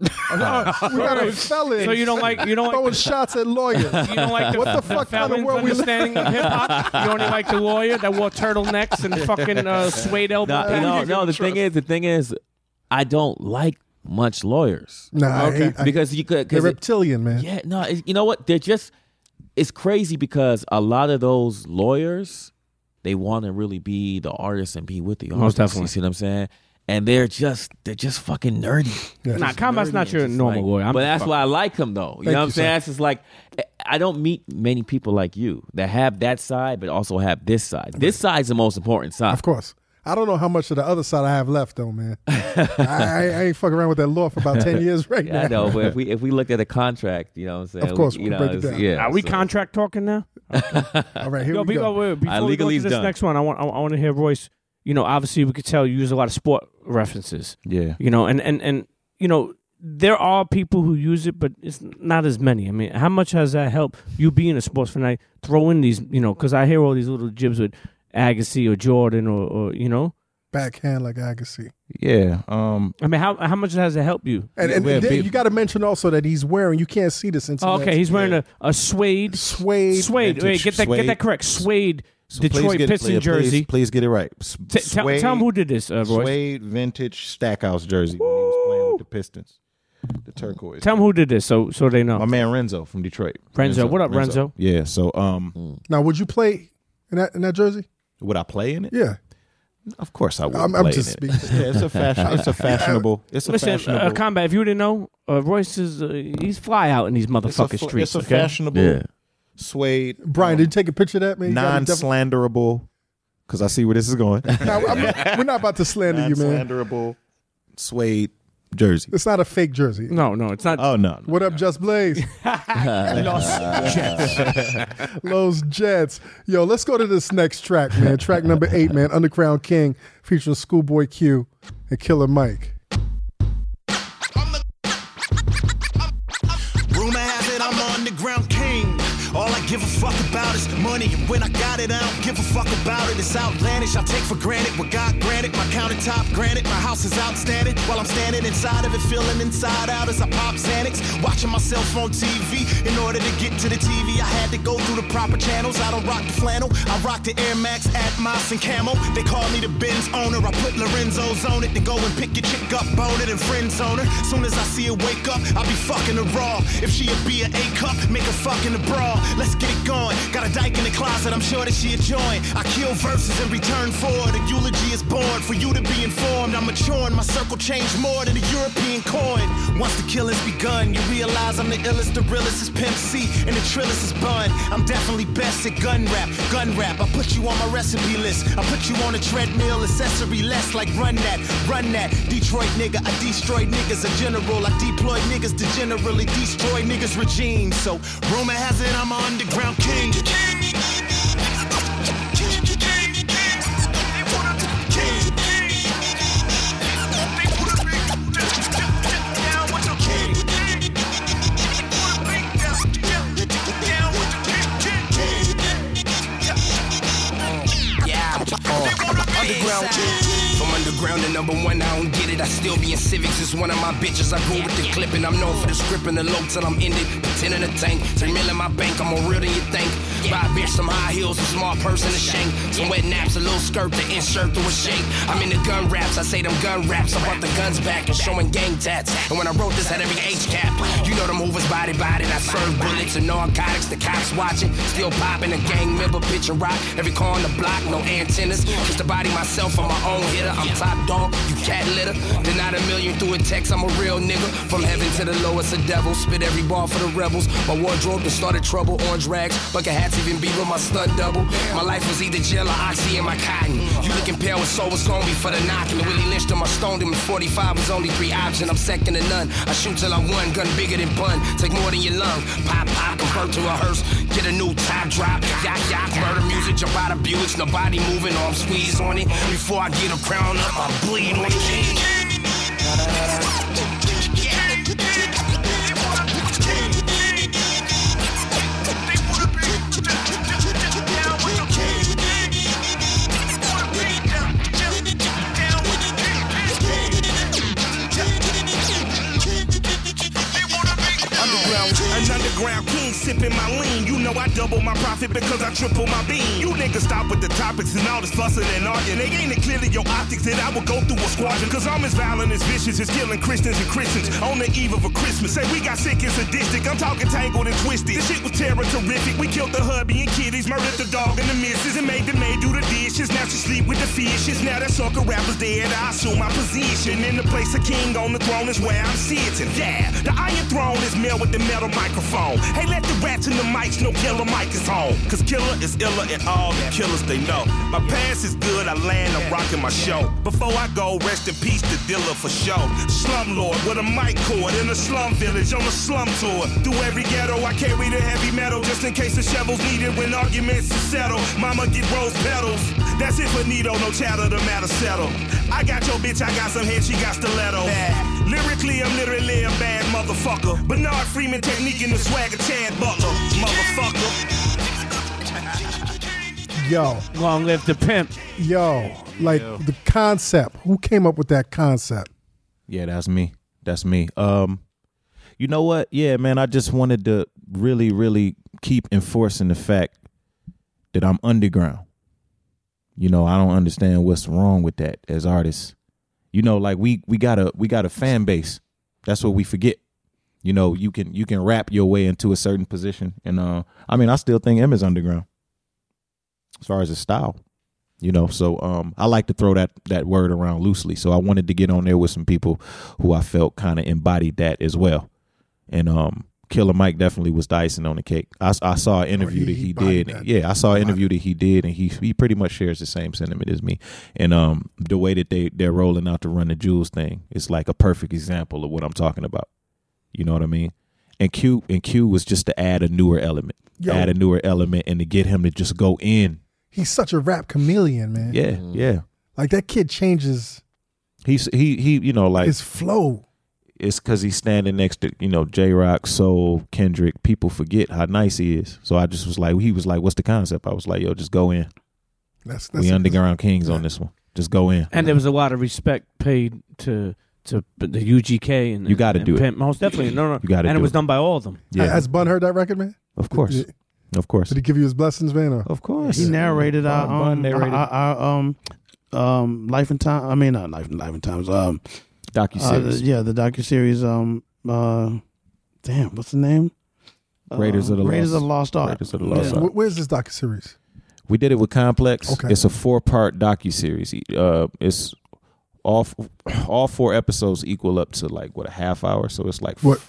we got a felon. So you don't like you don't like throwing shots at lawyers. You don't like the, what the fuck kind of world we live? understanding of hip hop? You only like the lawyer that wore turtlenecks and fucking uh, suede elbow No, pads? no, no. The thing is, the thing is, I don't like much lawyers. Nah, I Okay. hate- I- because you could. They're Cause it- reptilian, man. yeah, no. it- you know what? They're just. It's crazy because a lot of those lawyers, they want to really be the artist and be with the artist. Most definitely. You see what I'm saying? And they're just they're just fucking nerdy. Nah, combat's not your normal like- lawyer. I'm but that's fucking- why I like him though. You Thank know what I'm saying? sir. It's just like I don't meet many people like you that have that side, but also have this side. This side's the most important side. Of course. I don't know how much of the other side I have left, though, man. I, I, I ain't fucking around with that law for about ten years right Yeah, now. I know, but if we if we looked at a contract, you know what I'm saying? Of course, you we'll know, break it down. Yeah. Are we so- contract talking now? All right, here Yo, we be- go. oh, wait, before Uh, we go to this done. next one, I want I, want to hear Royce. You know, obviously we could tell you use a lot of sport references. Yeah. You know, and and and you know there are people who use it, but it's not as many. I mean, how much has that helped you being a sports fan? I Throw in these, you know, because I hear all these little jibs with Agassi or Jordan or, or you know. Backhand like Agassi. Yeah. Um. I mean, how how much has it helped you? And, and, and then you got to mention also that he's wearing. You can't see this. Oh, okay, he's wearing a, a suede suede. suede. Wait, get that get that correct. Suede So Detroit get- Piston please- jersey. Please, please get it right. S- T- tell, suede- tell him who did this, uh, Royce. Suede vintage Stackhouse jersey when he was playing with the Pistons. The turquoise. Tell him who did this, so so they know. My man Renzo from Detroit. Renzo. What up, Renzo? Yeah. So um, Now, would you play in that in that jersey? would I play in it? Yeah. Of course I would. I'm- I'm just in it. speaking. Yeah, it's a fashion. It's a fashionable. It's a Listen, fashionable. uh, combat. If you didn't know, uh, Royce is uh, he's fly out in these it's a, motherfucking streets. it's a okay? fashionable Yeah. Suede. Brian, um, did you take a picture of that, man? You gotta def- non-slanderable. Because I see where this is going. Now, I'm not- we're not about to slander you, man. Non-slanderable suede jersey. It's not a fake jersey. No, no, it's not. Oh no. What up, Just Blaze? Los Jets. Los Jets. Yo, let's go to this next track, man. Track number eight, man. Underground King featuring Schoolboy Q and Killer Mike. Give a fuck about is money. And when I got it, I don't give a fuck about it. It's outlandish, I take for granted what God granted. My countertop granted, my house is outstanding. While I'm standing inside of it, feeling inside out as I pop Xanax. Watching myself on TV. In order to get to the TV, I had to go through the proper channels. I don't rock the flannel, I rock the Air Max, Atmos, and Camo. They call me the Benz owner. I put Lorenzo's on it, then go and pick your chick up, bone it, and friends on her. Soon as I see her wake up, I'll be fucking her raw. If she'll be an A cup, make her fucking a bra. Let's get it going. Got a dyke in the closet, I'm sure that she'll join. I kill verses in return for it. A eulogy is born for you to be informed. I'm maturing, my circle changed more than a European coin. Once the killing's begun, you realize I'm the illest, the realest is Pimp C, and the trillest is Bun. I'm definitely best at gun rap, gun rap. I put you on my recipe list. I put you on a treadmill, accessory less like run that, run that. Detroit nigga, I destroyed niggas, a general. I deploy niggas to generally destroy niggas' regime. So rumor has it I'm an underground king. Number one, I don't get it. I still be in civics. It's one of my bitches. I go with the clip, and I'm known for the script and the low till I'm ended. Pretending to tank, three mil in my bank. I'm more real than you think. A bitch some high heels, a small purse and a shank. Some wet naps, a little skirt to insert through a shake. I'm in the gun raps. I say them gun raps. I brought the guns back and showing gang tats. And when I wrote this, had every H cap. You know the movers body body. I serve bullets and narcotics. The cops watching, still popping. A gang member pitch and rock. Every car on the block, no antennas. Just the body myself, I'm my own hitter. I'm top dog, you cat litter. Denied a million through a text, I'm a real nigga. From heaven to the lowest of devils. Spit every bar for the rebels. My wardrobe that started trouble. Orange rags, bucket hats, even be with my stunt double. My life was either jail or oxy in my cotton. You looking pale with soul was be for the knocking. Willie lynched him, I stoned him. 45 was only three options. I'm second to none. I shoot till I won, gun bigger than pun. Take more than your lung. Pop, pop, convert to a hearse. Get a new top drop. Yak, yak, murder music. Jump out of Buicks. Nobody moving, or I'm squeezed on it. Before I get a crown up, I bleed on it. King sipping my lean. You know I double my profit because I triple my bean. You niggas stop with the topics and all this fussing and arguing. They ain't it clearly your optics that I will go through a squadron. Cause I'm as violent as vicious as killing Christians and Christians on the eve of a Christmas. Say we got sick and sadistic. I'm talking tangled and twisted. This shit was terror terrific. We killed the hubby and kiddies, murdered the dog and the missus, and made the maid do the dishes. Now she sleep with the fishes. Now that sucker rapper's dead. I assume my position in the place of king on the throne is where I'm sitting. Yeah, the iron throne is male with the metal microphone. Hey, let the rats in the mics no killer Mike is home. Cause killer is iller and all the killers they know. My past is good, I land, I'm rocking my show. Before I go, rest in peace to Dilla for show. Slumlord with a mic cord in a slum village on a slum tour. Through every ghetto, I carry the heavy metal just in case the shovels needed when arguments is settled. Mama get rose petals. That's it for Nito, no chatter, the matter settled. I got your bitch, I got some head, she got stiletto. Lyrically, I'm literally a bad motherfucker. Bernard Freeman technique in the swagger, Chad Butler. Motherfucker. Yo. Long live the pimp. Yo. Like the concept. Who came up with that concept? Yeah, that's me. That's me. Um, you know what? Yeah, man. I just wanted to really, really keep enforcing the fact that I'm underground. You know, I don't understand what's wrong with that as artists. You know, like we we got a we got a fan base. That's what we forget. You know, you can you can rap your way into a certain position, and uh, I mean, I still think is underground as far as his style. You know, so um, I like to throw that that word around loosely. So I wanted to get on there with some people who I felt kind of embodied that as well. And um, Killer Mike definitely was the icing on the cake. I, I saw an interview that he did. Yeah, I saw an interview that he did, and he he pretty much shares the same sentiment as me. And um, the way that they they're rolling out the Run the Jewels thing is like a perfect example of what I'm talking about. You know what I mean? And Q and Q was just to add a newer element, Yo. add a newer element, and to get him to just go in. He's such a rap chameleon, man. Yeah, yeah. Like that kid changes He's he he you know like his flow. It's because he's standing next to you know Jay Rock, Soul, Kendrick. People forget how nice he is. So I just was like, he was like, "What's the concept?" I was like, "Yo, just go in. That's, that's we underground kings on this one. Just go in." And there was a lot of respect paid to to the UGK and You gotta and do it. Most definitely, no, no. You gotta and do it was it. done by all of them. Yeah. Has Bun heard that record, man? Of course, Yeah. of course. Did he give you his blessings, man? Or? Of course. He narrated our, Bun- Bun um, narrated. our, our, um um life and time. I mean, not life and life and times. Um, Docuseries. uh, yeah, the docu series. Um, uh, damn, what's the name? Raiders of the Raiders Lost- of the Lost Ark. Raiders of the Lost Yeah. Ark. Where's this docu series? We did it with Complex. Okay. It's a four part docu series. Uh, it's all all four episodes equal up to like what a half hour. So it's like What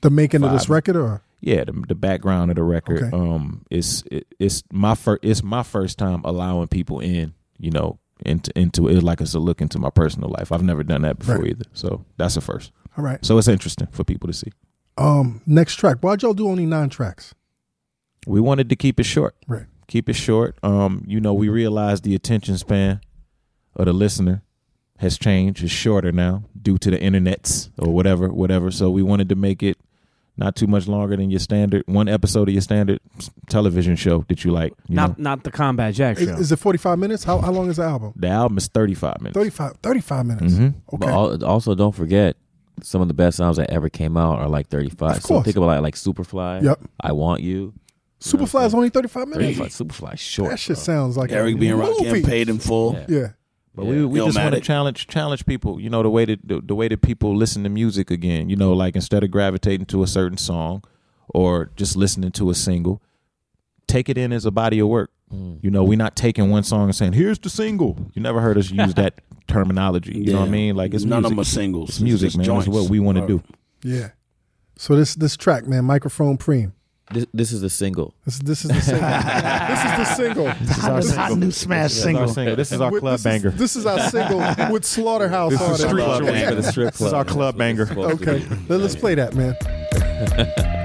the making of this record, or yeah, the, the background of the record. Okay. Um, it's it, it's my first it's my first time allowing people in. You know, into into it like it's a look into my personal life. I've never done that before Right. either. So that's a first. all right. So it's interesting for people to see. Um, next track. Why'd y'all do only nine tracks? We wanted to keep it short. Right. Keep it short. Um, you know, we realized the attention span of the listener has changed. It's shorter now due to the internets or whatever, whatever. So we wanted to make it not too much longer than your standard one episode of your standard television show that you like. You Not know? not the Combat Jack Is, show. is it 45 minutes? How, how long is the album? The album is thirty five minutes. 35, 35 minutes. Mhm. Okay. al- also, don't forget, some of the best songs that ever came out are like 35. Of so course. think about like, like Superfly. Yep. I Want You. Superfly is only 35 minutes. 35, Superfly is short. That shit bro. sounds like Eric a B. and Rakim movie. paid in full. Yeah. Yeah. But we we just want to challenge challenge people. You know the way that the, the way that people listen to music again. You know, like instead of gravitating to a certain song or just listening to a single, take it in as a body of work. Mm. You know, we're not taking one song and saying, "Here's the single." You never heard us use that terminology. You know what I mean? Like it's None of music. them are singles. It's music, It's man. just That's what we want to do. Yeah. So this this track, man, microphone preem. This, this is the single. This this is the single. this is the single. This is our hot new smash This is single. single. This is our With- club this banger. Is, this is our single with Slaughterhouse This on is it. street Club banger, the strip This is our club banger. Okay, Let- let's play that, man.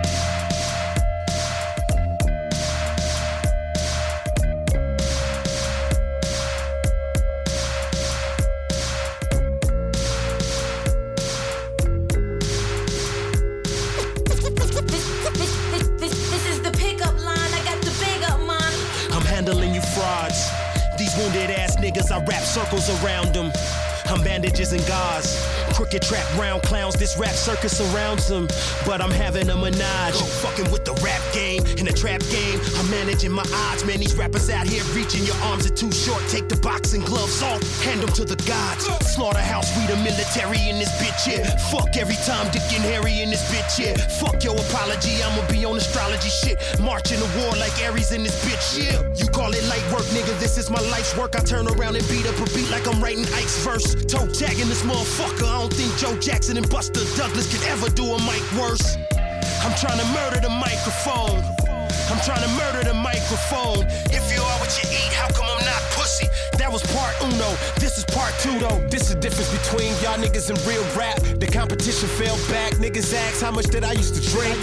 I wrap circles around them. I'm bandages and gauze. Crooked trap round clowns, this rap circus surrounds them. But I'm having a menage. Go Fucking with the rap game in the trap game. I'm managing my odds, man. These rappers out here reaching your arms are too short. Take the boxing gloves off, hand them to the gods. Slaughterhouse, we the military in this bitch, yeah. Fuck every time Dick and Harry in this bitch, yeah. Fuck your apology, I'ma be on astrology shit. Marching the war like Aries in this bitch, yeah. You call it light work, nigga. This is my life's work. I turn around and beat up a beat like I'm writing Ike's verse. Toe tagging this motherfucker. Don't think Joe Jackson and Buster Douglas could ever do a mic worse. I'm trying to murder the microphone. I'm trying to murder the microphone. If you are what you eat, how come I'm not pussy? That was part uno. This is part two though. This is the difference between y'all niggas and real rap. The competition fell back. Niggas ask how much did I used to drink.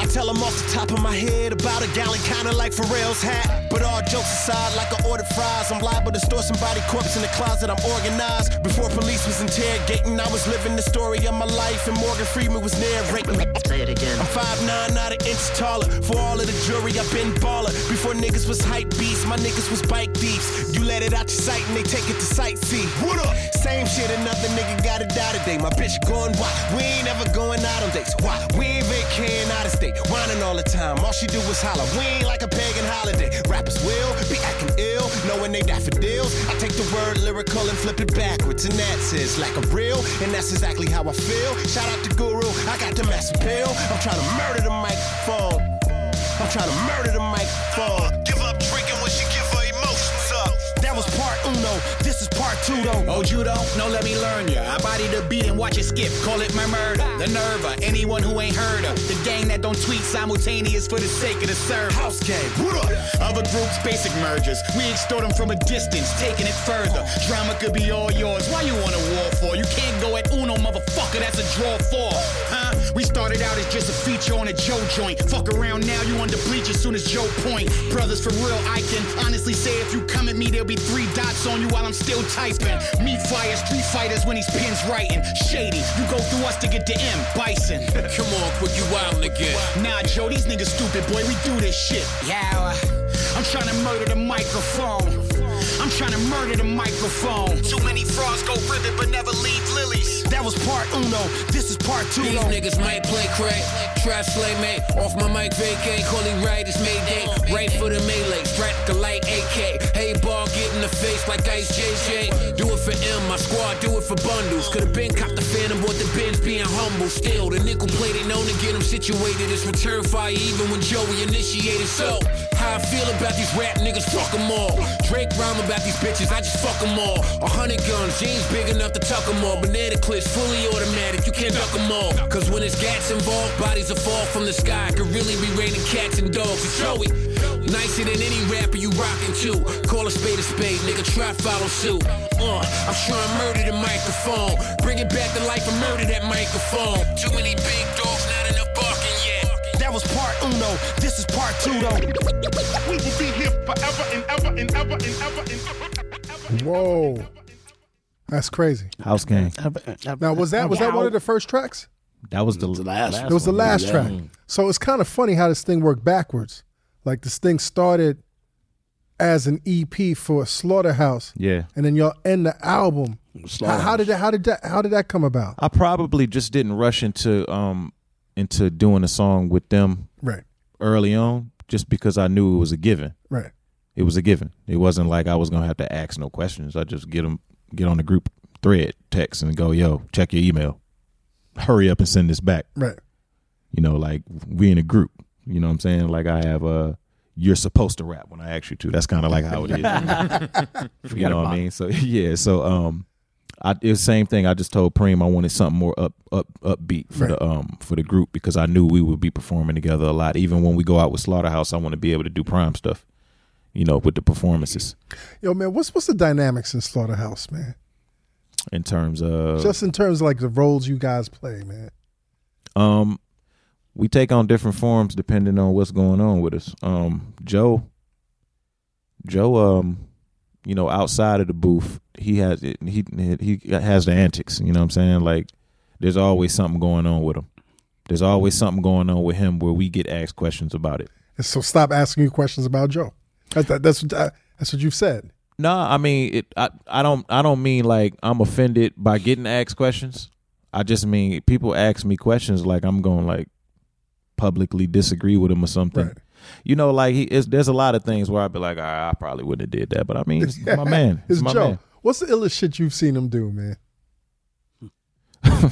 I tell them off the top of my head about a gallon, kinda like Pharrell's hat. But all jokes aside, like I ordered fries, I'm liable to store somebody corpse in the closet. I'm organized. Before police was interrogating, I was living the story of my life, and Morgan Freeman was narrating. Say it again. I'm 5'9", not an inch taller. For all of the jury, I've been baller. Before niggas was hype beasts, my niggas was bike thieves. You let it out your sight and they take it to sightsee. What up? Same shit, another nigga gotta die today. My bitch going why? We ain't ever going out on dates. Why? We ain't vacating out of state. Whining all the time. All she do is holler. We ain't like a pagan holiday. Rappers will be acting ill, knowing they daffodils. I take the word lyrical and flip it backwards, and that says like a real, and that's exactly how I feel. Shout out to Guru, I got the massive pill. I'm trying to murder the microphone. I'm trying to murder the microphone. This is part two though. Oh, you don't? No, let me learn ya. I body the beat and watch it skip. Call it my murder. The nerve of anyone who ain't heard of. The gang that don't tweet simultaneous for the sake of the serve. House gang. What up? Other groups, basic mergers. We extort them from a distance, taking it further. Drama could be all yours. Why you want a war for? You can't go at uno, motherfucker. That's a draw for. Huh? We started out as just a feature on a Joe joint. Fuck around now, you under bleach as soon as Joe point. Brothers for real, I can honestly say if you come at me, there'll be three dots on you while I'm still typing. sniping. Me fire street fighters when these pins writing. Shady, you go through us to get the M. Bison. Come on, quick, you wild again. Nah, Joe, these niggas stupid, boy. We do this shit. Yeah, I'm trying to murder the microphone. I'm trying to murder the microphone. Too many frogs go ribbon, but never leave lilies. That was part uno. This is part two. These niggas might play crack, trap slay mate. Off my mic vacate, calling right, it's Mayday. Right for the melee, strap the light AK. In the face like Ice JJ. Do it for M, my squad, do it for bundles. Could've been cop the phantom, bought the Benz, being humble. Still, the nickel plated, known to get him situated. It's return fire, even when Joey initiated. So, how I feel about these rap niggas, fuck 'em all. Drake rhyme about these bitches, I just fuck 'em all. A hundred guns, jeans big enough to tuck 'em all. Banana clips, fully automatic, you can't duck 'em all. Cause when it's gats involved, bodies will fall from the sky. Could really be raining cats and dogs. It's Joey. Nicer than any rapper you rockin' to. Call a spade a spade, nigga, try follow suit. Uh, I'm sure I murdered the microphone. Bring it back to life and murder that microphone. Too many big dogs, not enough barking yet. That was part uno. This is part two, though. We will be here forever and ever and ever and ever and ever. Whoa, that's crazy. House gang. Now was that was that one of the first tracks? That was the, last. It was the last track. So it's kind of funny how this thing worked backwards. Like this thing started as an EP for Slaughterhouse, Yeah. and then y'all end the album. How, how did that? How did that? How did that come about? I probably just didn't rush into um into doing a song with them Right. early on, just because I knew it was a given. Right. It was a given. It wasn't like I was gonna have to ask no questions. I just get them get on the group thread text and go, yo, check your email. Hurry up and send this back. Right. You know, like we in a group. You know what I'm saying? Like I have uh you're supposed to rap when I ask you to. That's kind of like how it is. you know what I mean? So yeah, so um I it was the same thing. I just told Preem I wanted something more up up upbeat for the um for the group because I knew we would be performing together a lot. Even when we go out with Slaughterhouse, I want to be able to do PRhyme stuff. You know, with the performances Yo, man, what's what's the dynamics in Slaughterhouse, man? in terms of Just in terms of like the roles you guys play, man. Um, we take on different forms depending on what's going on with us. Um, Joe, Joe, um, you know, outside of the booth, he has it. He he has the antics. You know what I'm saying? Like, there's always something going on with him. There's always something going on with him where we get asked questions about it. And so stop asking you questions about Joe. That's that, that's what uh, that's what you've said. No, I mean it. I I don't I don't mean like I'm offended by getting asked questions. I just mean people ask me questions like I'm going like publicly disagree with him or something. You know, like he is. There's a lot of things where I'd be like, "All right, I probably wouldn't have did that, but I mean, it's my man. It's my Joe. man. What's the illest shit you've seen him do, man?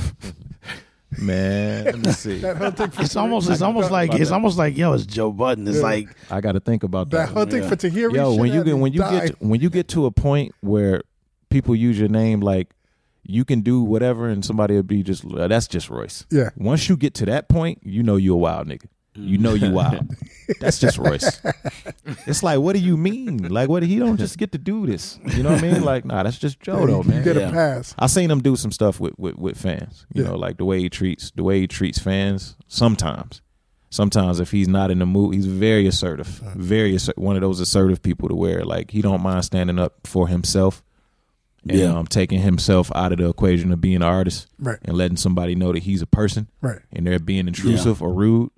Man, let me see. That for It's almost it's almost like it's almost like yo, it's Joe Budden. It's Yeah. like I got to think about that. That hunting for Tahiri Yo, shit when you get when you dying. get when you get to a point where people use your name like you can do whatever and somebody will be just uh, that's just Royce. Yeah. Once you get to that point, you know you're a wild nigga. You know you wild. that's just Royce. It's like, what do you mean? Like, what? He don't just get to do this. You know what I mean? Like, nah, that's just Joe Yeah, though, you man. get a Yeah. pass. I seen him do some stuff with with, with fans. You Yeah. know, like the way he treats the way he treats fans. Sometimes, sometimes if he's not in the mood, he's very assertive. Very asser- one of those assertive people to where like he don't mind standing up for himself. And, Yeah. um, taking himself out of the equation of being an artist, Right. and letting somebody know that he's a person, Right. and they're being intrusive or rude,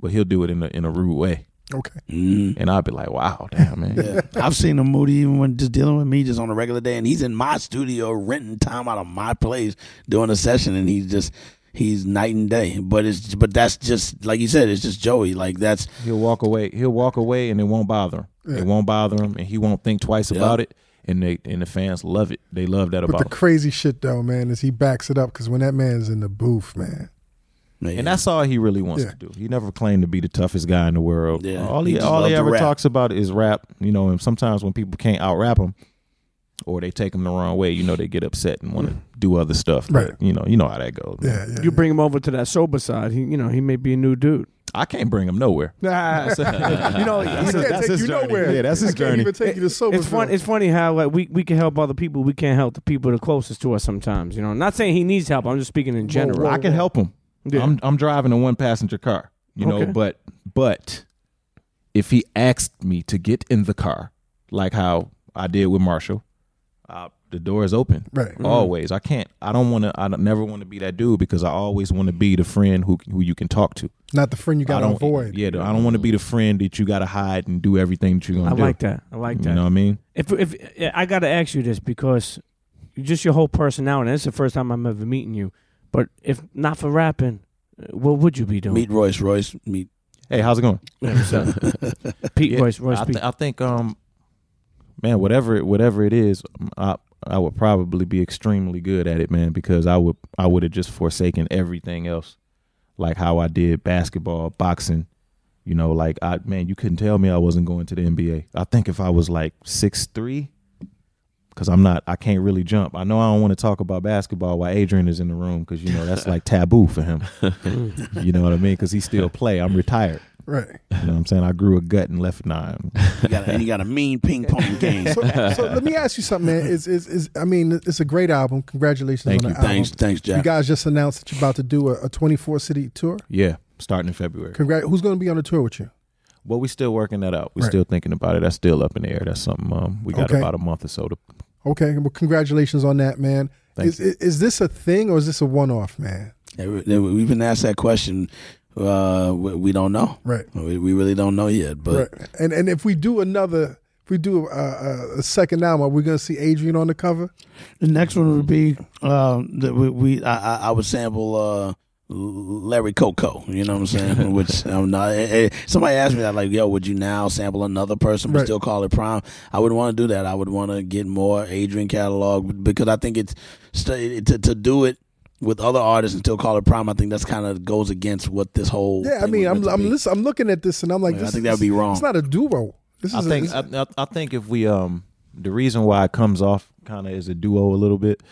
but he'll do it in a in a rude way. Okay. And I'd be like, wow, damn man. Yeah. I've seen him moody even when just dealing with me just on a regular day, and he's in my studio renting time out of my place doing a session, and he's just he's night and day. But it's but that's just like you said, it's just Joey. Like that's He'll walk away. He'll walk away, and it won't bother him. Yeah. It won't bother him, and he won't think twice Yeah. about it. And they and the fans love it. They love that But about the him. crazy shit though, man, is he backs it up because when that man's in the booth, man. And that's all he really wants Yeah. to do. He never claimed to be the toughest guy in the world. Yeah. All He he, all he ever rap. talks about is rap. You know, and sometimes when people can't out rap him, or they take him the wrong way, you know, they get upset and want to do other stuff. But, Right. You know, you know how that goes. man. Yeah, yeah. You bring him over to that sober side. He, you know, he may be a new dude. I can't bring him nowhere. Nah, you know, He it's- can't that's take his you journey. nowhere. Yeah, that's his I can't even take you to sober. it's fun. It's funny how like we, we can help other people. We can't help the people the closest to us sometimes. You know, not saying he needs help. I'm just speaking in general. I can help him. Yeah. I'm I'm driving a one passenger car. You know, Okay. but but if he asked me to get in the car, like how I did with Marshall, I'll the door is open. Right. Mhm. Always. I can't. I don't want to. I don't, never want to be that dude because I always want to be the friend who who you can talk to. Not the friend you gotta don't avoid. Yeah, I don't want to be the friend that you got to hide and do everything that you're gonna do. I do. like that. I like that. You know what I mean? If if I got to ask you this because just your whole personality. and This is the first time I'm ever meeting you. But if not for rapping, uh, what would you be doing? Meet Royce. Royce. Meet. Hey, how's it going? Yeah. Pete Royce. Royce I, Pete. th- I think, um, man, whatever it, whatever it is, I I would probably be extremely good at it, man, because I would I would have just forsaken everything else, like how I did basketball, boxing. You know, like I man, you couldn't tell me I wasn't going to the NBA. I think if I was like six three, because I'm not, I can't really jump. I know I don't want to talk about basketball while Adrian is in the room because you know that's like taboo for him. you know what I mean? Because he still play. I'm retired. Right. You know what I'm saying? I grew a gut and left nine. You got, and you got a mean ping pong game. So, so let me ask you something, man. Is is is I mean, it's a great album. Congratulations Thank on you. the album. Thanks- thanks, Jack. You guys just announced that you're about to do a, a 24 city tour. Yeah, starting in February. Congrat. Who's going to be on the tour with you? Well, we're still working that out. We're Right. still thinking about it. That's still up in the air. That's something um, we got Okay. about a month or so to. Okay. Well, congratulations on that, man. Thank Is, is is this a thing or is this a one off, man? Yeah, we- We've been asked that question. Uh, we, we don't know. Right. We, we really don't know yet. But right. And and if we do another, if we do a, a, a second album, are we going to see Adrian on the cover? The next one would be um, that we, we I, I, I would sample uh, Larry Coco. You know what I'm saying? Which I'm not. eh, eh, somebody asked me that, like, "Yo, would you now sample another person but Right. still call it PRhyme?" I wouldn't want to do that. I would want to get more Adrian catalog because I think it's to to do it with other artists and still call it PRhyme. I think that's kind of goes against what this whole. Yeah. I mean, was I'm I'm listen, I'm looking at this and I'm like, Yeah, I think that'd be wrong. It's not a duo. This I is think a, I, I, I think if we um the reason why it comes off kind of as a duo a little bit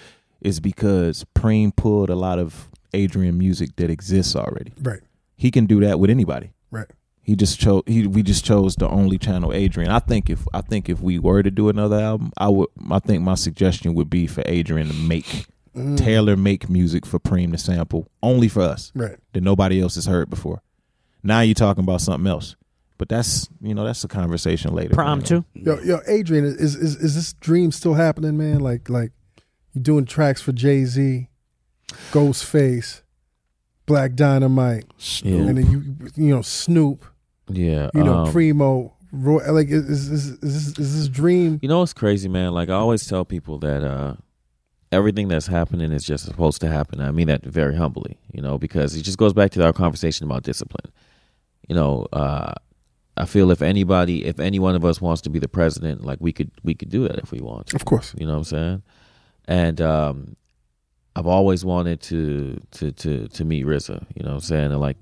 is because Preem pulled a lot of Adrian music that exists already. Right. He can do that with anybody. Right. He just chose. He we just chose the only channel Adrian. I think if I think if we were to do another album, I would. I think my suggestion would be for Adrian to make Mm. tailor make music for Preem to sample only for us. Right. That nobody else has heard before. Now you're talking about something else. But that's you know that's a conversation later. Prom man. too. Yo, yo, Adrian, is is is this dream still happening, man? Like like you doing tracks for Jay Z, Ghostface, Black Dynamite, Yeah. and then you you know Snoop, Yeah, you know um, Primo. Roy, like is is, is, is this is this dream? You know what's crazy, man? Like I always tell people that uh everything that's happening is just supposed to happen. I mean that very humbly, you know, because it just goes back to our conversation about discipline. You know, uh I feel if anybody if any one of us wants to be the president, like we could we could do that if we want to. Of course. You know what I'm saying? And um I've always wanted to to to to meet RZA, you know what I'm saying? And like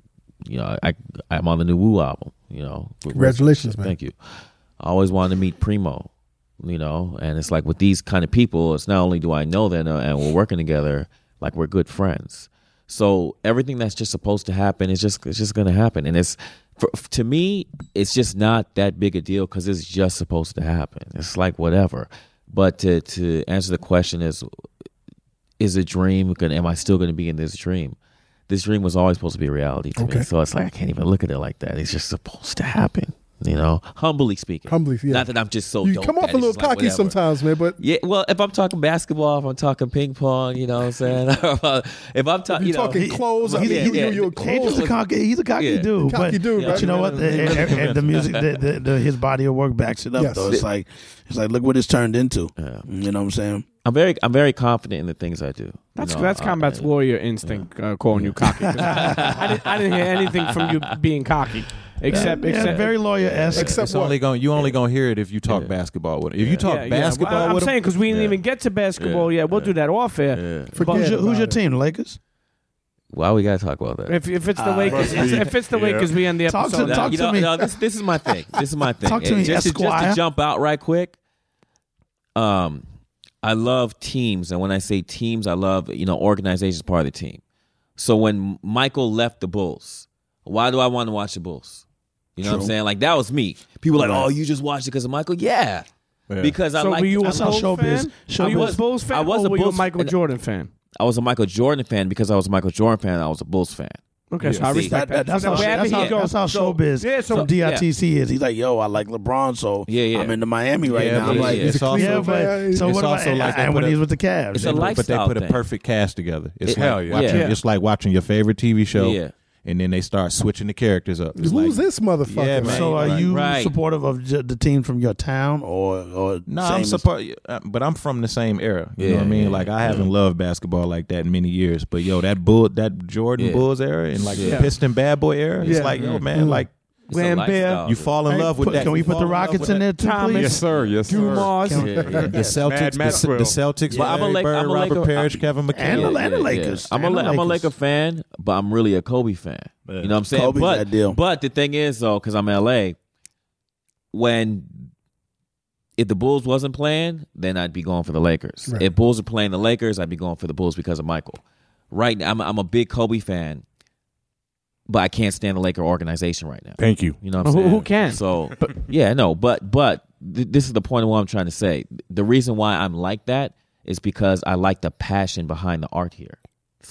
you know, I I'm on the new Wu album, you know. with RZA. Congratulations, man. Thank you. I always wanted to meet Primo, you know, and it's like with these kind of people, it's not only do I know them uh, and we're working together, like we're good friends. So everything that's just supposed to happen is just it's just gonna happen, and it's for, to me, it's just not that big a deal because it's just supposed to happen. It's like whatever. But to to answer the question is, is a dream gonna? Am I still gonna be in this dream? This dream was always supposed to be a reality to Okay. me. So it's like I can't even look at it like that. It's just supposed to happen. You know, humbly speaking. Humbly, yeah. Not that I'm just so. you dope come off a little just like cocky sometimes, man. But Yeah, well, if I'm talking basketball, if I'm talking ping pong, you know what I'm saying? if I'm talking, you you know, talking clothes, I yeah, mean, you, yeah. you, you're He's clothes. a cocky. He's a cocky Yeah. dude. Cocky but, dude, but right? you know what? The, and- and the music, the, the, the, his body of work backs it up. Yes. Though it's like it's like look what it's turned into. You know what I'm saying? I'm very, I'm very confident in the things I do. You That's know, that's I- combat's warrior instinct uh, calling you cocky. I, didn't, I didn't hear anything from you being cocky, except yeah, except very lawyer esque. Except It's what? only going you only gonna hear it if you talk basketball with him. If you talk Yeah, yeah. basketball Well, I'm with saying because we didn't Yeah. even get to basketball yet. We'll do that off air. Forget Who's your, who's your team? The Lakers. Why we gotta talk about that? If if it's the Ah, Lakers, if it's the Yeah. Lakers, we end the Talk episode. to- talk you to know, me. no, this this is my thing. This is my thing. Talk to me, just, to, just to jump out right quick. Um, I love teams, and when I say teams, I love you know organizations part of the team. So when Michael left the Bulls, why do I want to watch the Bulls? You know what I'm saying? Like that was me. People are like, oh, you just watched it because of Michael? Yeah, because I So like. were you a That's how Bulls showbiz- fan? showbiz- Were you a was- Bulls fan? I was or a were you a Bulls- Michael and- Jordan fan? I was a Michael Jordan fan because I was a Michael Jordan fan. I was a Bulls fan. Okay, so I See, respect that. That's So how, wherever that's he how, goes- that's how so- showbiz Yeah, so- from DITC is. He's like, yo, I like LeBron, so Yeah, yeah. I'm into Miami right Yeah, now. but I'm like, it's he's also- yeah, but so it's what about also like they and put when a- he's with the Cavs? It's a put- but they lifestyle put a thing. perfect cast together. It's Hell like yeah. watching, Yeah. it's like watching your favorite TV show, Yeah. And then they start switching the characters up. It's Who's like, this motherfucker? Yeah, man? man. So are Right. you Right. supportive of j- the team from your town or or No, same I'm as- support, uh, but I'm from the same era. You know Yeah, what I mean? yeah, like I haven't loved basketball like that in many years. But yo, that bull, that Jordan Yeah. Bulls era and like Yeah. the Piston Bad Boy era, it's Yeah. like yo, man, Mm. like It's a Wham lifestyle, Bear. you fall in love with that. Can we put the Rockets in there too, please? Yes, sir. Yes, sir. Dumars. Yeah, yeah. The Celtics, the, Maxwell. the Celtics, Well, I'm a Larry Bird, Robert Laker- Parrish, I'm- Kevin McHale. and the Lakers. I'm a, And the La- I'm a Lakers. Laker fan, but I'm really a Kobe fan. You know what I'm saying? Kobe's but, that deal. but the thing is, though, because I'm LA, when if the Bulls wasn't playing, then I'd be going for the Lakers. Right. If Bulls are playing the Lakers, I'd be going for the Bulls because of Michael. Right now, I'm, I'm a big Kobe fan, but I can't stand the Laker organization right now. Thank you. You know what I'm Who- saying? who can? So, yeah, no, but but th- this is the point of what I'm trying to say. The reason why I'm like that is because I like the passion behind the art here.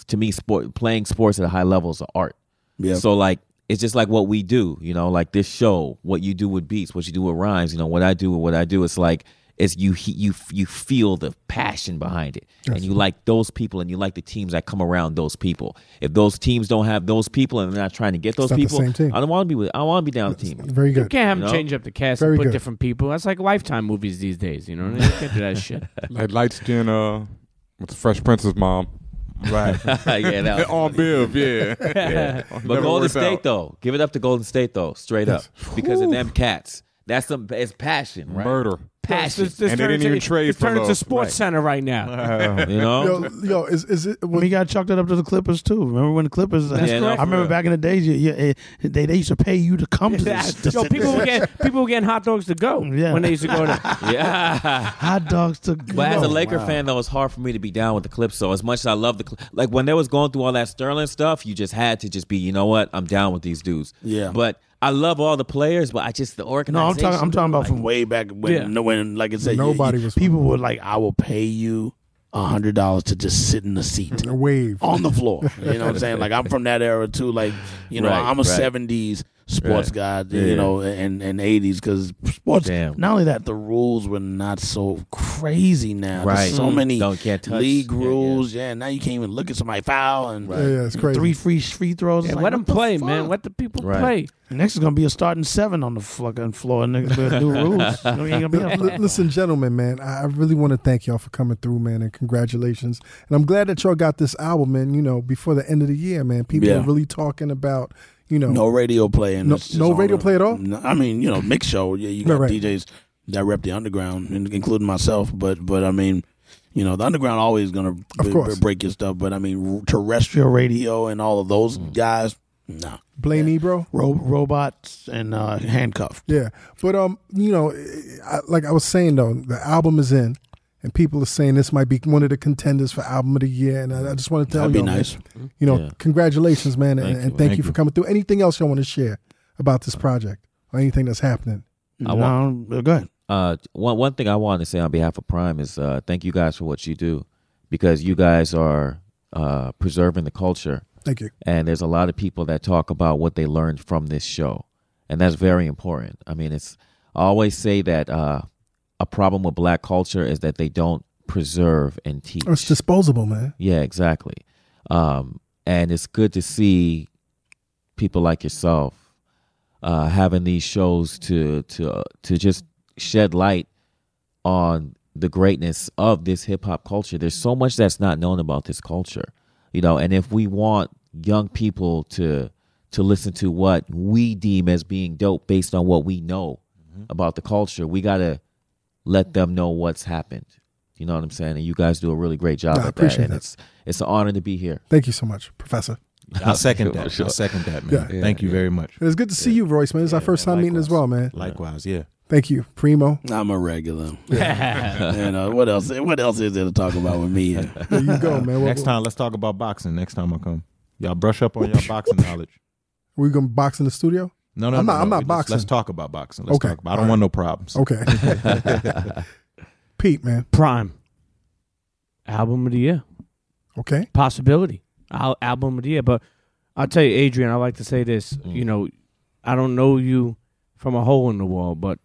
To me, sport playing sports at a high level is an art. Yeah. So like it's just like what we do, you know, like this show, what you do with beats, what you do with rhymes, you know, what I do with what I do. It's like it's you you you feel the passion behind it, and you like those people, and you like the teams that come around those people. If those teams don't have those people, and they're not trying to get those people. I don't want to be with. I want to be down with the team. Very good. You good. can't have You them know? change up the cast Very and put good. different people. That's like Lifetime movies these days. You know, you can't do that shit. Like light skin, uh, with the Fresh Prince's mom. Right. yeah. That On Biv, yeah. yeah. But Never Golden State out. though, give it up to Golden State though, straight up, because of them cats. That's some. It's passion, right? Murder. Passion. This, this And they didn't into- even trade It's for turned into those. Sports Right. Center right now. you know. Yo, yo, is is it? When, We got chucked it up to the Clippers too. Remember when the Clippers? That's Yeah, no, I for remember real. back in the days, you, you, eh, they they used to pay you to come to this. to Yo, people were getting people were getting hot dogs to go Yeah. when they used to go there. yeah. hot dogs to go. But as a Laker Wow. fan, though, it's hard for me to be down with the Clips. So as much as I love the Cl- like when they was going through all that Sterling stuff, you just had to just be, you know what, I'm down with these dudes. Yeah. But I love all the players, but I just the No, organization. I'm talking. I'm talking about like, from way back when, Yeah. no, when like I said, Nobody you- was- People were like, "I will pay you a hundred dollars to just sit in the seat a wave. on the floor." You know what I'm saying? Like I'm from that era too. Like you know, Right, I'm a right. '70s sports guy. Yeah. You know, and and '80s because sports. Damn. Not only that, the rules were not so crazy now. Right. There's so Mm. many Don't- can't touch. league Yeah, yeah. rules. Yeah, now you can't even look at somebody foul and Yeah, yeah, it's crazy. three free free throws. It's Yeah, like, let them what the play, man. Let the people Right. play. Next is gonna be a starting seven on the fucking floor, and there's new rules. You ain't gonna be up L- there. Listen, gentlemen, man, I I really want to thank y'all for coming through, man, and congratulations. And I'm glad that y'all got this album, man. You know, before the end of the year, man. People Yeah. are really talking about, you know, No radio play. And No- no on radio the- play at all? No, I mean, you know, mix show. Yeah, you got Right, right. DJs that rep the underground, including myself. But but I mean, you know, the underground always gonna b- b- break your stuff. But I mean, terrestrial radio and all of those Mm. guys, no. Blame Ebro. Ro- robots and uh, handcuffed. Yeah, but um, you know, I, like I was saying though, the album is in, and people are saying this might be one of the contenders for album of the year. And I, I just want to tell That'd you, be man, you know, Yeah. congratulations, man, and, Thank and you. thank, Thank you for coming through. Anything else y'all want to share about this project or anything that's happening? I no, go ahead. Uh, one one thing I wanted to say on behalf of PRhyme is uh, thank you guys for what you do, because you guys are uh, preserving the culture. Thank you. And there's a lot of people that talk about what they learned from this show, and that's very important. I mean, it's I always say that uh, a problem with black culture is that they don't preserve and teach. It's disposable, man. Yeah, exactly. Um, and it's good to see people like yourself uh, having these shows to to uh, to just shed light on the greatness of this hip hop culture. There's so much that's not known about this culture, you know. And if we want young people to to listen to what we deem as being dope based on what we know about the culture, we gotta let them know what's happened. You know what I'm saying? And you guys do a really great job No, I at that. appreciate And that. it's it's an honor to be here. Thank you so much, Professor. I second that. sure. I second that, man. Yeah. Thank you very much. It's good to see you, Royce, man. It's our first man, time meeting as well, man. Likewise, yeah. Thank you, Primo. I'm a regular. you uh, know what else? What else is there to talk about with me? There you go, man. Next time, let's talk about boxing. Next time I come, y'all brush up on your boxing knowledge. we gonna box in the studio. No, no, I'm no, not. no. I'm not We just- boxing. Let's talk about boxing. Let's Okay. talk about. I don't All want no problems. Okay. Pete, man. PRhyme. Album of the year. Okay. Possibility. Al- album of the year. But I'll tell you, Adrian. I like to say this. Mm. You know, I don't know you from a hole in the wall, but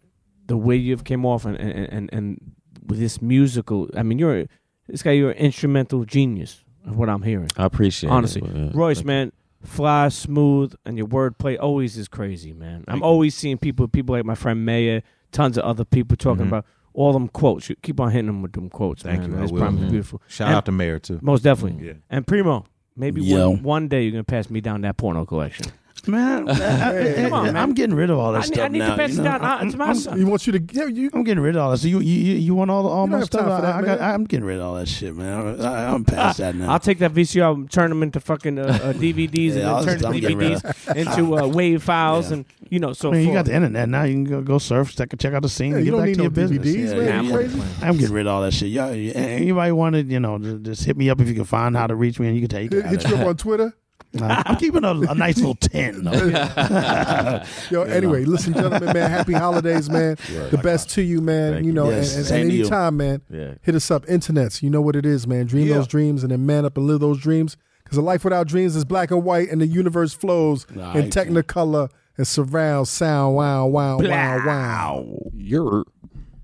the way you've came off and and and, and with this musical, I mean, you're this guy. You're an instrumental genius of what I'm hearing. I appreciate it, honestly, yeah. Royce, Thank man. Fly smooth and your wordplay always is crazy, man. I'm always seeing people, people like my friend Mayer, tons of other people talking Mhm. about all them quotes. You keep on hitting them with them quotes, Thank man. you, I That's will. probably beautiful. Shout And- out to Mayor too. Most definitely. Yeah. And Primo, maybe Yo. one, one day you're gonna pass me down that porno collection. Man, I, Come on, man. am getting rid of all that I need- stuff I need to now. pass you it know? down. Uh, it's my I'm- son. He wants you to. Yeah, you. I'm getting rid of all this. So you you you you want all all You my have stuff? time for that, I, I got, I'm getting rid of all that shit, man. I, I'm past that now. I'll take that VCR, and turn them into fucking uh, uh, DVDs, Yeah, I'll- and then turn I'm the getting rid DVDs into uh, wave files, Yeah. and you know, so I mean, you forth. got the internet now. You can go, go surf, check, check out the scene, Yeah, and you get don't back need to your no business. DVDs, man. yeah, You yeah. crazy? I'm getting rid of all that shit. Y'all, anybody wanted, you know, just, just hit me up if you can find how to reach me, and you can take. Hit, hit you up on Twitter. Nah, I'm keeping a, a nice little ten. Yo, anyway, listen, gentlemen, man, happy holidays, man. the best to you, man. Thank you know, you. Yes, and, same and anytime, man. Yeah. Hit us up, internets. You know what it is, man. Dream Yeah. those dreams and then man up and live those dreams. Because a life without dreams is black and white, and the universe flows Nah, in I- technicolor and surround sound. Wow, wow, wow, wow. You're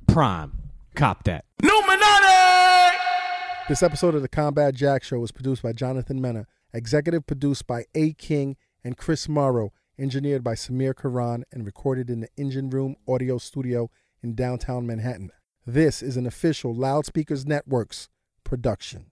prime. Cop that. This episode of the Combat Jack Show was produced by Jonathan Mena, executive produced by A. King and Chris Morrow, engineered by Samir Karan, and recorded in the Engine Room Audio Studio in downtown Manhattan. This is an official Loudspeakers Networks production.